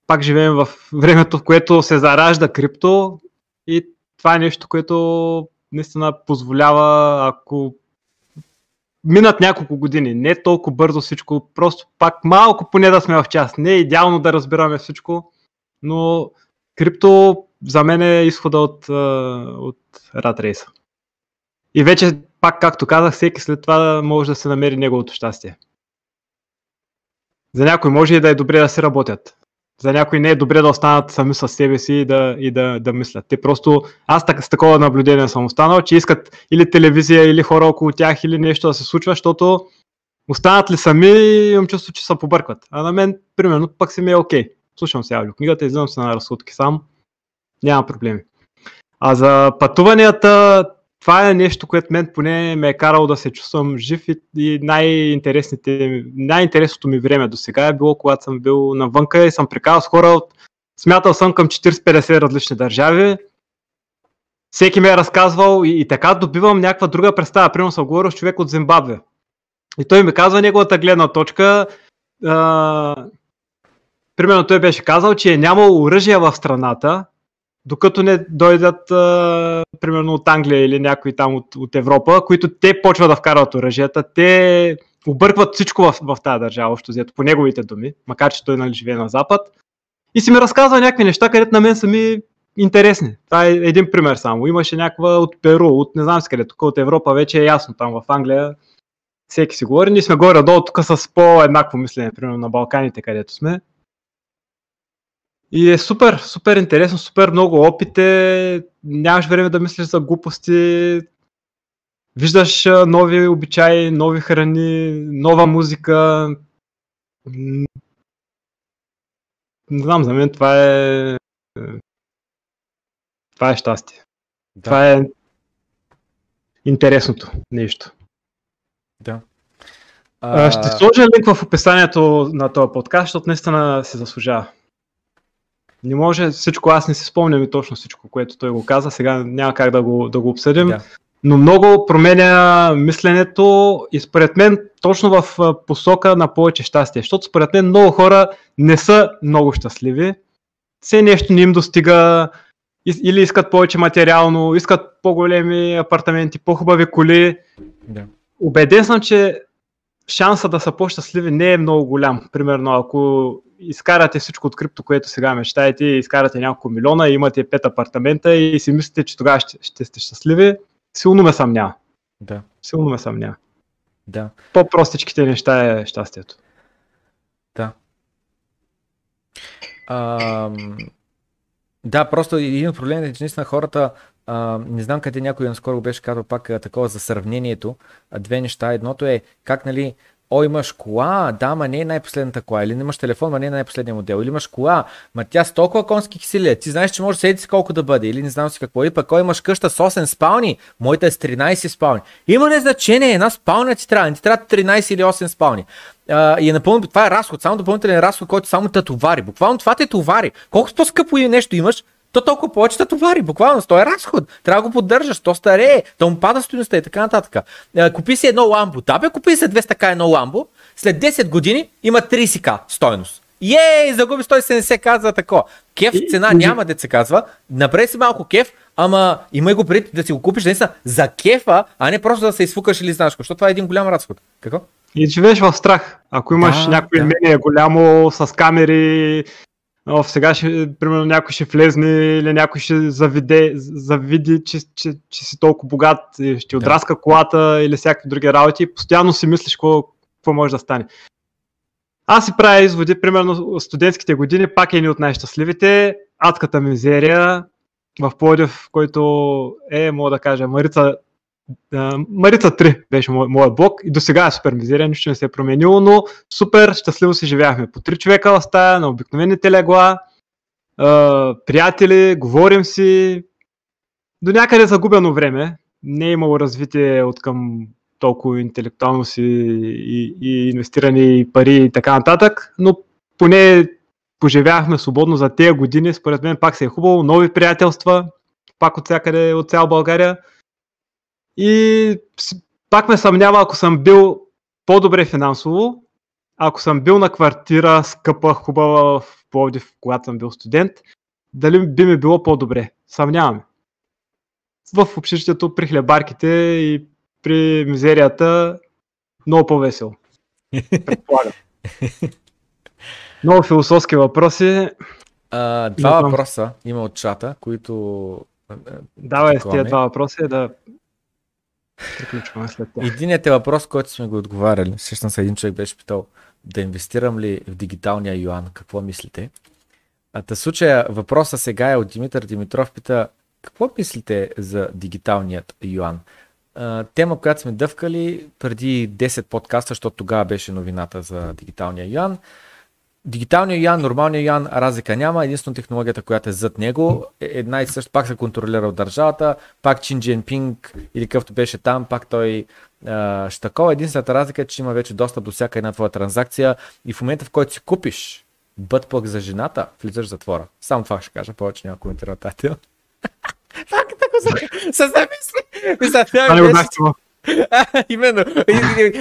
пак живеем в времето, в което се заражда крипто. И това е нещо, което наистина позволява, ако минат няколко години, не толкова бързо всичко, просто пак малко поне да сме в час. Не е идеално да разбираме всичко, но крипто за мен е изхода от, от Rat Race. И вече, пак както казах, всеки след това може да се намери неговото щастие. За някой може и да е добре да се работят. За някой не е добре да останат сами с себе си и да, и да, да мислят. Те просто, аз так, с такова наблюдение съм останал, че искат или телевизия, или хора около тях, или нещо да се случва, защото останат ли сами, имам чувство, че се побъркват. А на мен, примерно, пък си ми е окей. Слушам се аудиокнигата, излизам се на разсудки сам, няма проблеми. А за пътуванията, това е нещо, което мен поне ме е карало да се чувствам жив и, и най-интересните, най-интересното ми време до сега е било, когато съм бил навънка и съм прекарал с хора от... Смятал съм към 40-50 различни държави. Всеки ми е разказвал и, и така добивам някаква друга представа. Примерно съм говорил с човек от Зимбабве. И той ми казва неговата гледна точка. А, примерно той беше казал, че е нямал оръжия в страната, докато не дойдат, а, примерно от Англия или някой там от, от Европа, които те почват да вкарват оръжията, те объркват всичко в, в тази държава, още взето, по неговите думи, макар че той нали, живее на Запад. И си ми разказва някакви неща, където на мен са ми интересни. Това е един пример само. Имаше някаква от Перу, от не знам си къде, тук от Европа вече е ясно, там в Англия всеки си говори. Ние сме горе-долу тук с по-еднакво мислене, примерно на Балканите, където сме. И е супер, супер интересно, супер много опит е, нямаш време да мислиш за глупости, виждаш нови обичаи, нови храни, нова музика. Не знам, за мен това е... е, Това е щастие. Да. Това е интересното нещо. Да. А, ще сложа линк в описанието на този подкаст, защото наистина се заслужава. Не може всичко, аз не си спомням и точно всичко, което той го каза, сега няма как да го, да го обсъдим, Да. но много променя мисленето и според мен точно в посока на повече щастие, защото според мен много хора не са много щастливи, все нещо не им достига, или искат повече материално, искат по-големи апартаменти, по-хубави коли. Да. Убеден съм, че шанса да са по-щастливи не е много голям. Примерно, ако изкарате всичко от крипто, което сега мечтаете, изкарате няколко милиона и имате пет апартамента и си мислите, че тогава ще, ще сте щастливи, силно ме съмнява. Да. Силно ме съмнява. Да. По-простичките неща е щастието. Да. А, да, просто един от проблемите е, че наистина хората, а, не знам къде някой наскоро беше казал пак такова за сравнението, две неща. Едното е как, нали, о, имаш кола, да, ма не е най-последната кола, или имаш телефон, ма не е най-последния модел, или имаш кола, ма тя с толкова конски киселия, ти знаеш, че може седи си колко да бъде, или не знам си какво, или пък имаш къща с 8 спални, моята е с 13 спални. Има ли значение, една спалня ти трябва, не ти трябва 13 или 8 спални. Uh, и е напълно, това е разход, само допълнителен разход, който само те товари. Буквално това те товари. Колкото по-скъпо и нещо имаш, то толкова повече те товари, буквално, то е разход. Трябва да го поддържаш, то старее, то му пада стоеността и така нататък. Uh, купи си едно ламбо, да бе, купи си 200 така едно ламбо, след 10 години има 30к стоеност. Ей, загуби 170 казва тако. Кеф цена няма да се казва. Направи си малко кеф, ама имай го преди да си го купиш наистина за кефа, а не просто да се изфукаш или знаеш, защото това е един голям разход. Какво? И живееш в страх. Ако имаш да, някое да. имение голямо с камери, О, сега ще, примерно някой ще влезне или някой ще завиде, завиди, че, че, че си толкова богат и ще да. отраска колата или всякакви други работи и постоянно си мислиш какво, какво може да стане. Аз си правя изводи, примерно студентските години, пак е ни от най-щастливите, адската мизерия в Плодив, който е, мога да кажа, Марица, Марица 3 беше моят блок и до сега е супер мизерия, нищо не се е променило, но супер щастливо си живяхме. По три човека в стая, на обикновените легла, приятели, говорим си, до някъде загубено време, не е имало развитие от към толкова интелектуално си и, и инвестирани пари и така нататък, но поне поживяхме свободно за тези години, според мен пак се е хубаво, нови приятелства, пак от всякъде, от цяла България. И пак ме съмнява, ако съм бил по-добре финансово, ако съм бил на квартира скъпа, хубава в Пловдив, когато съм бил студент, дали би ми било по-добре. Съмняваме. В общежитието при хлебарките и при мизерията много по-весело. Предполагам. Много философски въпроси. А, два въпроса има от чата, които... Давай с тия два въпроса да приключваме след това. Единият е въпрос, който сме го отговаряли. Всъщност един човек беше питал да инвестирам ли в дигиталния юан. Какво мислите? А та случая въпроса сега е от Димитър Димитров. Пита какво мислите за дигиталният юан? тема, която сме дъвкали преди 10 подкаста, защото тогава беше новината за дигиталния Юан. Дигиталния Юан, нормалния Юан, разлика няма. Единствено технологията, която е зад него, е една и също, пак се контролира от държавата, пак Чин Джинпинг или какъвто беше там, пак той а, ще такова. Единствената разлика е, че има вече достъп до всяка една твоя транзакция и в момента, в който си купиш бътплък за жената, влизаш в затвора. Само това ще кажа, повече няма коментирам тази тема. Пак така се замисли. Мисля, Именно.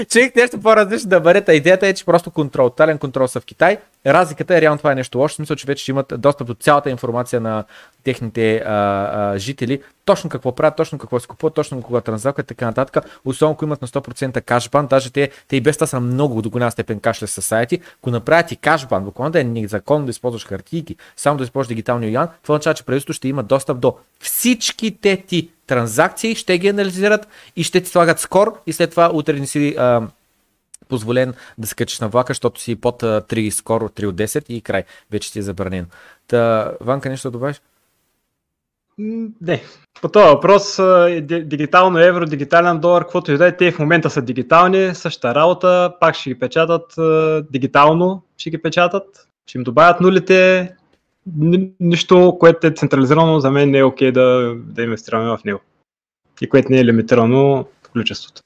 Човек нещо по-различно да бъде. Идеята е, че просто контрол, тотален контрол са в Китай. Разликата е реално това е нещо лошо. Смисъл, че вече имат достъп до цялата информация на техните а, а, жители. Точно какво правят, точно какво се купуват, точно кога транзакция и така нататък. Особено ако имат на 100% кашбан, даже те, те и без това са много до голяма степен кашлес с сайти. Ако направят и кашбан, буквално да е незаконно да използваш хартийки, само да използваш дигиталния юан, това означава, че правителството ще има достъп до всичките ти транзакции, ще ги анализират и ще ти слагат скор и след това утре не си а, позволен да се качиш на влака, защото си под 3 скоро, 3 от 10 и край. Вече ти е забранено. Та, Ванка, нещо да добавиш? Не. По този въпрос, дигитално евро, дигитален долар, каквото и да е, те в момента са дигитални, същата работа, пак ще ги печатат дигитално, ще ги печатат, ще им добавят нулите, нищо, което е централизирано, за мен не е окей okay да, да инвестираме в него. И което не е лимитирано в количеството.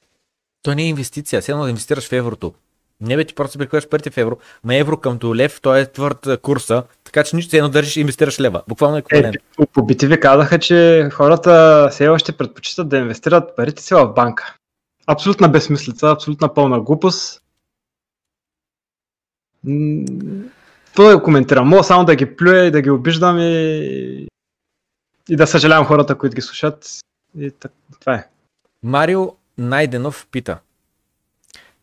То не е инвестиция, едно да инвестираш в еврото. Не бе, ти просто прехвърляш парите в евро, ма евро към лев, той е твърд курса, така че нищо едно държиш и инвестираш лева. Буквално е еквивалент. Е, по ви казаха, че хората все още предпочитат да инвестират парите си в банка. Абсолютна безсмислица, абсолютна пълна глупост. Това да коментирам. Мога само да ги плюя и да ги обиждам и, и да съжалявам хората, които ги слушат. И това е. Марио Найденов пита.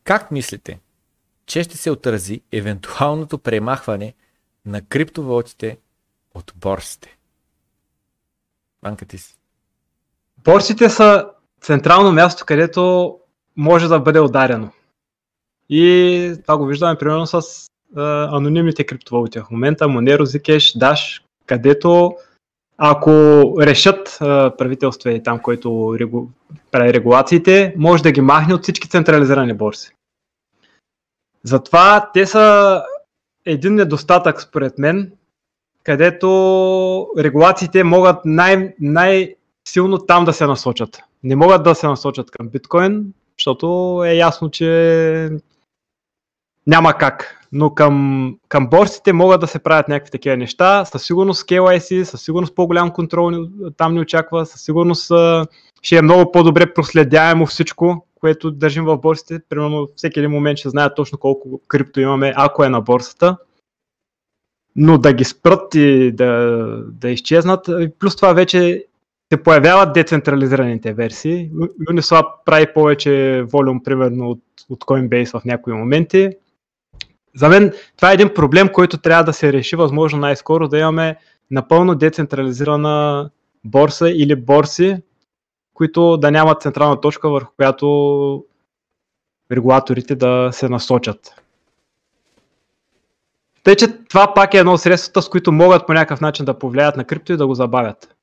Как мислите, че ще се отрази евентуалното премахване на криптовалутите от борсите? Банка ти си. Борсите са централно място, където може да бъде ударено. И това го виждаме примерно с анонимните криптовалути. В момента Monero, Zcash, Dash, където ако решат правителство и там, който регу... прави регулациите, може да ги махне от всички централизирани борси. Затова те са един недостатък според мен, където регулациите могат най- най-силно там да се насочат. Не могат да се насочат към биткоин, защото е ясно, че няма как. Но към, към борсите могат да се правят някакви такива неща. Със сигурност KYC, със сигурност по-голям контрол там ни очаква, със сигурност ще е много по-добре проследяемо всичко, което държим в борсите. Примерно всеки един момент ще знае точно колко крипто имаме, ако е на борсата. Но да ги спрат и да, да изчезнат. Плюс това вече се появяват децентрализираните версии. Uniswap прави повече волюм, примерно, от, от Coinbase в някои моменти. За мен това е един проблем, който трябва да се реши възможно най-скоро, да имаме напълно децентрализирана борса или борси, които да нямат централна точка, върху която регулаторите да се насочат. Тъй, че това пак е едно от средствата, с които могат по някакъв начин да повлияят на крипто и да го забавят.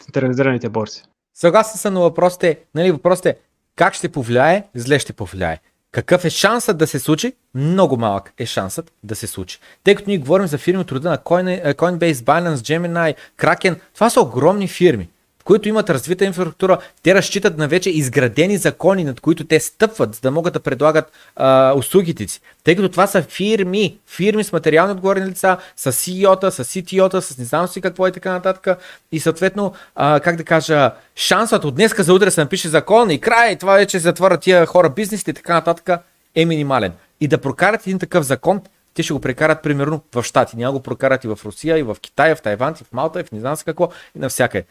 Централизираните борси. Съгласен съм, но въпросът е, нали, въпросът е как ще повлияе, зле ще повлияе. Какъв е шансът да се случи? Много малък е шансът да се случи. Тъй като ние говорим за фирми от рода на Coinbase, Binance, Gemini, Kraken, това са огромни фирми които имат развита инфраструктура, те разчитат на вече изградени закони, над които те стъпват, за да могат да предлагат а, услугите си. Тъй като това са фирми, фирми с материални отговорни лица, с CEO-та, с CTO-та, с не знам си какво и така нататък. И съответно, а, как да кажа, шансът от днеска за утре се напише закон и край, това вече затварят тия хора бизнесите и така нататък е минимален. И да прокарат един такъв закон, те ще го прекарат примерно в Штати. Няма го прокарат и в Русия, и в Китай, в Тайван, и в Малта, и в не знам си какво, и навсякъде.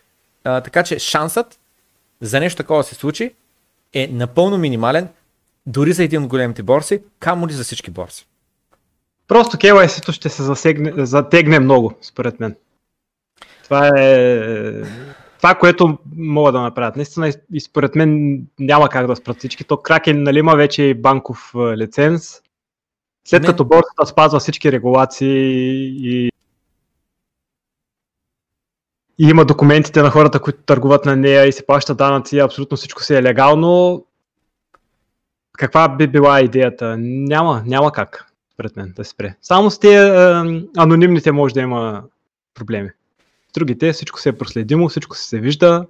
А, така че шансът за нещо такова да се случи е напълно минимален, дори за един от големите борси, камо ли за всички борси. Просто KYC-то ще се засегне, затегне много, според мен. Това е това, което могат да направят. Наистина и според мен няма как да спрат всички. То Кракен нали, има вече банков лиценз. След Не. като борсата спазва всички регулации и и има документите на хората, които търгуват на нея и се плащат данъци, абсолютно всичко си е легално. Каква би била идеята? Няма, няма как, пред мен, да спре. Само с тези анонимните може да има проблеми. Другите всичко се е проследимо, всичко се вижда.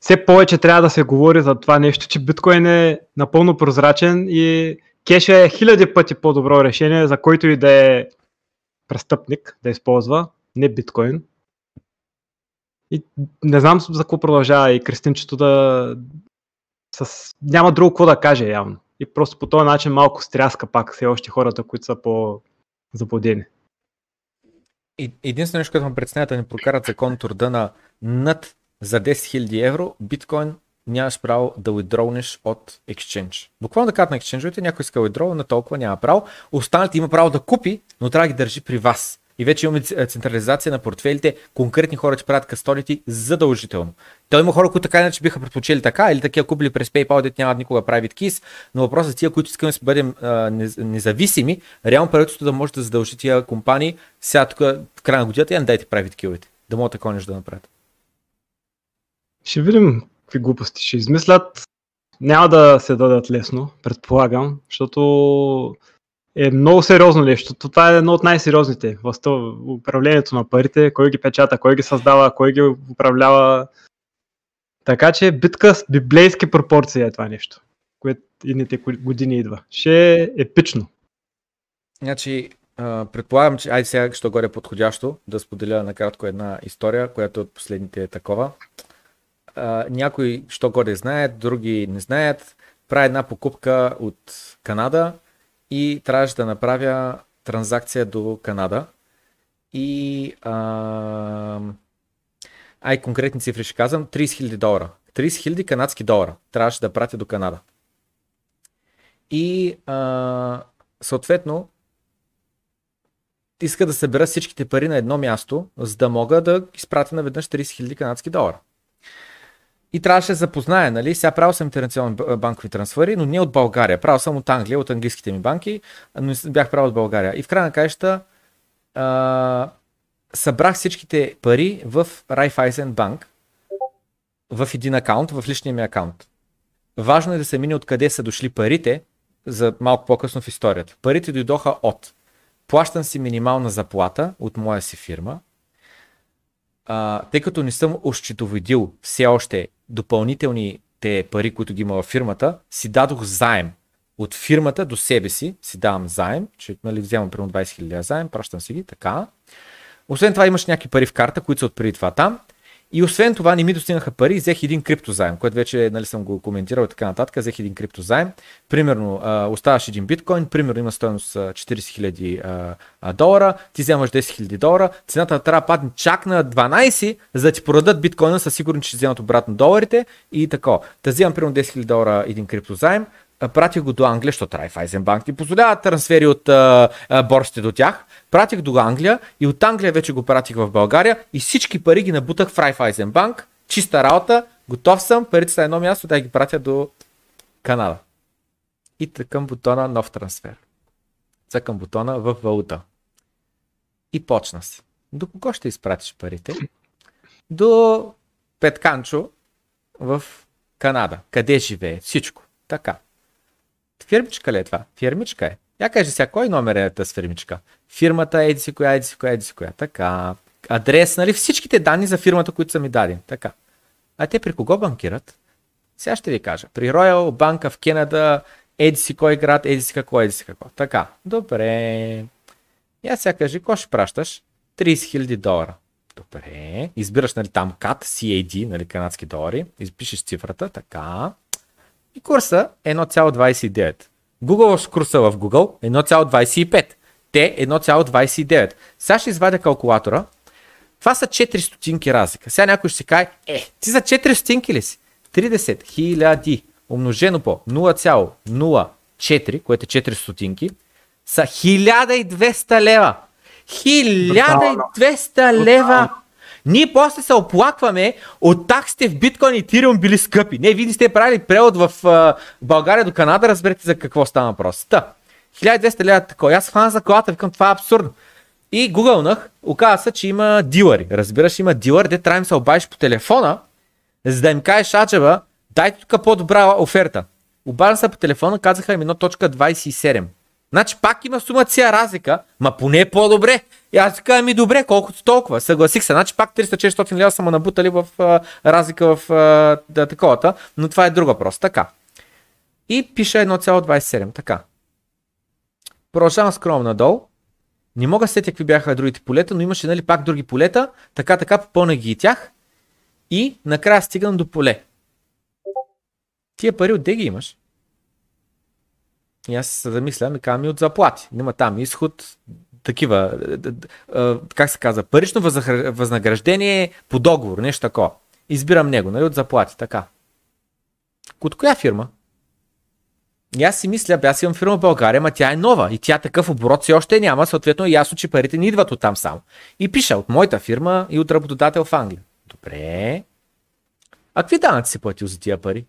Все повече трябва да се говори за това нещо, че биткоин е напълно прозрачен и кеша е хиляди пъти по-добро решение, за който и да е престъпник да използва, не биткоин. И не знам за какво продължава и Кристинчето да... С... Няма друго какво да каже явно. И просто по този начин малко стряска пак все още хората, които са по-заблудени. Единственото нещо, което ме преценява да ни прокарат закон труда на над за 10 000 евро, биткоин нямаш право да уидроунеш от Exchange. Буквално да кажат на екшенджовете, някой иска уидроу, на толкова няма право. Останалите има право да купи, но трябва да ги държи при вас. И вече имаме централизация на портфелите, конкретни хора че правят кастодите задължително. То има хора, които така иначе биха предпочели така, или такива купили през PayPal, дете нямат никога private keys, но въпросът е тия, които искаме да бъдем а, независими, реално правителството да може да задължи тия компании, сега тук в края на годината, я дайте private key да могат такова нещо да направят. Ще видим какви глупости ще измислят. Няма да се дадат лесно, предполагам, защото е много сериозно нещо. Това е едно от най-сериозните в управлението на парите, кой ги печата, кой ги създава, кой ги управлява. Така че битка с библейски пропорции е това нещо, което едните години идва. Ще е епично. Значи, предполагам, че айде сега, що горе е подходящо, да споделя накратко една история, която от последните е такова. някои, що горе знаят, други не знаят. Правя една покупка от Канада и трябваше да направя транзакция до Канада. И а, ай конкретни цифри ще казвам, 30 000 долара. 30 000 канадски долара трябваше да пратя до Канада. И а, съответно иска да събера всичките пари на едно място, за да мога да изпратя наведнъж 30 000 канадски долара. И трябваше да запозная, нали? Сега правил съм интернационални банкови трансфери, но не от България. Правил съм от Англия, от английските ми банки, но бях правил от България. И в края на каища събрах всичките пари в Raiffeisen Bank в един акаунт, в личния ми акаунт. Важно е да се мине откъде са дошли парите, за малко по-късно в историята. Парите дойдоха от плащам си минимална заплата от моя си фирма, а, тъй като не съм ощетоводил все още допълнителните пари, които ги има във фирмата, си дадох заем от фирмата до себе си, си давам заем, че нали, вземам примерно 20 000 заем, пращам си ги, така. Освен това имаш някакви пари в карта, които са от преди това там. И освен това не ми достигнаха пари, взех един криптозаем, което вече нали, съм го коментирал и така нататък. Взех един криптозаем. Примерно оставаш един биткоин, примерно има стоеност 40 000 долара, ти вземаш 10 000 долара, цената трябва да падне чак на 12, за да ти продадат биткоина, със сигурност, ще вземат обратно доларите и така. Та вземам примерно 10 000 долара един криптозаем, пратих го до Англия, защото Райфайзенбанк ти позволява трансфери от а, борсите до тях. Пратих до Англия и от Англия вече го пратих в България и всички пари ги набутах в Райфайзенбанк. Чиста работа, готов съм, парите са едно място, да ги пратя до Канада. И тъкам бутона нов трансфер. Цъкам бутона в валута. И почна си. До кого ще изпратиш парите? До Петканчо в Канада. Къде живее? Всичко. Така. Фирмичка ли е това? Фирмичка е. Я кажи сега, кой номер е тази фирмичка? Фирмата, еди си коя, еди си коя, еди си коя. Така. Адрес, нали? Всичките данни за фирмата, които са ми дадени. Така. А те при кого банкират? Сега ще ви кажа. При Royal Bank в Кенада, еди си кой град, еди си какво, еди си какво. Така. Добре. Я сега кажи, кой ще пращаш? 30 000 долара. Добре. Избираш нали, там CAT, CAD, нали, канадски долари. Изпишеш цифрата. Така. И курса е 1,29. Google курса в Google 1,25. Те 1,29. Сега ще извадя калкулатора. Това са 4 стотинки разлика. Сега някой ще си каже, е, ти за 4 стотинки ли си? 30 хиляди умножено по 0,04, което е 4 стотинки, са 1200 лева. 1200 лева! Ние после се оплакваме от таксите в биткоин и тириум били скъпи. Не, вие сте правили превод в а, България до Канада, разберете за какво става въпрос. Та, 1200 лева такова. Аз хвана за колата, викам, това е абсурдно. И гугълнах, оказа се, че има дилъри. Разбираш, има дилър, де трябва да се обадиш по телефона, за да им кажеш, аджеба, дайте тук по-добра оферта. Обаждам се по телефона, казаха им 1.27. Значи пак има сума ця разлика, ма поне е по-добре. И аз така ми добре, колкото толкова. Съгласих се. Значи пак 300-400 лева са му набутали в а, разлика в а, да, таковата, но това е друг въпрос. Така. И пише 1,27. Така. Продължавам скром надолу. Не мога да сетя какви бяха другите полета, но имаше нали, пак други полета. Така, така, попълнах ги и тях. И накрая стигам до поле. Тия пари отде ги имаш? И аз се замисля, ми казвам и от заплати. Няма там изход, такива, как се казва, парично възнаграждение по договор, нещо такова. Избирам него, нали, от заплати, така. От коя фирма? И аз си мисля, аз имам фирма в България, ма тя е нова и тя такъв оборот си още няма, съответно е ясно, че парите не идват от там само. И пиша от моята фирма и от работодател в Англия. Добре. А какви данъци си платил за тия пари?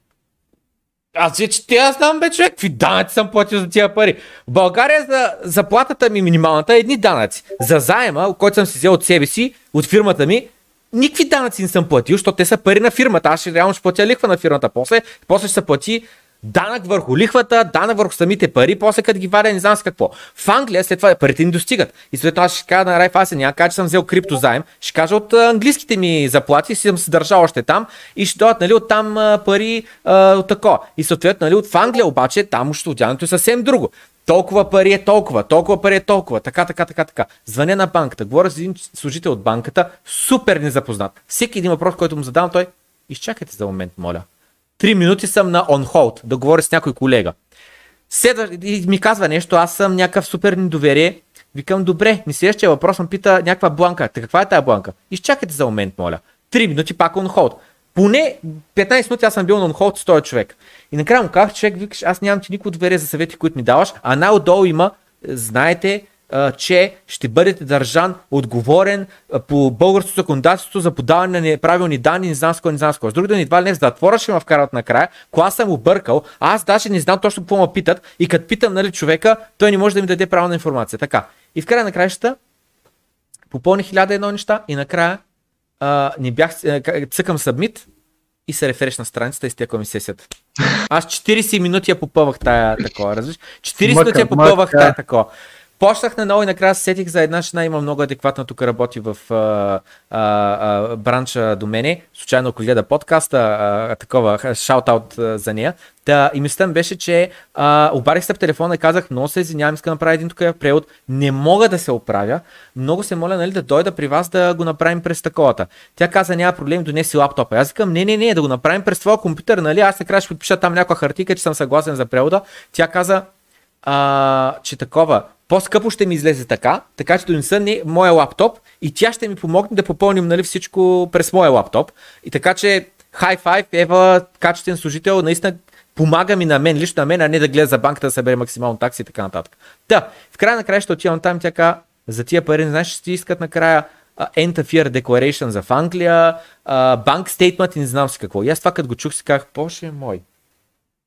Аз вече те аз знам, бе, човек, какви данъци съм платил за тия пари. В България за заплатата ми минималната е едни данъци. За заема, който съм си взел от себе си, от фирмата ми, никакви данъци не съм платил, защото те са пари на фирмата. Аз ще реално ще платя лихва на фирмата после. После ще се плати Данък върху лихвата, данък върху самите пари, после като ги вадя, не знам с какво. В Англия след това парите ни достигат. И след това ще кажа на Райфасен, няма кажа, че съм взел криптозаем, ще кажа от английските ми заплати, си съм се държал още там и ще дойдат нали, от там пари от тако. И съответно нали, от в Англия обаче там отянето е съвсем друго толкова пари е толкова, толкова пари е толкова, така, така, така, така. Звъня на банката, говоря с един служител от банката, супер незапознат. Всеки един въпрос, който му задавам, той, изчакайте за момент, моля. Три минути съм на on hold, да говоря с някой колега. Седа и ми казва нещо, аз съм някакъв супер недоверие. Викам, добре, ми следващия въпрос ме пита някаква бланка. Та каква е тази бланка? Изчакайте за момент, моля. Три минути пак on hold. Поне 15 минути аз съм бил на hold с този човек. И накрая му казах, човек, викаш, аз нямам ти никакво доверие за съвети, които ми даваш, а най-отдолу има, знаете, че ще бъдете държан отговорен по българското законодателство за подаване на неправилни данни, не знам с кой, не знам с кой. С други да ни едва ли не в затвора ще ме вкарат накрая, когато аз съм объркал, аз даже не знам точно какво ме питат и като питам нали, човека, той не може да ми даде правилна информация. Така. И в края на краищата попълних хиляда едно неща и накрая а, не бях, цъкам събмит и се рефереш на страницата и стеква ми сесията. Аз 40 минути я попълвах тая такова, разбираш? 40 минути я попълвах тая такова. Почнах на ново и накрая се сетих за една жена, има много адекватна, тук работи в а, а, а, бранча до мене. Случайно, ако гледа подкаста, а, такова, шаут-аут за нея. Та, и мислята беше, че а, обарих се в телефона и казах, много се извинявам, искам да направя един тук превод. Не мога да се оправя. Много се моля нали, да дойда при вас да го направим през таковата. Тя каза, няма проблем, донеси лаптопа. Аз казвам, не, не, не, да го направим през твоя компютър, нали? Аз накрая ще подпиша там някаква хартика, че съм съгласен за превода. Тя каза, а, че такова, по-скъпо ще ми излезе така, така че донеса не моя лаптоп и тя ще ми помогне да попълним нали, всичко през моя лаптоп. И така че High Five, Ева, качествен служител, наистина помага ми на мен, лично на мен, а не да гледа за банката да събере максимално такси и така нататък. Та, в края на края ще отивам там, тя каза, за тия пари, не знаеш, ще ти искат накрая End of Year Declaration за в Англия, uh, банк стейтмент и не знам си какво. И аз това като го чух си казах, боже мой,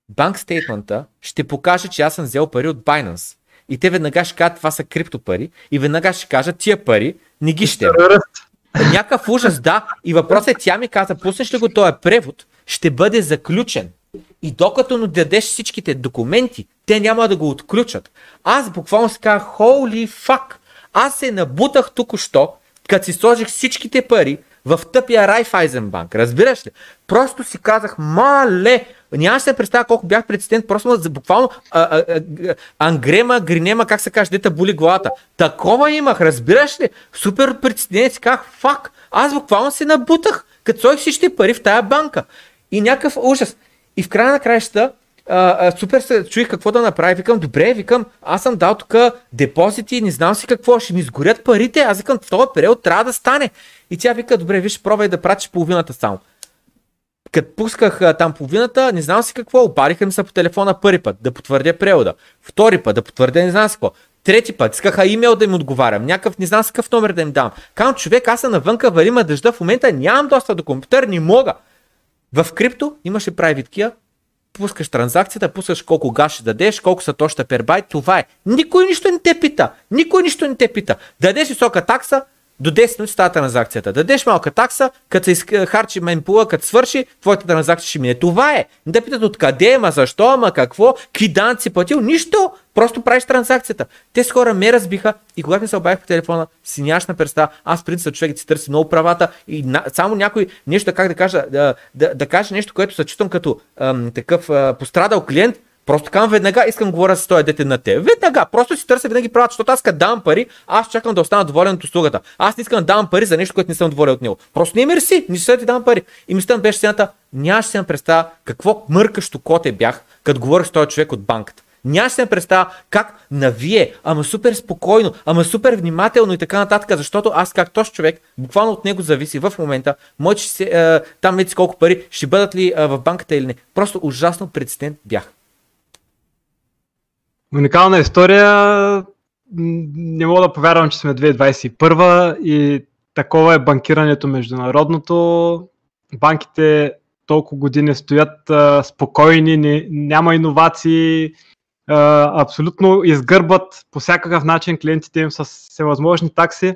банк стейтмента ще покаже, че аз съм взел пари от Binance. И те веднага ще кажат, това са криптопари. И веднага ще кажат, тия пари не ги ще. Някакъв ужас, да. И въпросът е, тя ми каза, пуснеш ли го този превод, ще бъде заключен. И докато не дадеш всичките документи, те няма да го отключат. Аз буквално си казах, holy fuck, аз се набутах тук-що, като си сложих всичките пари в тъпия Райфайзенбанк. Разбираш ли? Просто си казах, мале, Нямаше да се представя колко бях прецедент, просто буквално а, а, а, ангрема, гринема, как се каже, дета боли главата. Такова имах, разбираш ли? Супер прецедент, си казах, фак, аз буквално се набутах, като сложих всички пари в тая банка. И някакъв ужас. И в края на краищата, а, а, супер се чуих какво да направя. Викам, добре, викам, аз съм дал тук депозити, не знам си какво, ще ми изгорят парите. Аз викам, в този период трябва да стане. И тя вика, добре, виж, пробвай да пратиш половината само. Като пусках а, там половината, не знам си какво, обариха ми се по телефона първи път да потвърдя превода. Втори път да потвърдя не знам си какво. Трети път искаха имейл да им отговарям, някакъв не знам с какъв номер да им дам. Казвам, човек, аз съм навънка, варима дъжда, в момента нямам доста до компютър, не мога. В крипто имаше key, пускаш транзакцията, пускаш колко газ ще дадеш, колко са точно пербайт, това е. Никой нищо не те пита. Никой нищо не те пита. Дадеш висока такса, до 10 минути става транзакцията. Дадеш малка такса, като се харчи мемпула, като свърши, твоята транзакция ще мине. Това е. Не да питат откъде, ама защо, ама какво, какви данъци платил, нищо. Просто правиш транзакцията. Те с хора ме разбиха и когато ми се обадих по телефона, си нямаш на представа. Аз принцип човек си търси много правата и на, само някой нещо, как да кажа, да, да, да каже нещо, което се чувствам като ам, такъв а, пострадал клиент, Просто казвам веднага, искам да говоря с този дете на те. Веднага, просто си търся винаги правата, защото аз като давам пари, аз чакам да остана доволен от услугата. Аз не искам да давам пари за нещо, което не съм доволен от него. Просто не мерси, не ще ти давам пари. И мислята беше сцената, нямаше си представа какво мъркащо коте бях, като говорих с този човек от банката. Нямаше се представа как навие, ама супер спокойно, ама супер внимателно и така нататък, защото аз как този човек, буквално от него зависи в момента, ще се, там вече колко пари, ще бъдат ли е, в банката или не. Просто ужасно прецедент бях. Уникална история. Не мога да повярвам, че сме 2021 и такова е банкирането международното. Банките толкова години стоят а, спокойни, не, няма иновации, а, абсолютно изгърбат по всякакъв начин клиентите им с всевъзможни такси.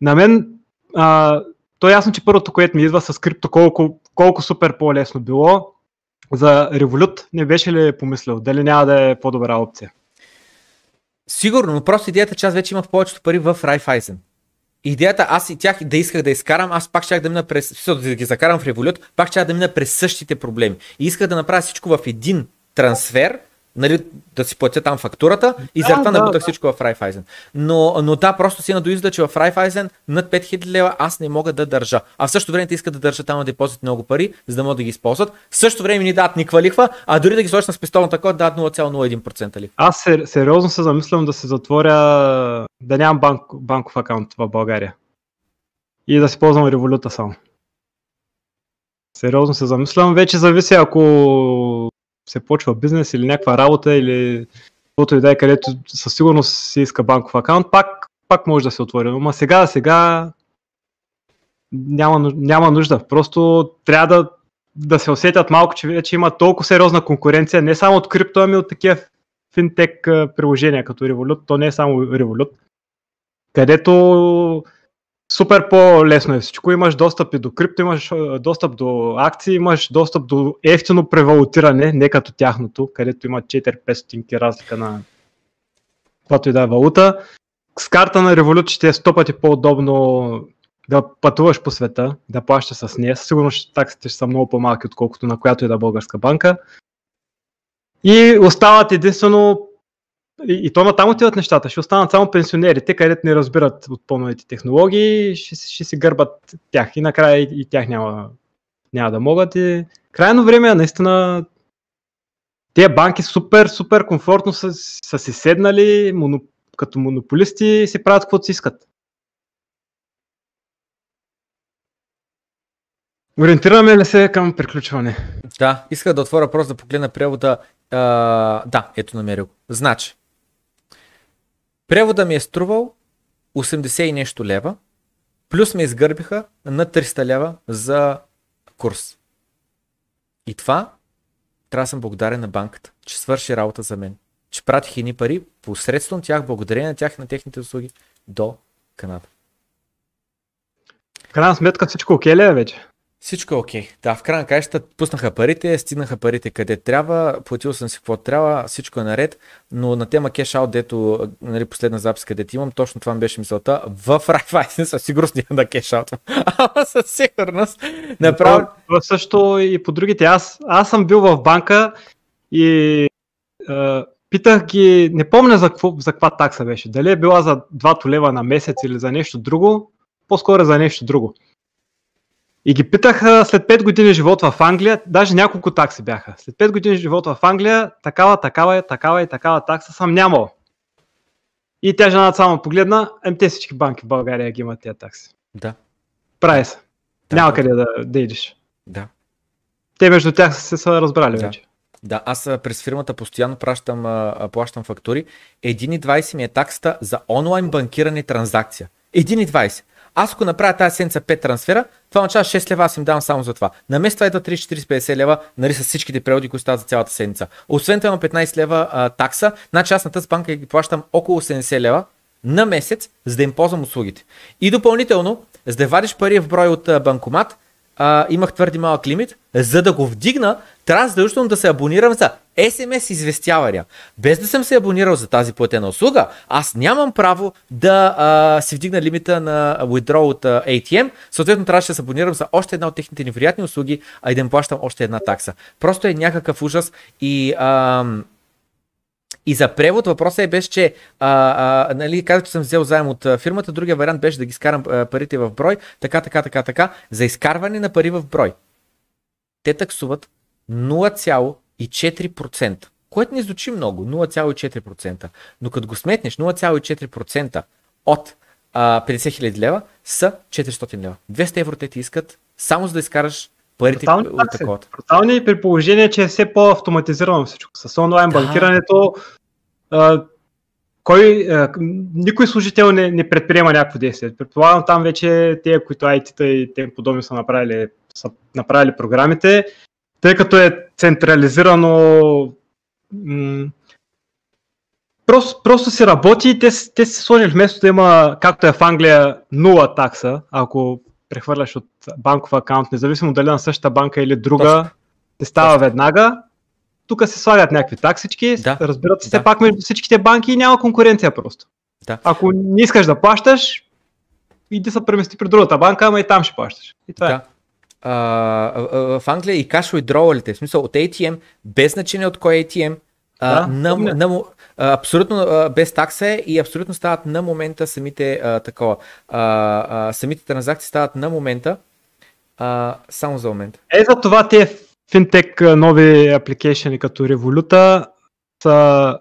На мен а, то е ясно, че първото, което ми идва с крипто, колко, колко супер по-лесно било. За Revolut не беше ли помислил? Дали няма да е по-добра опция? Сигурно, но просто идеята, че аз вече имах повечето пари в Raiffeisen. Идеята аз и тях да исках да изкарам, аз пак ще да мина през, да ги закарам в Revolut, пак ще да мина през същите проблеми. И исках да направя всичко в един трансфер, нали, да си платя там фактурата и заради това да, набутах да. всичко в Raiffeisen. Но, но да, просто си надоизда, че в Raiffeisen над 5000 лева аз не мога да държа. А в същото време те искат да държат там на депозит много пари, за да могат да ги използват. В същото време ни дадат никаква лихва, а дори да ги сложиш на спестовната код, дадат 0,01% лихва. Аз сериозно се замислям да се затворя, да нямам банк, банков акаунт в България. И да си ползвам революта само. Сериозно се замислям. Вече зависи ако се почва бизнес или някаква работа или каквото и да е, където със сигурност си иска банков акаунт, пак, пак може да се отвори. Но сега, сега няма, няма нужда. Просто трябва да, да се усетят малко, че вече има толкова сериозна конкуренция, не само от крипто, ами от такива финтек приложения като Revolut, то не е само Revolut, където супер по-лесно е всичко. Имаш достъп и до крипто, имаш достъп до акции, имаш достъп до ефтино превалутиране, не като тяхното, където има 4-5 стотинки разлика на каквато и да е валута. С карта на Revolut ще е 100 пъти по-удобно да пътуваш по света, да плащаш с нея. Сигурно ще, таксите ще са много по-малки, отколкото на която и да е българска банка. И остават единствено и, и то на там отиват нещата. Ще останат само пенсионерите, където не разбират от по-новите технологии, ще, ще си гърбат тях и накрая и, и тях няма, няма да могат. И крайно време, наистина, тези банки супер, супер комфортно са, са си седнали, моно, като монополисти и си правят каквото си искат. Ориентираме ли се към приключване? Да, исках да отворя просто да погледна превода. А, да, ето намерил. Значи, Превода ми е струвал 80 и нещо лева, плюс ме изгърбиха на 300 лева за курс. И това трябва да съм благодарен на банката, че свърши работа за мен. Че пратих едни пари посредством тях, благодарение на тях и на техните услуги до Канада. Крайна сметка всичко окей ли е вече? Всичко е окей. Да, в крайна краища пуснаха парите, стигнаха парите къде трябва, платил съм си какво трябва, всичко е наред, но на тема кешаут, дето нали, последна запис, където имам, точно това ми беше мисълта. В Raiffeisen със сигурност няма да кешаутвам. Ама със сигурност. Направо... Това също и по другите. Аз, аз съм бил в банка и е, питах ги, не помня за, какво, за каква такса беше. Дали е била за 2 лева на месец или за нещо друго, по-скоро за нещо друго. И ги питаха след 5 години живот в Англия, даже няколко такси бяха. След 5 години живот в Англия, такава, такава, такава и такава такса съм нямал. И тя жената само погледна, ем те всички банки в България ги имат тези такси. Да. Прави се. Да, Няма да. къде да, да идиш. Да. Те между тях се са разбрали да. вече. Да, аз през фирмата постоянно пращам, а, плащам фактури. 1,20 ми е таксата за онлайн банкиране транзакция. 1,20. Аз ако направя тази седмица 5 трансфера, това означава 6 лева, аз им давам само за това. На место идва 30-40-50 лева, нали, с всичките преводи, които стават за цялата седмица. Освен това има 15 лева а, такса, значи аз на тази банка ги плащам около 70 лева на месец, за да им ползвам услугите. И допълнително, за да вадиш пари в брой от а, банкомат, а, имах твърди малък лимит, за да го вдигна, трябва задължително да се абонирам за SMS известявания. Без да съм се абонирал за тази платена услуга, аз нямам право да а, си вдигна лимита на withdraw от а, ATM. Съответно, трябваше да се абонирам за още една от техните невероятни услуги, а и да им плащам още една такса. Просто е някакъв ужас и... А, и за превод въпросът е беше, че а, а, нали, казах, че съм взел заем от фирмата, другия вариант беше да ги скарам а, парите в брой, така, така, така, така. За изкарване на пари в брой. Те таксуват 0,4%, което не звучи много, 0,4%. Но като го сметнеш, 0,4% от а, 50 000 лева са 400 лева. 200 евро те ти искат само за да изкараш парите Брутални от такова. Брутални при положение, че е все по-автоматизирано всичко. С онлайн да. банкирането а, кой, а, никой служител не, не предприема някакво действие. Предполагам там вече те, които IT-та и те подобни са направили, са направили програмите, тъй като е централизирано м- просто, просто си работи и те, те си сложили вместо да има, както е в Англия, нула такса, ако прехвърляш от банков акаунт, независимо дали на същата банка или друга, те става веднага. Тук се слагат някакви таксички, Да. разбират се Да. пак между всичките банки и няма конкуренция просто. Да. Ако не искаш да плащаш, иди се премести при другата банка, ама и там ще плащаш. И това е. Да. А, а, а, в Англия и cash withdrawalите, в смисъл от ATM, без значение от кой ATM, а, Да, на, на, абсолютно а, без такса е и абсолютно стават на момента самите а, такова. А, а, самите транзакции стават на момента. А, само за момент. Е, за това тези финтек нови апликейшени като Revolut са,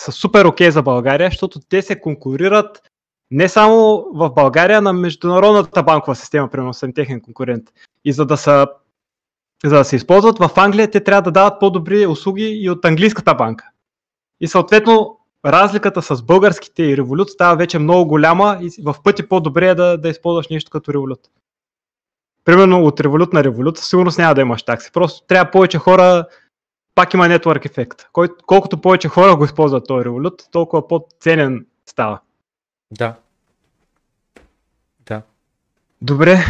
са супер окей за България, защото те се конкурират не само в България, на международната банкова система, примерно съм техен конкурент. И за да са за да се използват в Англия, те трябва да дават по-добри услуги и от английската банка. И съответно, разликата с българските и Revolut става вече много голяма и в пъти по-добре е да, да използваш нещо като Revolut примерно от револют на револют, сигурност няма да имаш такси. Просто трябва повече хора, пак има нетворк ефект. Колкото повече хора го използват този револют, толкова по-ценен става. Да. Да. Добре,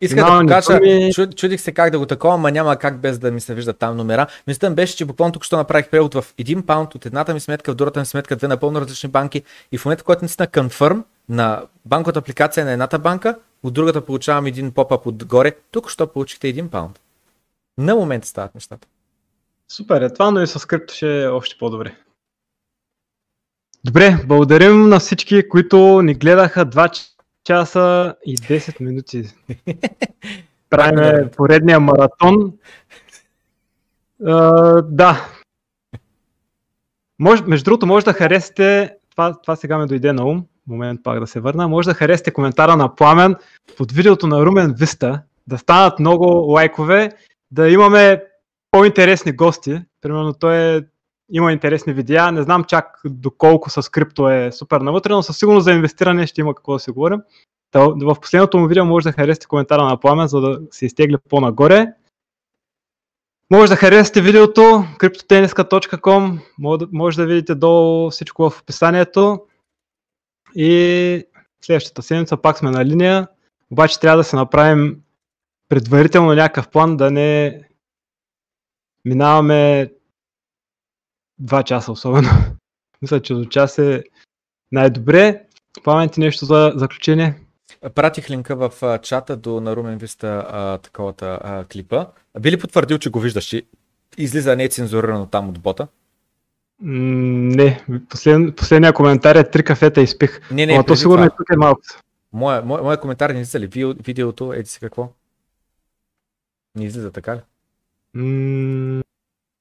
Исках да покажа, думи. чу, чудих се как да го такова, ама няма как без да ми се вижда там номера. Мислята ми беше, че буквално тук що направих превод в 1 паунд от едната ми сметка в другата ми сметка, две напълно различни банки и в момента, когато натисна confirm на банковата апликация на едната банка, от другата получавам един поп-ап отгоре, тук що получихте 1 паунд. На момента стават нещата. супер е това, но и с крипто ще е още по-добре. Добре, благодарим на всички, които ни гледаха 2 часа и 10 минути. Правиме поредния маратон. А, да. Може, между другото, може да харесате, това, това сега ме дойде на ум, момент пак да се върна, може да харесате коментара на Пламен под видеото на Румен Виста, да станат много лайкове, да имаме по-интересни гости. Примерно той е, има интересни видеа, не знам чак доколко с крипто е супер навътре, но със сигурност за инвестиране ще има какво да си говорим. В последното му видео може да харесате коментара на Пламен, за да се изтегли по-нагоре. Може да харесате видеото да- може да видите долу всичко в описанието. И следващата седмица пак сме на линия, обаче трябва да се направим предварително някакъв план да не минаваме 2 часа особено. Мисля, че до час е най-добре. Пламен ти нещо за заключение? Пратих линка в чата до на Румен Виста а, таковата а, клипа. Би ли потвърдил, че го виждаш? и Излиза не е цензурирано там от бота? Не, послед, последния коментар е три кафета изпих. Не, не, Но то сигурно това. и тук е малко. Моя, моя, моя коментар не излиза ли? Ви- Видеото, еди си какво? Не излиза така ли? М,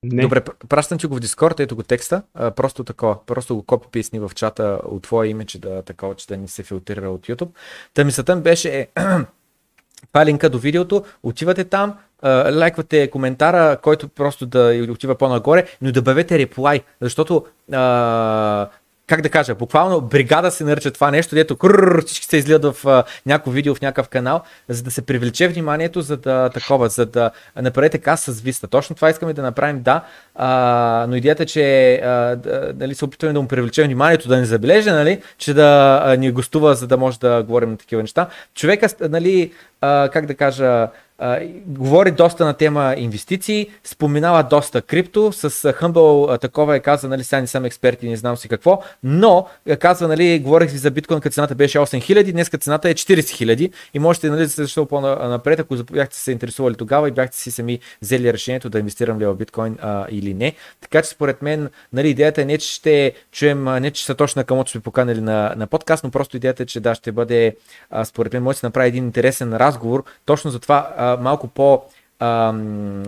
не. Добре, пр- пращам ти го в Дискорд, ето го текста, а, просто такова, просто го копи писни в чата от твое име, че да, такова, че да не се филтрира от YouTube. Та мисълта ми беше, е, това линка до видеото, отивате там, лайквате коментара, който просто да отива по-нагоре, но добавете реплай, защото а, как да кажа, буквално бригада се нарича това нещо, дето крррр, всички се излият в а, някакво видео в някакъв канал, за да се привлече вниманието, за да такова, за да направите така с виста. Точно това искаме да направим, да, а, но идеята е, че а, нали, се опитваме да му привлечем вниманието, да не забележи, нали, че да а, ни гостува, за да може да говорим на такива неща. Човека, нали, а, как да кажа, говори доста на тема инвестиции, споменава доста крипто, с а, такова е каза, нали, сега не съм експерт и не знам си какво, но а, казва, нали, говорих ви за биткоин, като цената беше 8000, днес цената е 40 000 и можете нали, да се защо по-напред, ако бяхте се интересували тогава и бяхте си сами взели решението да инвестирам ли в биткоин а, или не. Така че според мен нали, идеята е не, че ще чуем, не че са точно камото сме поканали на, на подкаст, но просто идеята е, че да, ще бъде, а, според мен, може да се направи един интересен разговор, точно за това а, малко по ам,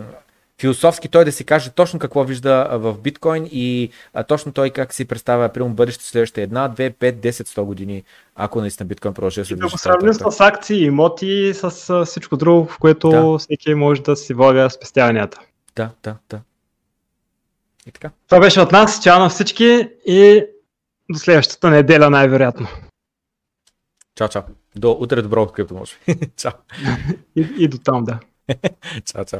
философски той да си каже точно какво вижда в биткоин и а, точно той как си представя примерно бъдеще следващите една, две, пет, 10, 100 години, ако наистина биткоин продължи да се движи с тази сравним с акции, имоти, с а, всичко друго, в което Да. всеки може да си влага спестяванията. Да, да, да. И така. Това беше от нас. Чао на всички и до следващата неделя най-вероятно. Чао, чао. До утре добро открито, може би. чао. И, и до там, да. чао, чао.